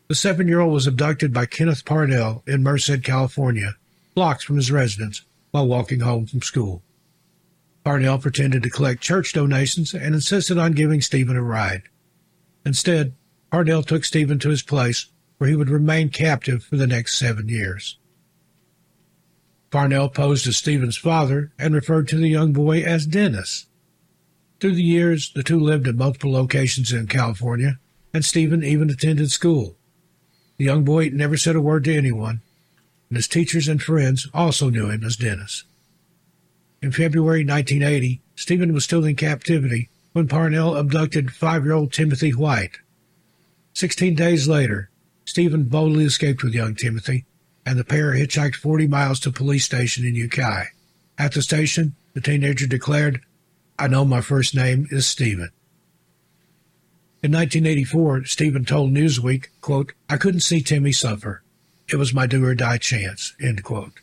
the seven year old was abducted by Kenneth Parnell in Merced, California, blocks from his residence, while walking home from school. Parnell pretended to collect church donations and insisted on giving Stephen a ride. Instead, Parnell took Stephen to his place where he would remain captive for the next seven years. Parnell posed as Stephen's father and referred to the young boy as Dennis. Through the years, the two lived in multiple locations in California, and Stephen even attended school. The young boy never said a word to anyone, and his teachers and friends also knew him as Dennis. In February 1980, Stephen was still in captivity when Parnell abducted five year old Timothy White. Sixteen days later, Stephen boldly escaped with young Timothy, and the pair hitchhiked 40 miles to a police station in Ukiah. At the station, the teenager declared, I know my first name is Stephen. In 1984, Stephen told Newsweek, quote, I couldn't see Timmy suffer. It was my do or die chance, end quote.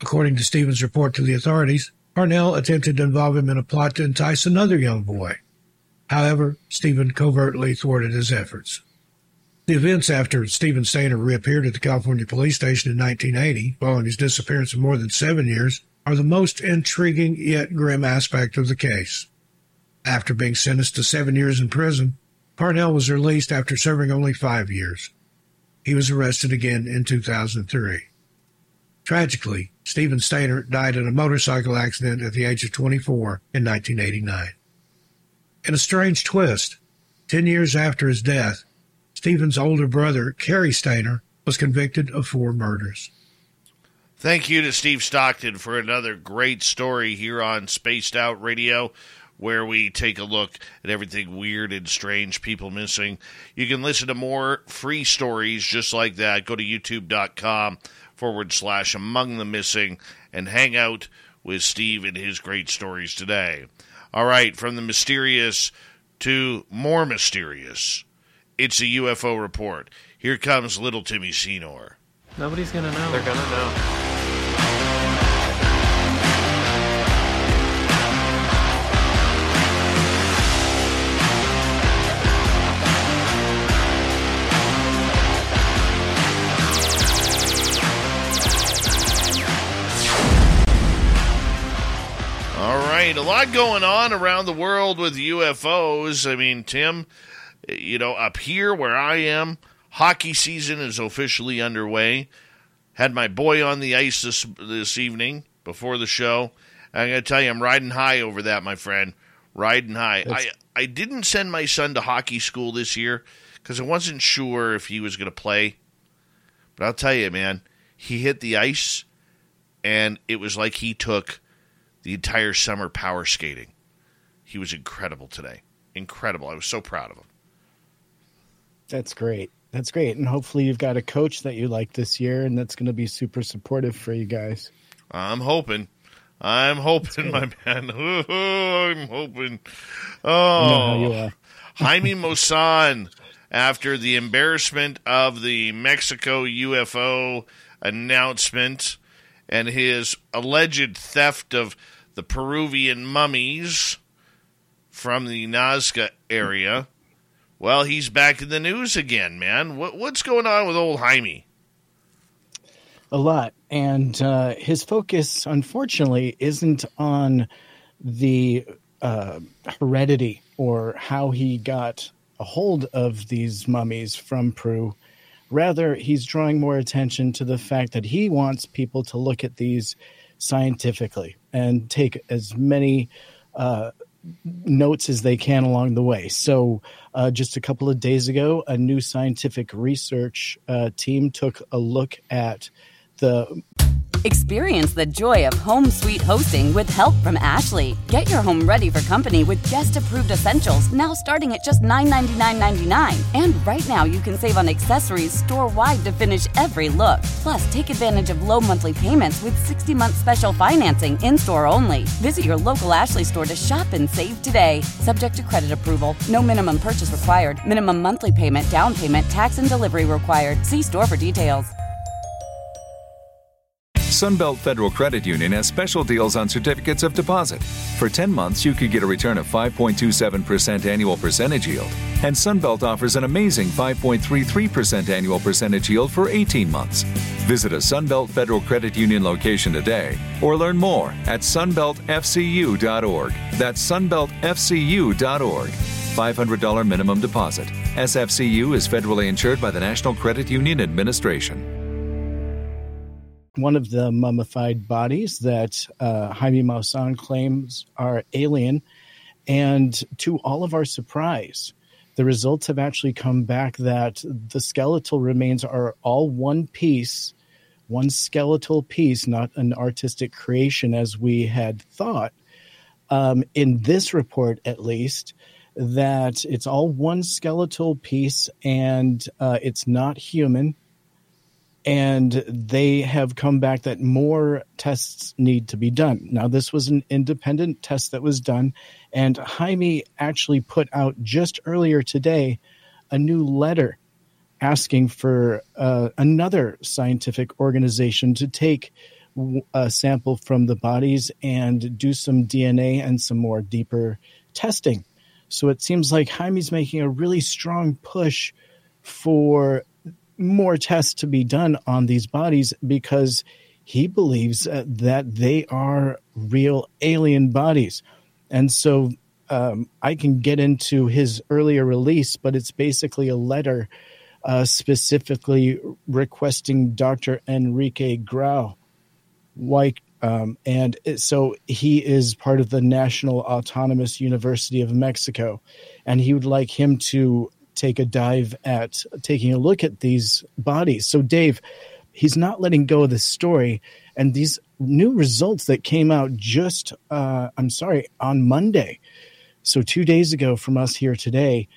According to Steven's report to the authorities, Parnell attempted to involve him in a plot to entice another young boy. However, Stephen covertly thwarted his efforts. The events after Stephen Stayner reappeared at the California police station in 1980, following his disappearance of more than seven years, are the most intriguing yet grim aspect of the case. After being sentenced to seven years in prison, Parnell was released after serving only five years. He was arrested again in 2003. Tragically, Stephen Stayner died in a motorcycle accident at the age of 24 in 1989. In a strange twist, 10 years after his death, Stephen's older brother, Cary Stayner, was convicted of four murders. Thank you to Steve Stockton for another great story here on Spaced Out Radio, where we take a look at everything weird and strange, people missing. You can listen to more free stories just like that. Go to youtube.com forward slash among the missing and hang out with Steve and his great stories today. All right, from the mysterious to more mysterious, it's a UFO report. Here comes little Timmy Senor. Nobody's gonna know. They're gonna know. Right, a lot going on around the world with UFOs. I mean, Tim, you know, up here where I am, hockey season is officially underway. Had my boy on the ice this this evening before the show. I'm going to tell you, I'm riding high over that, my friend. Riding high. I I didn't send my son to hockey school this year because I wasn't sure if he was going to play. But I'll tell you, man, he hit the ice, and it was like he took the entire summer power skating. He was incredible today. Incredible. I was so proud of him. That's great. That's great. And hopefully you've got a coach that you like this year and that's going to be super supportive for you guys. I'm hoping. I'm hoping, my man. I'm hoping. Oh, Jaime Maussan, after the embarrassment of the Mexico UFO announcement and his alleged theft of the Peruvian mummies from the Nazca area, well, he's back in the news again, man. What, what's going on with old Jaime? A lot. And uh, his focus, unfortunately, isn't on the uh, heredity or how he got a hold of these mummies from Peru. Rather, he's drawing more attention to the fact that he wants people to look at these scientifically and take as many uh, notes as they can along the way. So, uh, just a couple of days ago, a new scientific research uh, team took a look at the Experience the joy of home suite hosting with help from Ashley. Get your home ready for company with guest approved essentials now starting at just $999.99. And right now you can save on accessories store wide to finish every look. Plus, take advantage of low monthly payments with 60 month special financing in store only. Visit your local Ashley store to shop and save today. Subject to credit approval. No minimum purchase required. Minimum monthly payment, down payment, tax, and delivery required. See store for details. Sunbelt Federal Credit Union has special deals on certificates of deposit. For 10 months, you could get a return of 5.27% annual percentage yield, and Sunbelt offers an amazing 5.33% annual percentage yield for 18 months. Visit a Sunbelt Federal Credit Union location today or learn more at sunbeltfcu.org. That's sunbeltfcu.org. $500 minimum deposit. SFCU is federally insured by the National Credit Union Administration one of the mummified bodies that uh, Jaime Maussan claims are alien. And to all of our surprise, the results have actually come back that the skeletal remains are all one piece, one skeletal piece, not an artistic creation as we had thought. Um, in this report, at least, that it's all one skeletal piece and uh, it's not human and they have come back that more tests need to be done. Now, this was an independent test that was done, and Jaime actually put out just earlier today a new letter asking for uh, another scientific organization to take a sample from the bodies and do some DNA and some more deeper testing. So it seems like Jaime's making a really strong push for more tests to be done on these bodies because he believes uh, that they are real alien bodies. And so um, I can get into his earlier release, but it's basically a letter uh, specifically requesting Dr. Enrique Grau. White, um, and so he is part of the National Autonomous University of Mexico, and he would like him to take a dive at taking a look at these bodies. So, Dave, he's not letting go of this story. And these new results that came out just, uh, I'm sorry, on Monday. So, two days ago from us here today,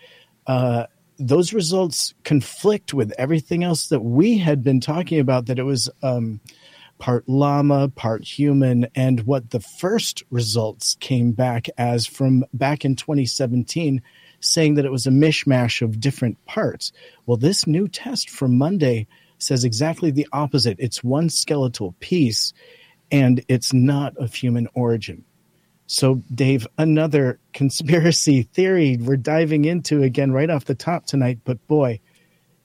uh, those results conflict with everything else that we had been talking about, that it was um, part llama, part human, and what the first results came back as from back in 2017 saying that it was a mishmash of different parts. Well, this new test from Monday says exactly the opposite. It's one skeletal piece and it's not of human origin. So, Dave, another conspiracy theory we're diving into again right off the top tonight, but boy,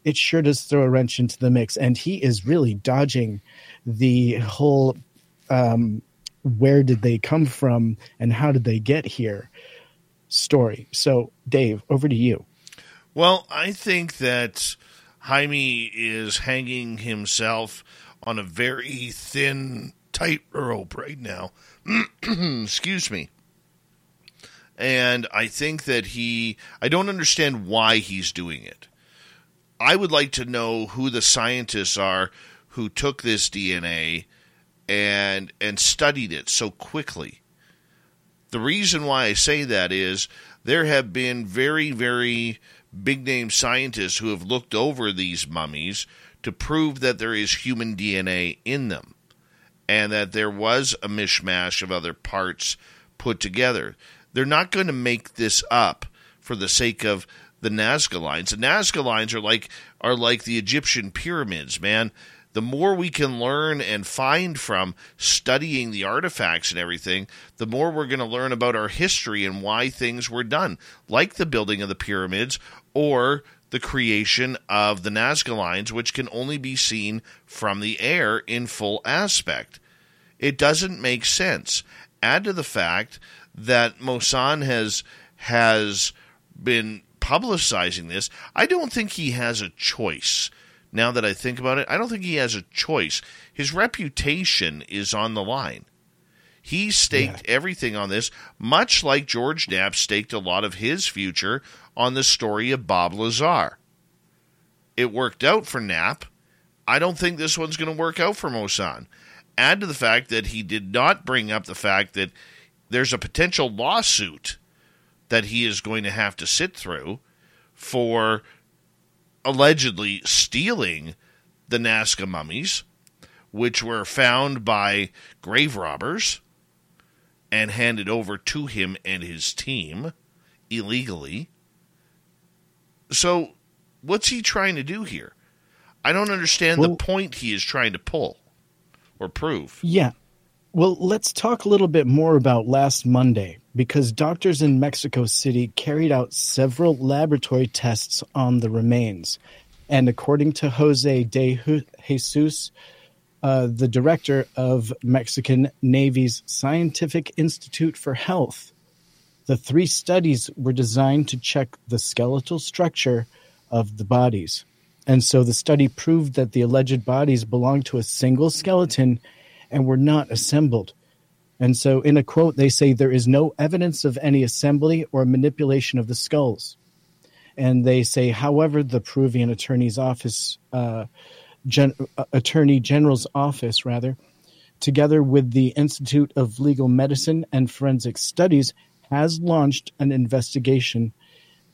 it sure does throw a wrench into the mix. And he is really dodging the whole um, where did they come from and how did they get here story. So, Dave, over to you. Well, I think that Jaime is hanging himself on a very thin tightrope right now. Excuse me. And I think that he, I don't understand why he's doing it. I would like to know who the scientists are who took this DNA and and studied it so quickly. The reason why I say that is there have been very, very big name scientists who have looked over these mummies to prove that there is human DNA in them and that there was a mishmash of other parts put together. They're not going to make this up for the sake of the Nazca lines. The Nazca lines are like are like the Egyptian pyramids, man. The more we can learn and find from studying the artifacts and everything, the more we're going to learn about our history and why things were done, like the building of the pyramids or the creation of the Nazca lines, which can only be seen from the air in full aspect. It doesn't make sense. Add to the fact that Maussan has has been publicizing this. I don't think he has a choice. Now that I think about it, I don't think he has a choice. His reputation is on the line. He staked yeah. everything on this, much like George Knapp staked a lot of his future on the story of Bob Lazar. It worked out for Knapp. I don't think this one's going to work out for Maussan. Add to the fact that he did not bring up the fact that there's a potential lawsuit that he is going to have to sit through for allegedly stealing the Nazca mummies, which were found by grave robbers and handed over to him and his team illegally. So, what's he trying to do here? I don't understand well, the point he is trying to pull or prove. Yeah. Well, let's talk a little bit more about last Monday because doctors in Mexico City carried out several laboratory tests on the remains. And according to Jose de Jesus, uh, the director of Mexican Navy's Scientific Institute for Health, the three studies were designed to check the skeletal structure of the bodies. And so the study proved that the alleged bodies belonged to a single skeleton and were not assembled. And so, in a quote, they say there is no evidence of any assembly or manipulation of the skulls. And they say, however, the Peruvian attorney's office, uh, Gen- uh, attorney general's office, rather, together with the Institute of Legal Medicine and Forensic Studies, has launched an investigation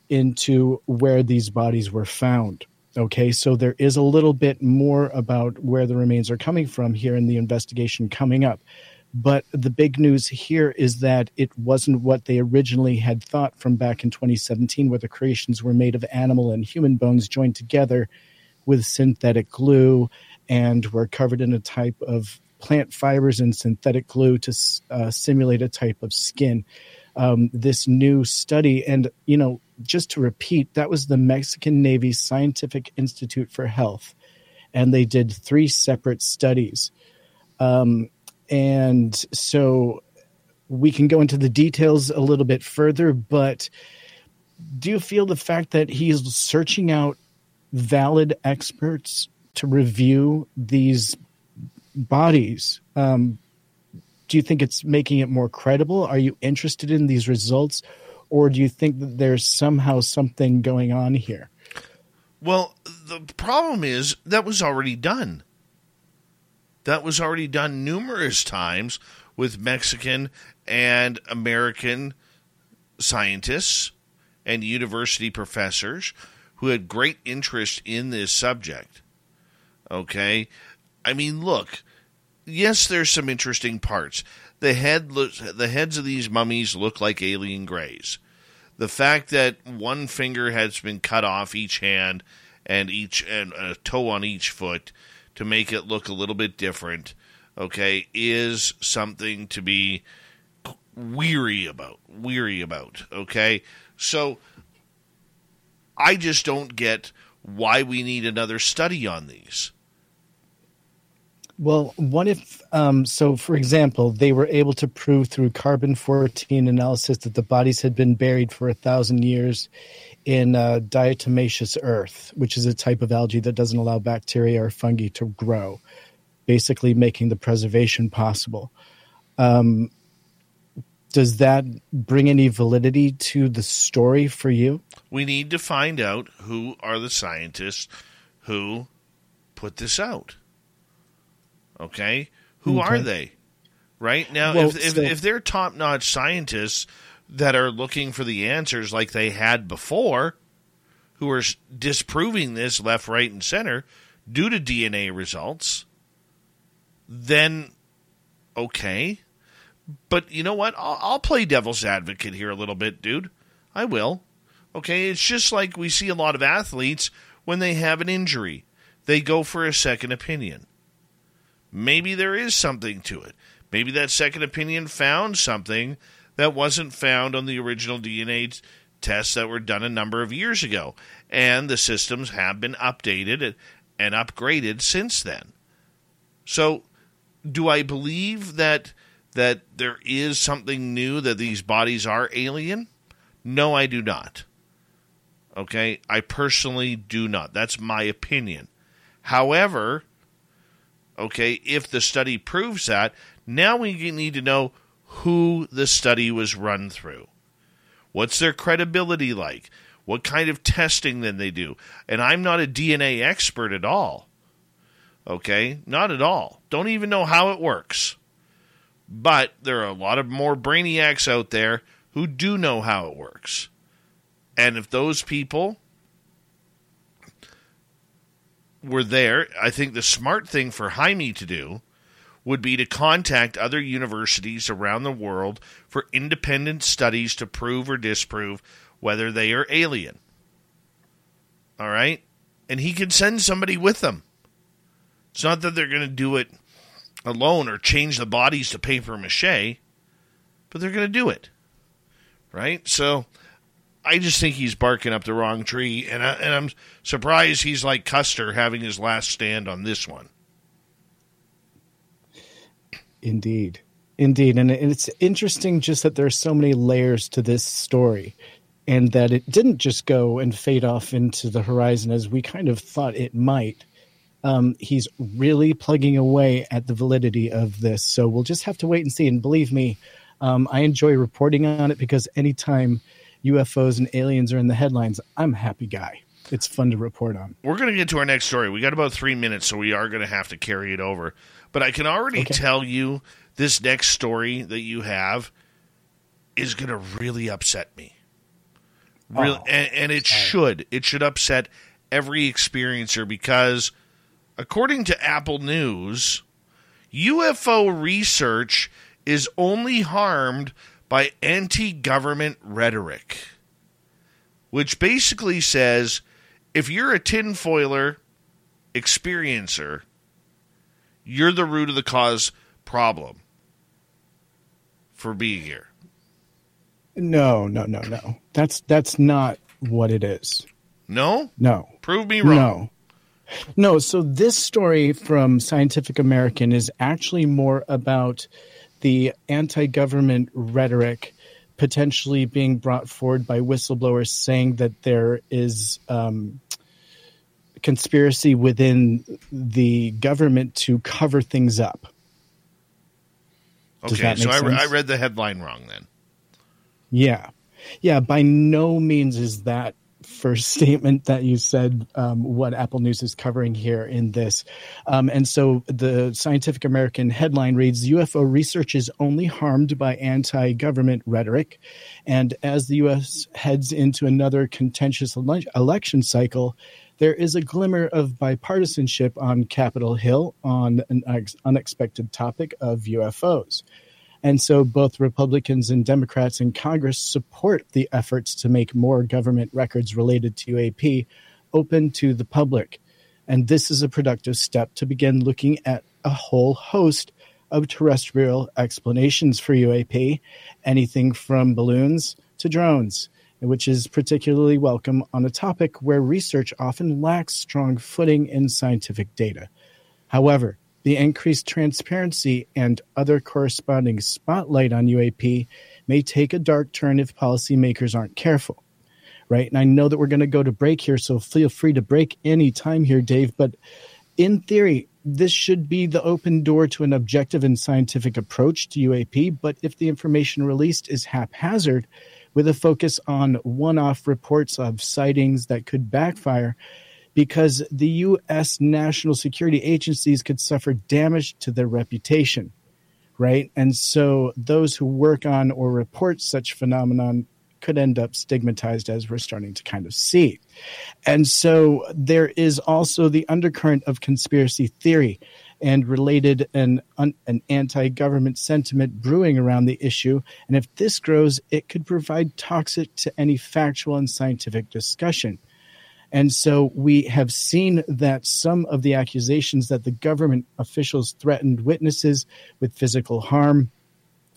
into where these bodies were found. Okay, so there is a little bit more about where the remains are coming from here in the investigation coming up. But the big news here is that it wasn't what they originally had thought from back in 2017, where the creations were made of animal and human bones joined together with synthetic glue and were covered in a type of plant fibers and synthetic glue to uh, simulate a type of skin. Um, this new study, and you know, just to repeat, that was the Mexican Navy Scientific Institute for Health, and they did three separate studies. Um, and so we can go into the details a little bit further, but do you feel the fact that he's searching out valid experts to review these bodies? Um, do you think it's making it more credible? Are you interested in these results? Or do you think that there's somehow something going on here? Well, the problem is that was already done. That was already done numerous times with Mexican and American scientists and university professors who had great interest in this subject. Okay? I mean, look, yes, there's some interesting parts. The head the heads of these mummies look like alien greys. The fact that one finger has been cut off each hand and each and a toe on each foot to make it look a little bit different, okay, is something to be weary about. Weary about, okay? So I just don't get why we need another study on these. Well, what if, um, so for example, they were able to prove through carbon 14 analysis that the bodies had been buried for a thousand years in uh, diatomaceous earth, which is a type of algae that doesn't allow bacteria or fungi to grow, basically making the preservation possible. Um, does that bring any validity to the story for you? We need to find out who are the scientists who put this out. Okay? Who okay. are they? Right? Now, well, if, so- if, if they're top notch scientists, that are looking for the answers like they had before, who are disproving this left, right, and center due to DNA results, then okay. But you know what? I'll, I'll, play devil's advocate here a little bit, dude. I will. Okay, it's just like we see a lot of athletes when they have an injury, they go for a second opinion. Maybe there is something to it. Maybe that second opinion found something that wasn't found on the original DNA tests that were done a number of years ago. And the systems have been updated and upgraded since then. So, do I believe that that there is something new that these bodies are alien? No, I do not. Okay, I personally do not. That's my opinion. However, okay, if the study proves that, now we need to know who the study was run through. What's their credibility like? What kind of testing did they do? And I'm not a DNA expert at all. Okay? Not at all. Don't even know how it works. But there are a lot of more brainiacs out there who do know how it works. And if those people were there, I think the smart thing for Jaime to do would be to contact other universities around the world for independent studies to prove or disprove whether they are alien. All right? And he could send somebody with them. It's not that they're going to do it alone or change the bodies to paper mache, but they're going to do it. Right? So I just think he's barking up the wrong tree, and, I, and I'm surprised he's like Custer having his last stand on this one. Indeed. Indeed. And it's interesting just that there are so many layers to this story and that it didn't just go and fade off into the horizon as we kind of thought it might. Um, he's really plugging away at the validity of this. So we'll just have to wait and see. And believe me, um, I enjoy reporting on it because anytime UFOs and aliens are in the headlines, I'm a happy guy. It's fun to report on. We're going to get to our next story. We got about three minutes, so we are going to have to carry it over. But I can already okay. tell you this next story that you have is going to really upset me. Really, oh, and, and, it sorry. should. It should upset every experiencer because, according to Apple News, UFO research is only harmed by anti government rhetoric, which basically says if you're a tinfoiler experiencer, you're the root of the cause problem for being here. No, no, no, no. That's that's not what it is. No? No. Prove me wrong. No. No, so this story from Scientific American is actually more about the anti-government rhetoric potentially being brought forward by whistleblowers saying that there is um, conspiracy within the government to cover things up. okay, so I, re- I read the headline wrong then. Yeah. Yeah, by no means is that first statement that you said um, what Apple News is covering here in this. Um, and so the Scientific American headline reads UFO research is only harmed by anti government rhetoric. And as the U.S. heads into another contentious ele- election cycle, there is a glimmer of bipartisanship on Capitol Hill on an unexpected topic of UFOs. And so both Republicans and Democrats in Congress support the efforts to make more government records related to UAP open to the public. And this is a productive step to begin looking at a whole host of terrestrial explanations for UAP, anything from balloons to drones which is particularly welcome on a topic where research often lacks strong footing in scientific data. However, the increased transparency and other corresponding spotlight on UAP may take a dark turn if policymakers aren't careful. Right. And I know that we're going to go to break here, so feel free to break any time here, Dave. But in theory, this should be the open door to an objective and scientific approach to UAP. But if the information released is haphazard, with a focus on one off reports of sightings that could backfire because the U.S. national security agencies could suffer damage to their reputation, right? And so those who work on or report such phenomenon could end up stigmatized as we're starting to kind of see. And so there is also the undercurrent of conspiracy theory and related an, an anti government sentiment brewing around the issue. And if this grows, it could provide toxic to any factual and scientific discussion. And so we have seen that some of the accusations that the government officials threatened witnesses with physical harm.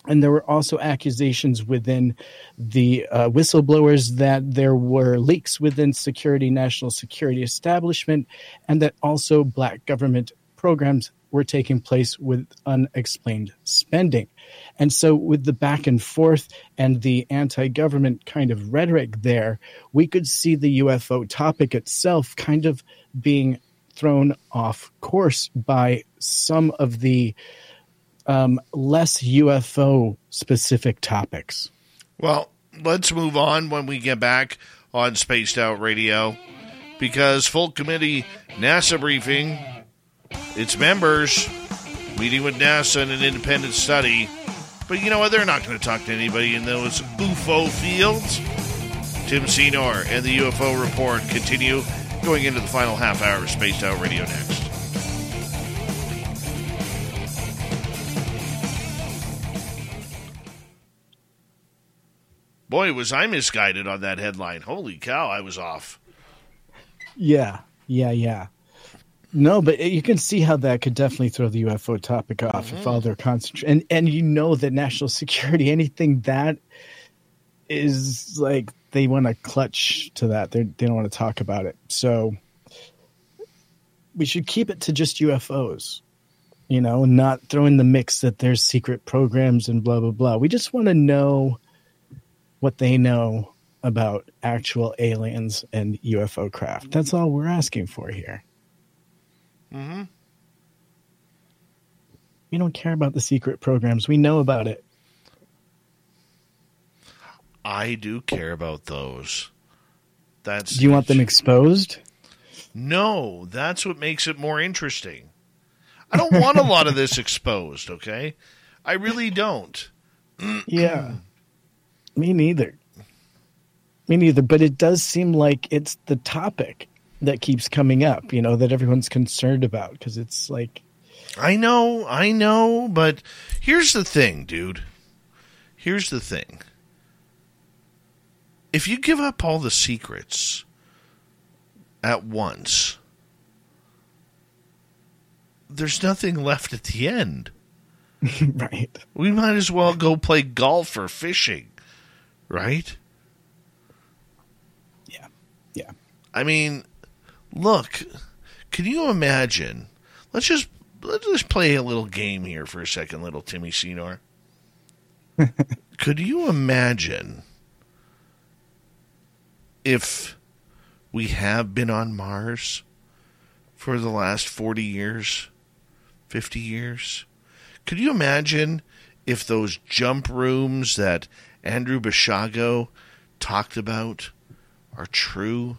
And there were also accusations within the uh, whistleblowers that there were leaks within security, national security establishment, and that also black government programs were taking place with unexplained spending. And so, with the back and forth and the anti government kind of rhetoric there, we could see the UFO topic itself kind of being thrown off course by some of the um, less UFO specific topics. Well, let's move on when we get back on Spaced Out Radio because full committee NASA briefing its members meeting with NASA in an independent study. But you know what? They're not going to talk to anybody in those UFO fields. Tim Senor and the UFO Report continue going into the final half hour of Spaced Out Radio next. Boy, was I misguided on that headline. Holy cow, I was off. Yeah, yeah, yeah. No, but you can see how that could definitely throw the UFO topic off mm-hmm. if all they're concentrating. And and you know that national security, anything that is like they want to clutch to that. They they don't want to talk about it. So we should keep it to just UFOs. You know, not throw in the mix that there's secret programs and blah blah blah. We just want to know what they know about actual aliens and UFO craft. That's all we're asking for here. Mm-hmm. We don't care about the secret programs. We know about it. I do care about those. That's Do you want them exposed? No, that's what makes it more interesting. I don't want a lot of this exposed, okay? I really don't. yeah. Me neither. Me neither, but it does seem like it's the topic that keeps coming up, you know, that everyone's concerned about because it's like I know, I know, but here's the thing, dude. Here's the thing. If you give up all the secrets at once, there's nothing left at the end. right. We might as well go play golf or fishing, right? Yeah. Yeah. I mean, look, can you imagine? Let's just let's just play a little game here for a second, little Timmy Senor. Could you imagine if we have been on Mars for the last 40 years, 50 years? Could you imagine if those jump rooms that Andrew Basiago talked about are true?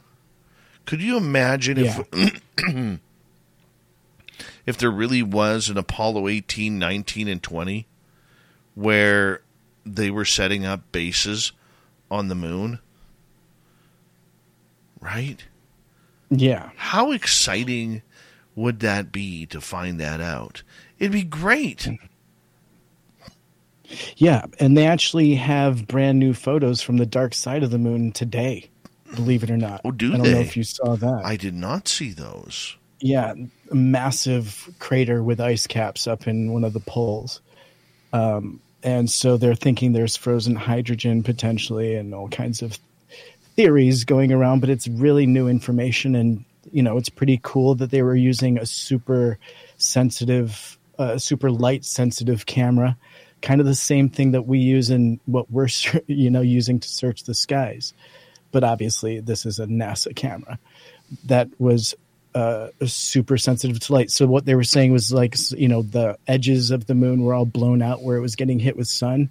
Could you imagine yeah. if if there really was an Apollo 18, 19 and 20 where they were setting up bases on the moon? Right? Yeah. How exciting would that be to find that out? It'd be great. Yeah, and they actually have brand new photos from the dark side of the moon today believe it or not. Oh, do I don't they? know if you saw that. I did not see those. Yeah, a massive crater with ice caps up in one of the poles. Um, and so they're thinking there's frozen hydrogen potentially and all kinds of theories going around, but it's really new information. And, you know, it's pretty cool that they were using a super sensitive, uh, super light sensitive camera, kind of the same thing that we use in what we're, you know, using to search the skies but obviously this is a NASA camera that was uh, super sensitive to light. So what they were saying was like you know the edges of the moon were all blown out where it was getting hit with sun,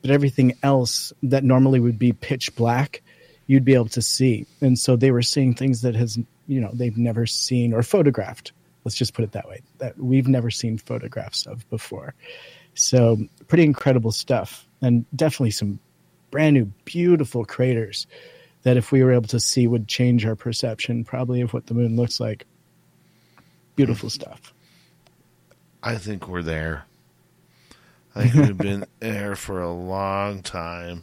but everything else that normally would be pitch black, you'd be able to see. And so they were seeing things that has you know they've never seen or photographed. Let's just put it that way that we've never seen photographs of before. So pretty incredible stuff, and definitely some brand new, beautiful craters that if we were able to see would change our perception probably of what the moon looks like. Beautiful mm-hmm. stuff. I think we're there. I think we've been there for a long time.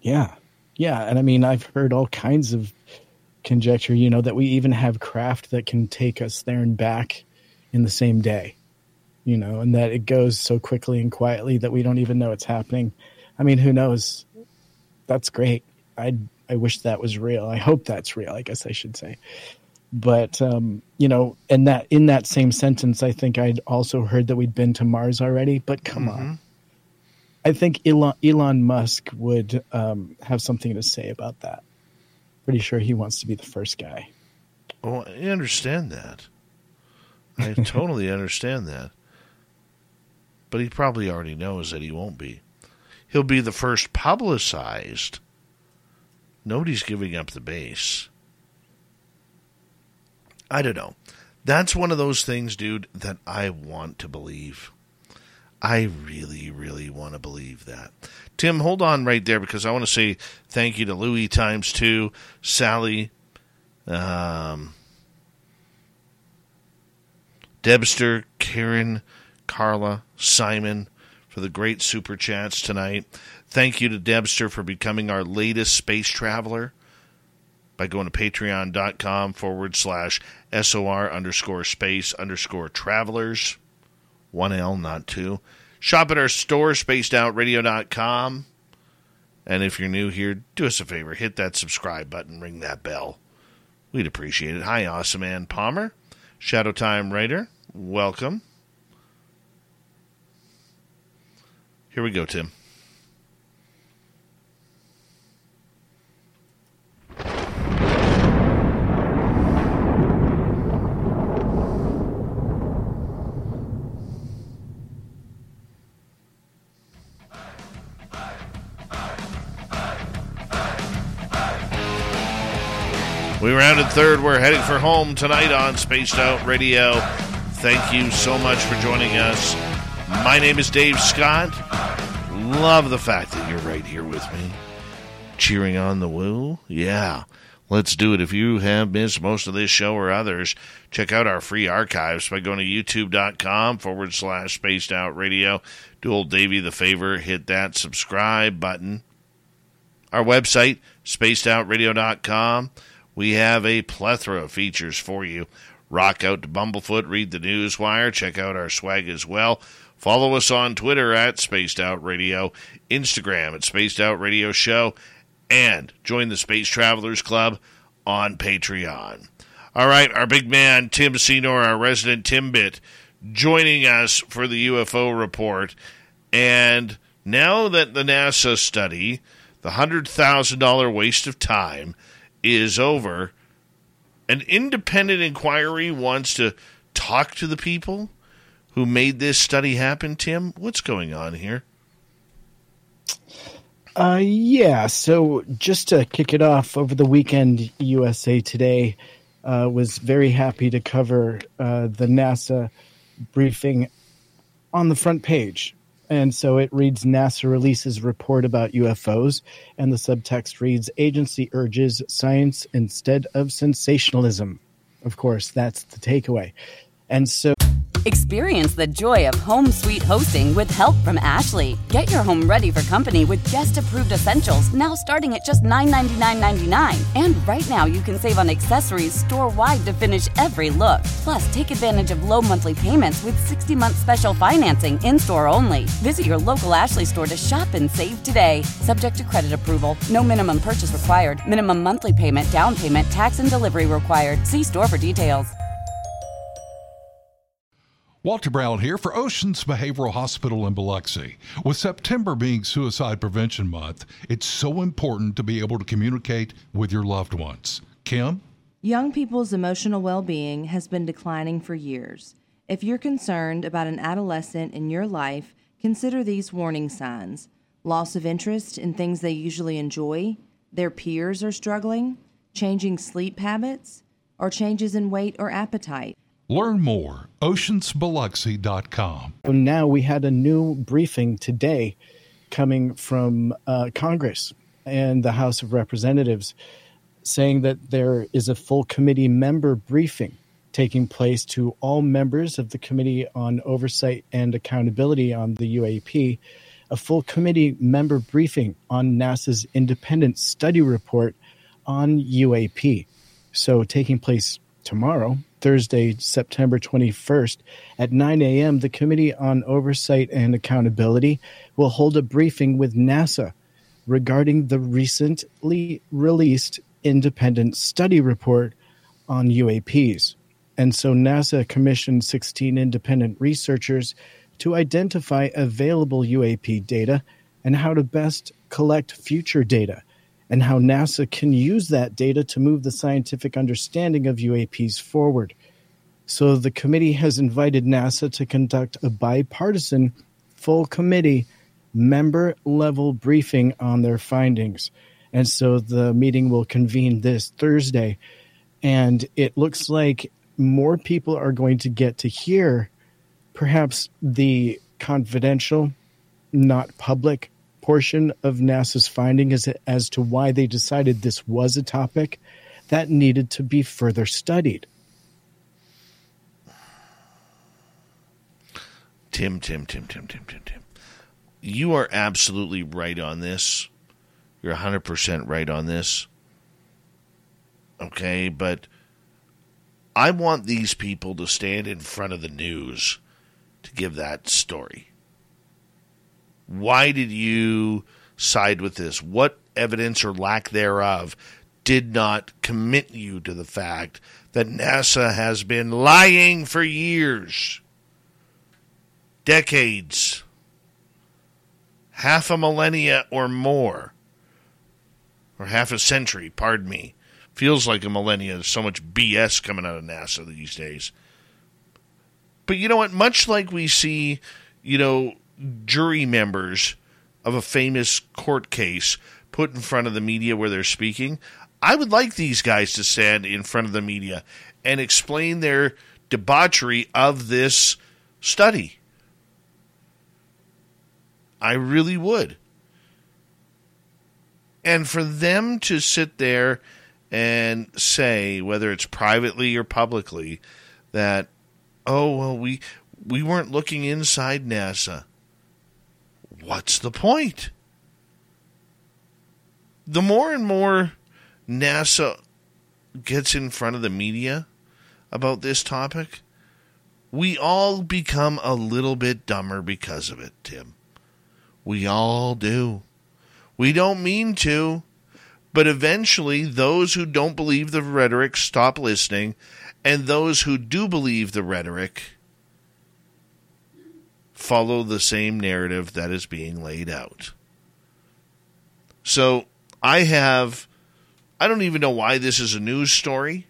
Yeah. Yeah. And I mean, I've heard all kinds of conjecture, you know, that we even have craft that can take us there and back in the same day, you know, and that it goes so quickly and quietly that we don't even know it's happening. I mean, who knows? That's great. I I wish that was real. I hope that's real, I guess I should say. But um, you know, and that in that same sentence, I think I'd also heard that we'd been to Mars already. But come mm-hmm. on, I think Elon, Elon Musk would um, have something to say about that. Pretty sure he wants to be the first guy. Oh, I understand that. I totally understand that. But he probably already knows that he won't be. He'll be the first publicized. Nobody's giving up the base. I don't know. That's one of those things, dude, that I want to believe. I really, really want to believe that. Tim, hold on right there because I want to say thank you to Louis times two, Sally, um, Debster, Karen, Carla, Simon for the great super chats tonight. Thank you to Debster for becoming our latest space traveler by going to patreon.com forward slash SOR underscore space underscore travelers. One L, not two. Shop at our store, spacedoutradio.com. And if you're new here, do us a favor hit that subscribe button, ring that bell. We'd appreciate it. Hi, Awesome Man Palmer, Shadow Time Writer. Welcome. Here we go, Tim. We rounded third. We're heading for home tonight on Spaced Out Radio. Thank you so much for joining us. My name is Dave Scott. Love the fact that you're right here with me, cheering on the woo. Yeah, let's do it. If you have missed most of this show or others, check out our free archives by going to youtube.com forward slash spaced out radio. Do old Davey the favor, hit that subscribe button. Our website, spacedoutradio.com. We have a plethora of features for you. Rock out to Bumblefoot, read the Newswire, check out our swag as well. Follow us on Twitter at Spaced Out Radio, Instagram at Spaced Out Radio Show, and join the Space Travelers Club on Patreon. All right, our big man Tim Senor, our resident Timbit, joining us for the UFO report. And now that the NASA study, the $100,000 waste of time, is over, an independent inquiry wants to talk to the people who made this study happen. Tim, what's going on here? Uh, yeah. So just to kick it off, over the weekend, USA Today uh, was very happy to cover uh, the NASA briefing on the front page. And so it reads NASA releases report about UFOs, and the subtext reads Agency urges science instead of sensationalism. Of course, that's the takeaway. And so. Experience the joy of home suite hosting with help from Ashley. Get your home ready for company with guest approved essentials now starting at just $999.99. And right now you can save on accessories store wide to finish every look. Plus, take advantage of low monthly payments with 60 month special financing in store only. Visit your local Ashley store to shop and save today. Subject to credit approval. No minimum purchase required. Minimum monthly payment, down payment, tax, and delivery required. See store for details. Walter Brown here for Oceans Behavioral Hospital in Biloxi. With September being Suicide Prevention Month, it's so important to be able to communicate with your loved ones. Kim? Young people's emotional well being has been declining for years. If you're concerned about an adolescent in your life, consider these warning signs loss of interest in things they usually enjoy, their peers are struggling, changing sleep habits, or changes in weight or appetite. Learn more, oceansbiloxi.com. So now we had a new briefing today coming from uh, Congress and the House of Representatives saying that there is a full committee member briefing taking place to all members of the Committee on Oversight and Accountability on the UAP, a full committee member briefing on NASA's independent study report on UAP. So, taking place tomorrow, Thursday, September 21st at 9 a.m., the Committee on Oversight and Accountability will hold a briefing with NASA regarding the recently released independent study report on UAPs. And so NASA commissioned 16 independent researchers to identify available UAP data and how to best collect future data, and how NASA can use that data to move the scientific understanding of UAPs forward. So the committee has invited NASA to conduct a bipartisan, full committee, member level briefing on their findings. And so the meeting will convene this Thursday. And it looks like more people are going to get to hear perhaps the confidential, not public portion of NASA's finding as, as to why they decided this was a topic that needed to be further studied. Tim, Tim, Tim, Tim, Tim, Tim, Tim. You are absolutely right on this. You're 100% right on this. Okay, but I want these people to stand in front of the news to give that story. Why did you side with this? What evidence or lack thereof did not commit you to the fact that NASA has been lying for years, decades, half a millennia or more, or half a century, pardon me, feels like a millennia. There's so much BS coming out of NASA these days. But you know what? Much like we see, you know, jury members of a famous court case put in front of the media where they're speaking, I would like these guys to stand in front of the media and explain their debauchery of this study. I really would. And for them to sit there and say, whether it's privately or publicly, that, oh, well, we, we weren't looking inside NASA. What's the point? The more and more NASA gets in front of the media about this topic, we all become a little bit dumber because of it, Tim. We all do. We don't mean to. But eventually, those who don't believe the rhetoric stop listening, and those who do believe the rhetoric follow the same narrative that is being laid out. So I have, I don't even know why this is a news story.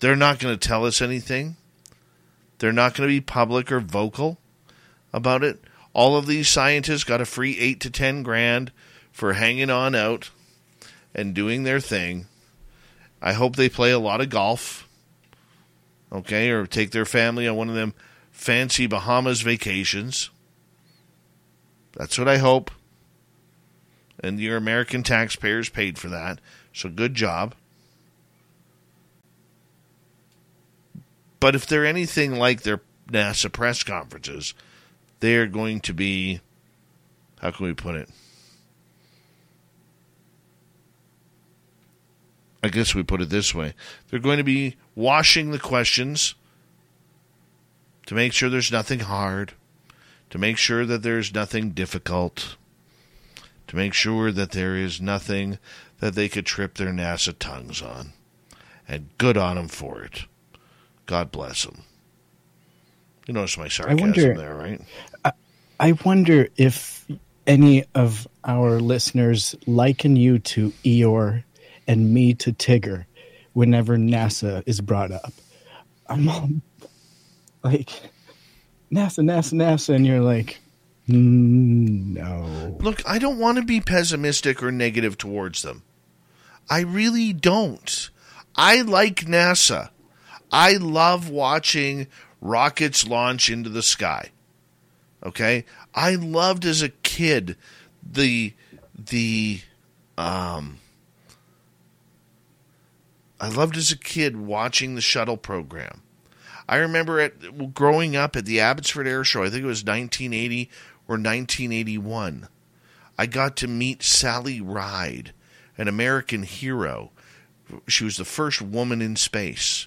They're not going to tell us anything. They're not going to be public or vocal about it. All of these scientists got a free eight to ten grand for hanging on out and doing their thing. I hope they play a lot of golf, okay, or take their family on one of them fancy Bahamas vacations. That's what I hope. And your American taxpayers paid for that, so good job. But if they're anything like their NASA press conferences, they are going to be, how can we put it? I guess we put it this way they're going to be washing the questions to make sure there's nothing hard, to make sure that there's nothing difficult, to make sure that there is nothing that they could trip their NASA tongues on. And good on them for it. God bless them. You notice my sarcasm wonder, there, right? I, I wonder if any of our listeners liken you to Eeyore and me to Tigger whenever NASA is brought up. I'm all like, NASA, NASA, NASA, and you're like, mm, no. Look, I don't want to be pessimistic or negative towards them. I really don't. I like NASA. I love watching rockets launch into the sky. Okay? I loved as a kid the the um I loved as a kid watching the shuttle program. I remember at growing up at the Abbotsford Air Show, I think it was 1980 or 1981. I got to meet Sally Ride, an American hero. She was the first woman in space.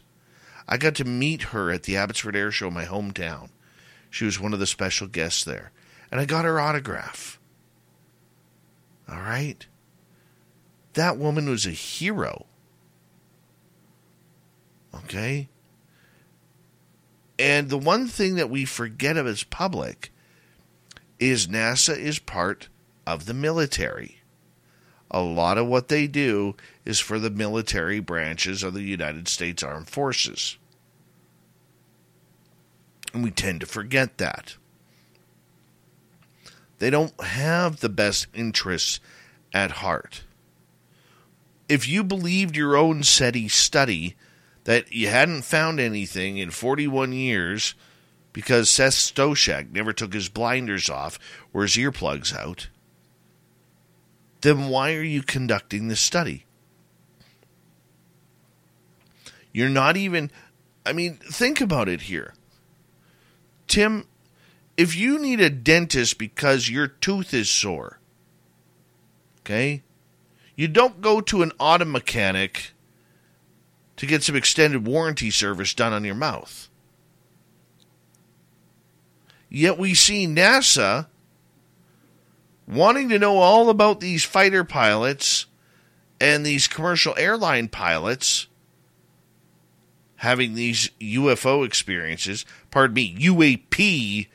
I got to meet her at the Abbotsford Air Show, my hometown. She was one of the special guests there. And I got her autograph. All right? That woman was a hero. Okay? And the one thing that we forget of as public is NASA is part of the military. A lot of what they do is for the military branches of the United States Armed Forces. And we tend to forget that. They don't have the best interests at heart. If you believed your own SETI study that you hadn't found anything in 41 years because Seth Shostak never took his blinders off or his earplugs out, then why are you conducting this study? You're not even, I mean, think about it here. Tim, if you need a dentist because your tooth is sore, okay, you don't go to an auto mechanic to get some extended warranty service done on your mouth. Yet we see NASA wanting to know all about these fighter pilots and these commercial airline pilots having these UFO experiences, pardon me, UAP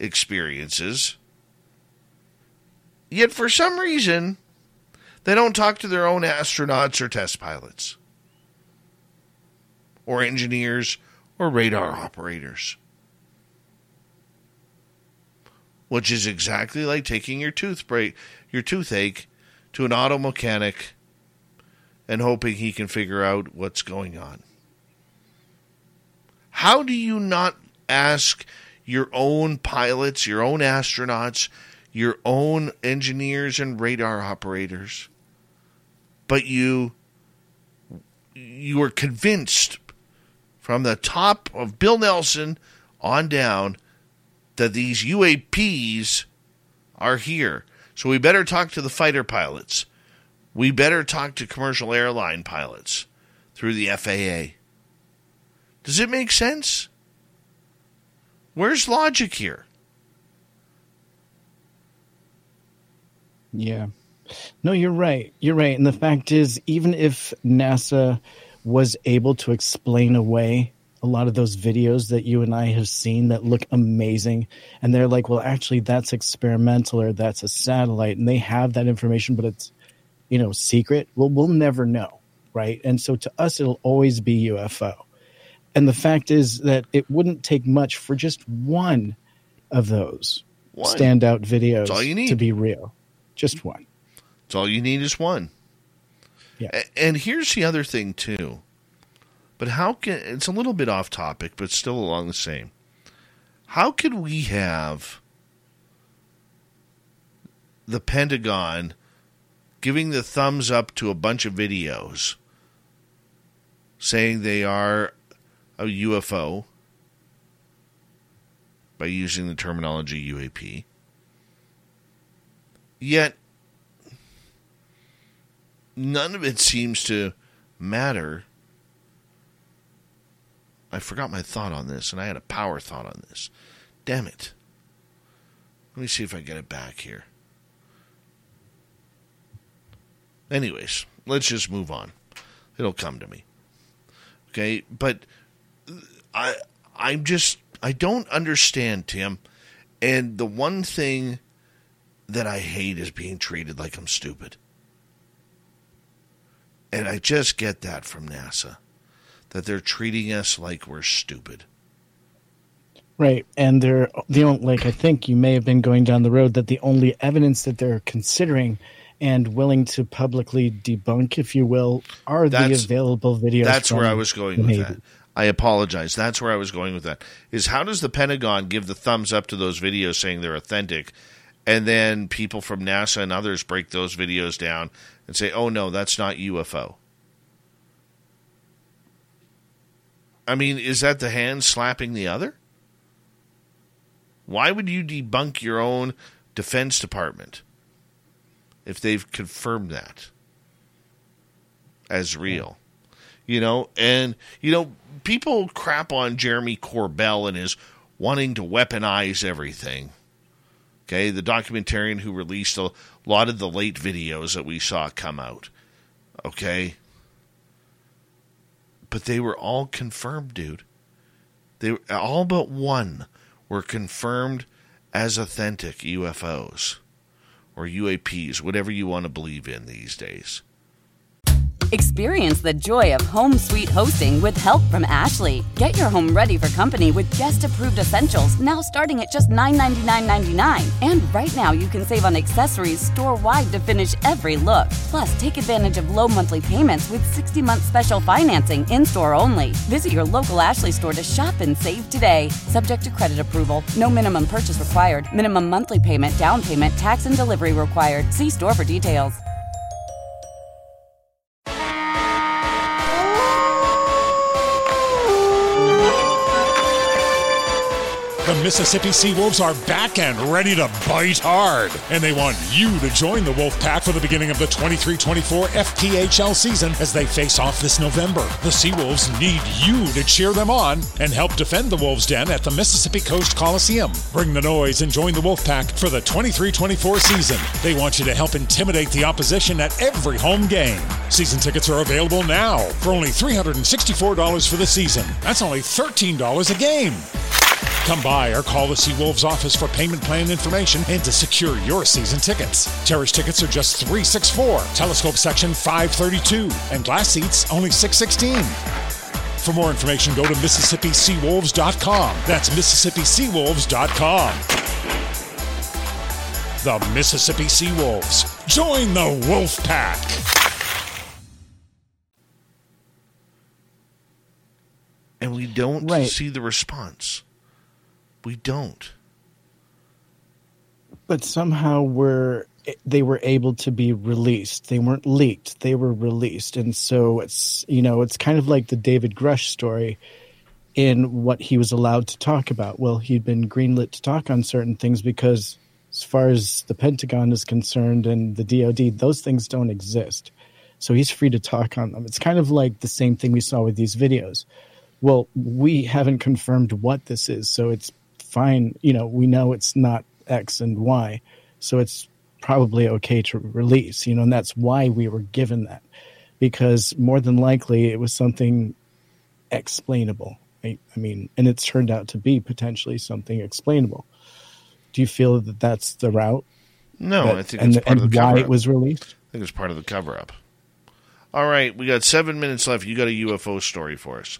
experiences. Yet for some reason, they don't talk to their own astronauts or test pilots, or engineers, or radar operators. Which is exactly like taking your tooth break, your toothache to an auto mechanic and hoping he can figure out what's going on. How do you not ask your own pilots, your own astronauts, your own engineers and radar operators, but you you are convinced from the top of Bill Nelson on down that these UAPs are here. So we better talk to the fighter pilots. We better talk to commercial airline pilots through the FAA. Does it make sense? Where's logic here? Yeah. No, you're right. You're right. And the fact is, even if NASA was able to explain away a lot of those videos that you and I have seen that look amazing, and they're like, well, actually, that's experimental or that's a satellite, and they have that information, but it's, you know, secret. Well, we'll never know. Right. And so to us, it'll always be UFO. And the fact is that it wouldn't take much for just one of those One. standout videos all you need. to be real. Just one. It's all you need is one. Yeah. And here's the other thing too. But how can it's a little bit off topic, but still along the same. How could we have the Pentagon giving the thumbs up to a bunch of videos saying they are a UFO by using the terminology UAP? Yet none of it seems to matter. I forgot my thought on this, and I had a power thought on this. Damn it. Let me see if I get it back here. Anyways, let's just move on. It'll come to me. Okay, but I I'm just I don't understand, Tim. And the one thing that I hate is being treated like I'm stupid. And I just get that from NASA that they're treating us like we're stupid. Right. And they're the only, like, I think you may have been going down the road that the only evidence that they're considering and willing to publicly debunk, if you will, are That's- the available videos. That's where I was going with that. I apologize. That's where I was going with that. Is how does the Pentagon give the thumbs up to those videos saying they're authentic, and then people from NASA and others break those videos down and say, "Oh no, that's not UFO." I mean, is that the hand slapping the other? Why would you debunk your own Defense Department if they've confirmed that as real? You know, and, you know, people crap on Jeremy Corbell and his wanting to weaponize everything. Okay, the documentarian who released a lot of the late videos that we saw come out. Okay. But they were all confirmed, dude. They all but one were confirmed as authentic UFOs or UAPs, whatever you want to believe in these days. Experience the joy of home suite hosting with help from Ashley. Get your home ready for company with guest approved essentials now starting at just $999.99. And right now you can save on accessories store wide to finish every look. Plus, take advantage of low monthly payments with 60 month special financing in store only. Visit your local Ashley store to shop and save today. Subject to credit approval. No minimum purchase required. Minimum monthly payment, down payment, tax, and delivery required. See store for details. The Mississippi Seawolves are back and ready to bite hard. And they want you to join the Wolf Pack for the beginning of the 23 24 FPHL season as they face off this November. The Seawolves need you to cheer them on and help defend the Wolves' Den at the Mississippi Coast Coliseum. Bring the noise and join the Wolf Pack for the 23 24 season. They want you to help intimidate the opposition at every home game. Season tickets are available now for only $364 for the season. That's only $13 a game. Come by or call the Seawolves office for payment plan information and to secure your season tickets. Terrace tickets are just 364, telescope section 532, and glass seats only 616. For more information, go to MississippiSeawolves.com. That's MississippiSeawolves.com. The Mississippi Seawolves. Join the Wolf Pack. And we don't Right. see the response. We don't. but somehow were they were able to be released. They weren't leaked; they were released, and so it's you know it's kind of like the David Grusch story in what he was allowed to talk about. Well, he'd been greenlit to talk on certain things because, as far as the Pentagon is concerned and the DoD, those things don't exist. So he's free to talk on them. It's kind of like the same thing we saw with these videos. Well, we haven't confirmed what this is, so it's fine. You know, we know it's not X and Y, so it's probably okay to release, you know, and that's why we were given that because more than likely it was something explainable. I, I mean, and it's turned out to be potentially something explainable. Do you feel that that's the route? No, That- I think and, it's part and of the why it was released. I think it's part of the cover up. All right, we got seven minutes left. You got a UFO story for us.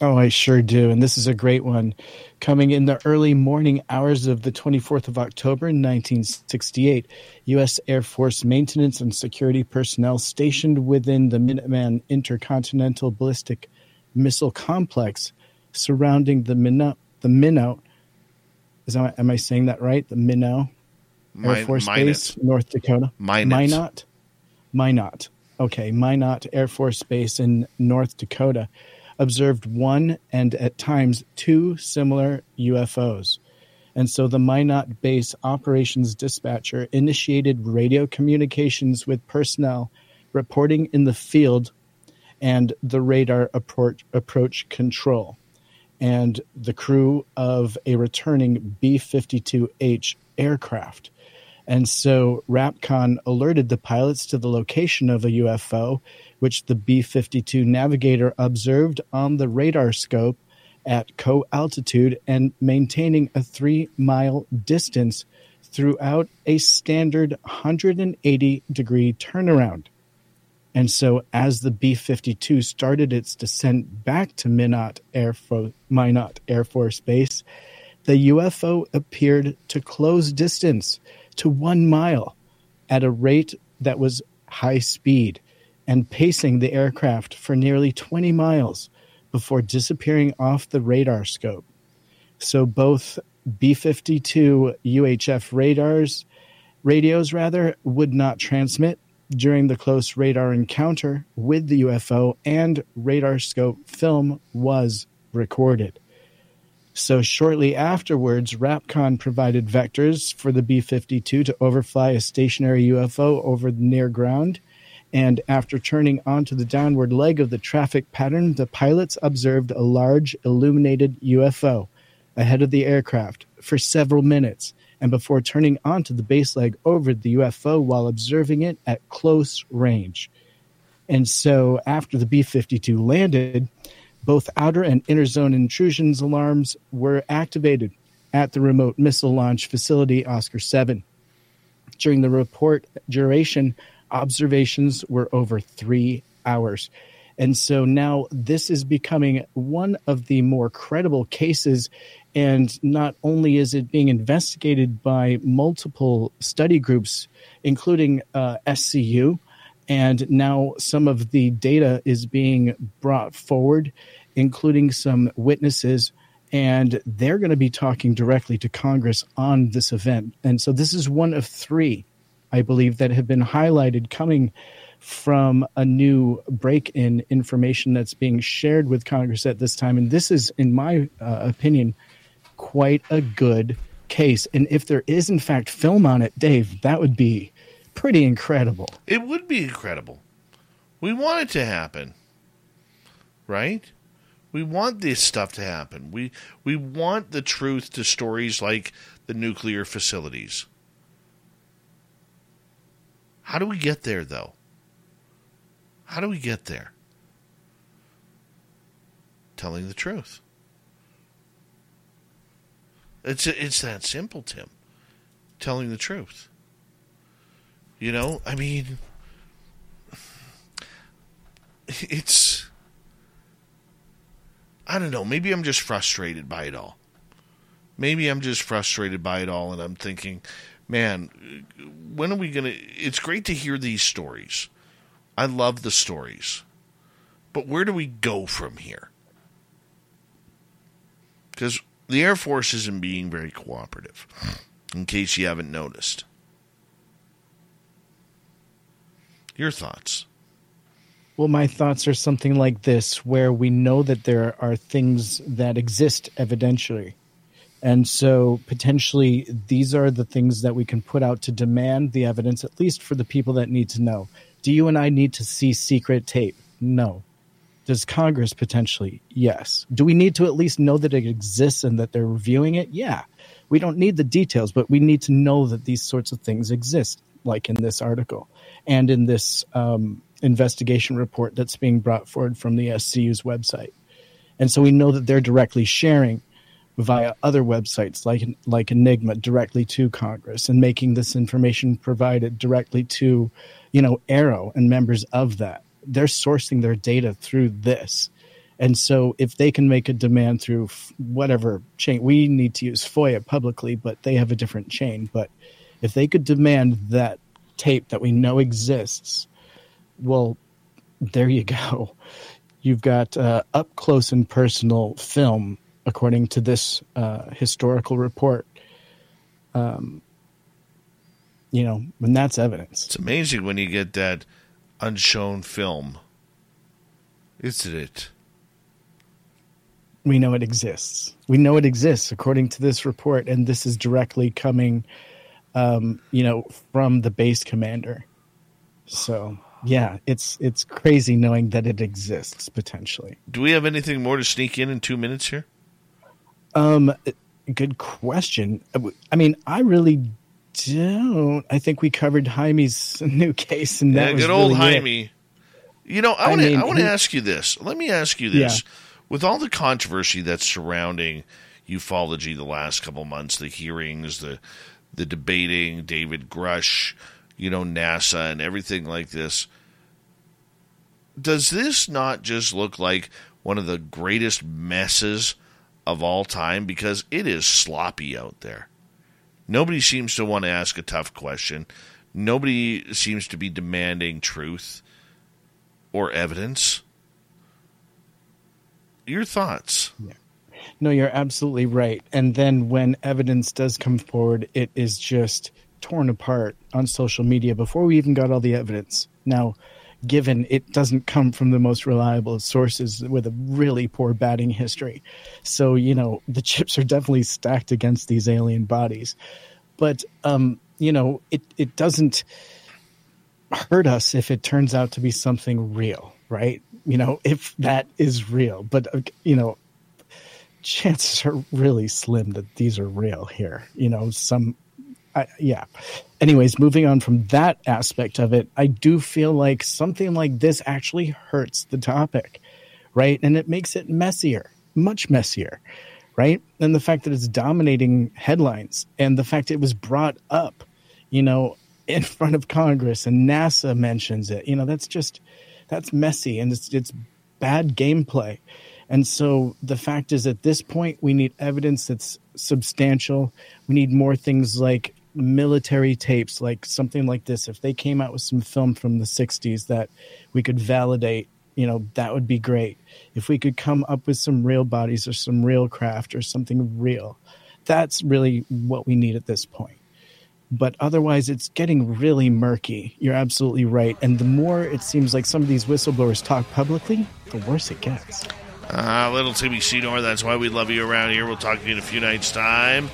Oh, I sure do. And this is a great one. Coming in the early morning hours of the 24th of October, 1968, U.S. Air Force maintenance and security personnel stationed within the Minuteman Intercontinental Ballistic Missile Complex surrounding the Minot, the Minot, is that, am I saying that right? The Minot Air Min- Force Minot. Base, North Dakota? Minot. Minot? Minot. Okay, Minot Air Force Base in North Dakota observed one and at times two similar UFOs. And so the Minot Base Operations Dispatcher initiated radio communications with personnel reporting in the field and the radar approach, control. And the crew of a returning B 52H aircraft. And so RAPCON alerted the pilots to the location of a UFO, which the B 52 navigator observed on the radar scope at co altitude and maintaining a three mile distance throughout a standard 180 degree turnaround. And so, as the B 52 started its descent back to Minot Air, Fo- Minot Air Force Base, the UFO appeared to close distance to one mile at a rate that was high speed and pacing the aircraft for nearly 20 miles before disappearing off the radar scope. So both B 52 UHF radars, radios rather, would not transmit during the close radar encounter with the UFO, and radar scope film was recorded. So shortly afterwards, Rapcon provided vectors for the B 52 to overfly a stationary UFO over the near ground. And after turning onto the downward leg of the traffic pattern, the pilots observed a large illuminated UFO ahead of the aircraft for several minutes and before turning onto the base leg over the UFO while observing it at close range. And so after the B 52 landed, both outer and inner zone intrusions alarms were activated at the remote missile launch facility Oscar 7. During the report duration, observations were over three hours. And so now this is becoming one of the more credible cases. And not only is it being investigated by multiple study groups, including uh, SCU, and now some of the data is being brought forward, including some witnesses and they're going to be talking directly to Congress on this event. And so this is one of three I believe, that have been highlighted coming from a new break in information that's being shared with Congress at this time. And this is, in my uh, opinion, quite a good case. And if there is, in fact, film on it, Dave, that would be pretty incredible. It would be incredible. We want it to happen, right? We want this stuff to happen. We we want the truth to stories like the nuclear facilities. How do we get there, though? How do we get there? Telling the truth. It's it's that simple, Tim. Telling the truth. You know, I mean, it's. I don't know. Maybe I'm just frustrated by it all. Maybe I'm just frustrated by it all, and I'm thinking, man, when are we going to? It's great to hear these stories. I love the stories. But where do we go from here? Because the Air Force isn't being very cooperative, in case you haven't noticed. Your thoughts? Well, my thoughts are something like this where we know that there are things that exist evidentially and so potentially these are the things that we can put out to demand the evidence, at least for the people that need to know. Do you and I need to see secret tape? No. Does Congress potentially? Yes. Do we need to at least know that it exists and that they're reviewing it? Yeah. We don't need the details, but we need to know that these sorts of things exist, like in this article and in this um, investigation report that's being brought forward from the SCU's website. And so we know that they're directly sharing via other websites like like Enigma directly to Congress and making this information provided directly to, you know, AARO and members of that. They're sourcing their data through this. And so if they can make a demand through whatever chain, we need to use FOIA publicly, but they have a different chain. But if they could demand that tape that we know exists, well, there you go. You've got uh, up close and personal film according to this uh, historical report. Um, you know, when that's evidence. It's amazing when you get that unshown film, isn't it? We know it exists. We know it exists according to this report, and this is directly coming, um, you know, from the base commander. So yeah, it's it's crazy knowing that it exists potentially. Do we have anything more to sneak in in two minutes here? Um, good question. I mean, I really don't. I think we covered Jaime's new case, and that yeah, good old really Jaime. It. You know, I want to. I, mean, I want to ask you this. Let me ask you this: yeah. with all the controversy that's surrounding ufology the last couple months, the hearings, the the debating, David Grusch, you know, NASA, and everything like this. Does this not just look like one of the greatest messes? of all time because it is sloppy out there. Nobody seems to want to ask a tough question. Nobody seems to be demanding truth or evidence. your thoughts. Yeah. No, you're absolutely right. And then when evidence does come forward, it is just torn apart on social media before we even got all the evidence. Now, given it doesn't come from the most reliable sources with a really poor batting history. So, you know, the chips are definitely stacked against these alien bodies. But, um, you know, it, it doesn't hurt us if it turns out to be something real, right? You know, if that is real. But, uh, you know, chances are really slim that these are real here. You know, some, I, yeah. Anyways, moving on from that aspect of it, I do feel like something like this actually hurts the topic, right? And it makes it messier, much messier, right? And the fact that it's dominating headlines and the fact it was brought up, you know, in front of Congress and NASA mentions it, you know, that's just, that's messy and it's, it's bad gameplay. And so the fact is, at this point, we need evidence that's substantial. We need more things like military tapes, like something like this. If they came out with some film from the 60s that we could validate, you know, that would be great. If we could come up with some real bodies or some real craft or something real, that's really what we need at this point. But otherwise, it's getting really murky. You're absolutely right. And the more it seems like some of these whistleblowers talk publicly, the worse it gets. Uh, little Timmy Senor, that's why we love you around here. We'll talk to you in a few nights' time.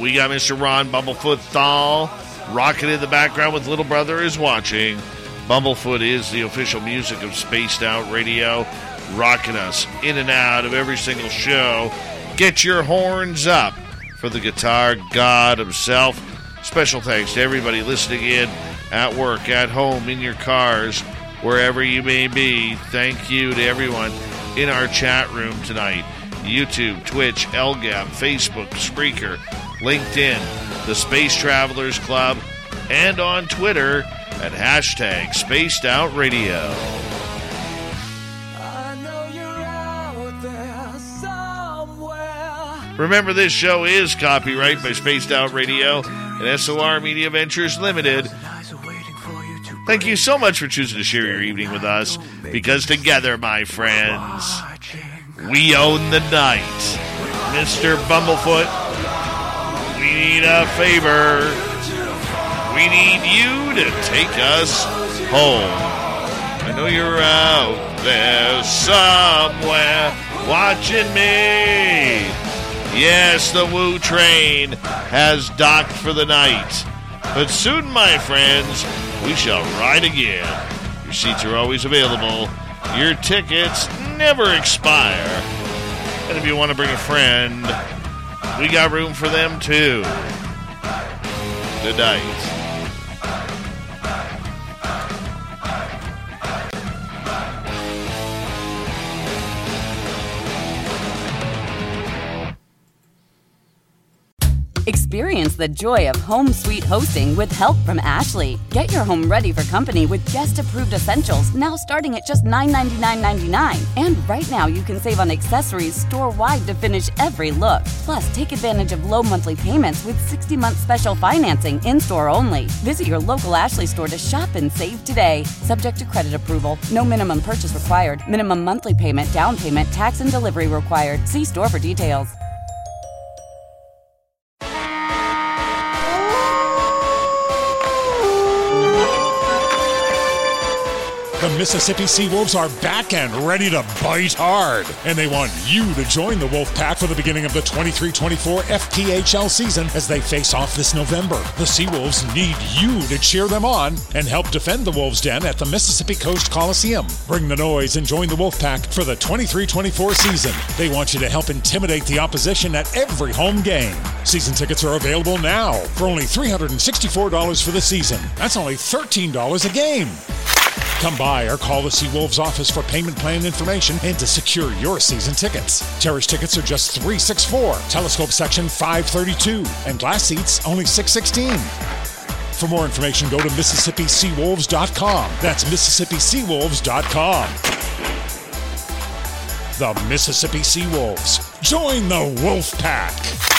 We got Mr. Ron Bumblefoot Thal rocking in the background with Little Brother is watching. Bumblefoot is the official music of Spaced Out Radio, rocking us in and out of every single show. Get your horns up for the guitar god himself. Special thanks to everybody listening in at work, at home, in your cars, wherever you may be. Thank you to everyone in our chat room tonight. YouTube, Twitch, LGAP, Facebook, Spreaker, LinkedIn, the Space Travelers Club, and on Twitter at hashtag Spaced Out Radio. Remember, this show is copyright by Spaced Out Radio and SOR Media Ventures Limited. Thank you so much for choosing to share your evening with us because together, my friends, we own the night. Mr. Bumblefoot, we need a favor. We need you to take us home. I know you're out there somewhere watching me. Yes, the Woo train has docked for the night. But soon, my friends, we shall ride again. Your seats are always available. Your tickets never expire. And if you want to bring a friend, we got room for them too. Good night. Experience the joy of home suite hosting with help from Ashley. Get your home ready for company with guest approved essentials now starting at just $999.99. And right now you can save on accessories store wide to finish every look. Plus, take advantage of low monthly payments with 60 month special financing in store only. Visit your local Ashley store to shop and save today. Subject to credit approval. No minimum purchase required. Minimum monthly payment, down payment, tax, and delivery required. See store for details. The Mississippi Seawolves are back and ready to bite hard. And they want you to join the Wolf Pack for the beginning of the 23 24 FPHL season as they face off this November. The Seawolves need you to cheer them on and help defend the Wolves' Den at the Mississippi Coast Coliseum. Bring the noise and join the Wolf Pack for the 23 24 season. They want you to help intimidate the opposition at every home game. Season tickets are available now for only $364 for the season. That's only $13 a game. Come by or call the Seawolves office for payment plan information and to secure your season tickets. Terrace tickets are just 364, telescope section 532, and glass seats only 616. For more information, go to MississippiSeawolves.com. That's MississippiSeawolves.com. The Mississippi Seawolves. Join the Wolf Pack.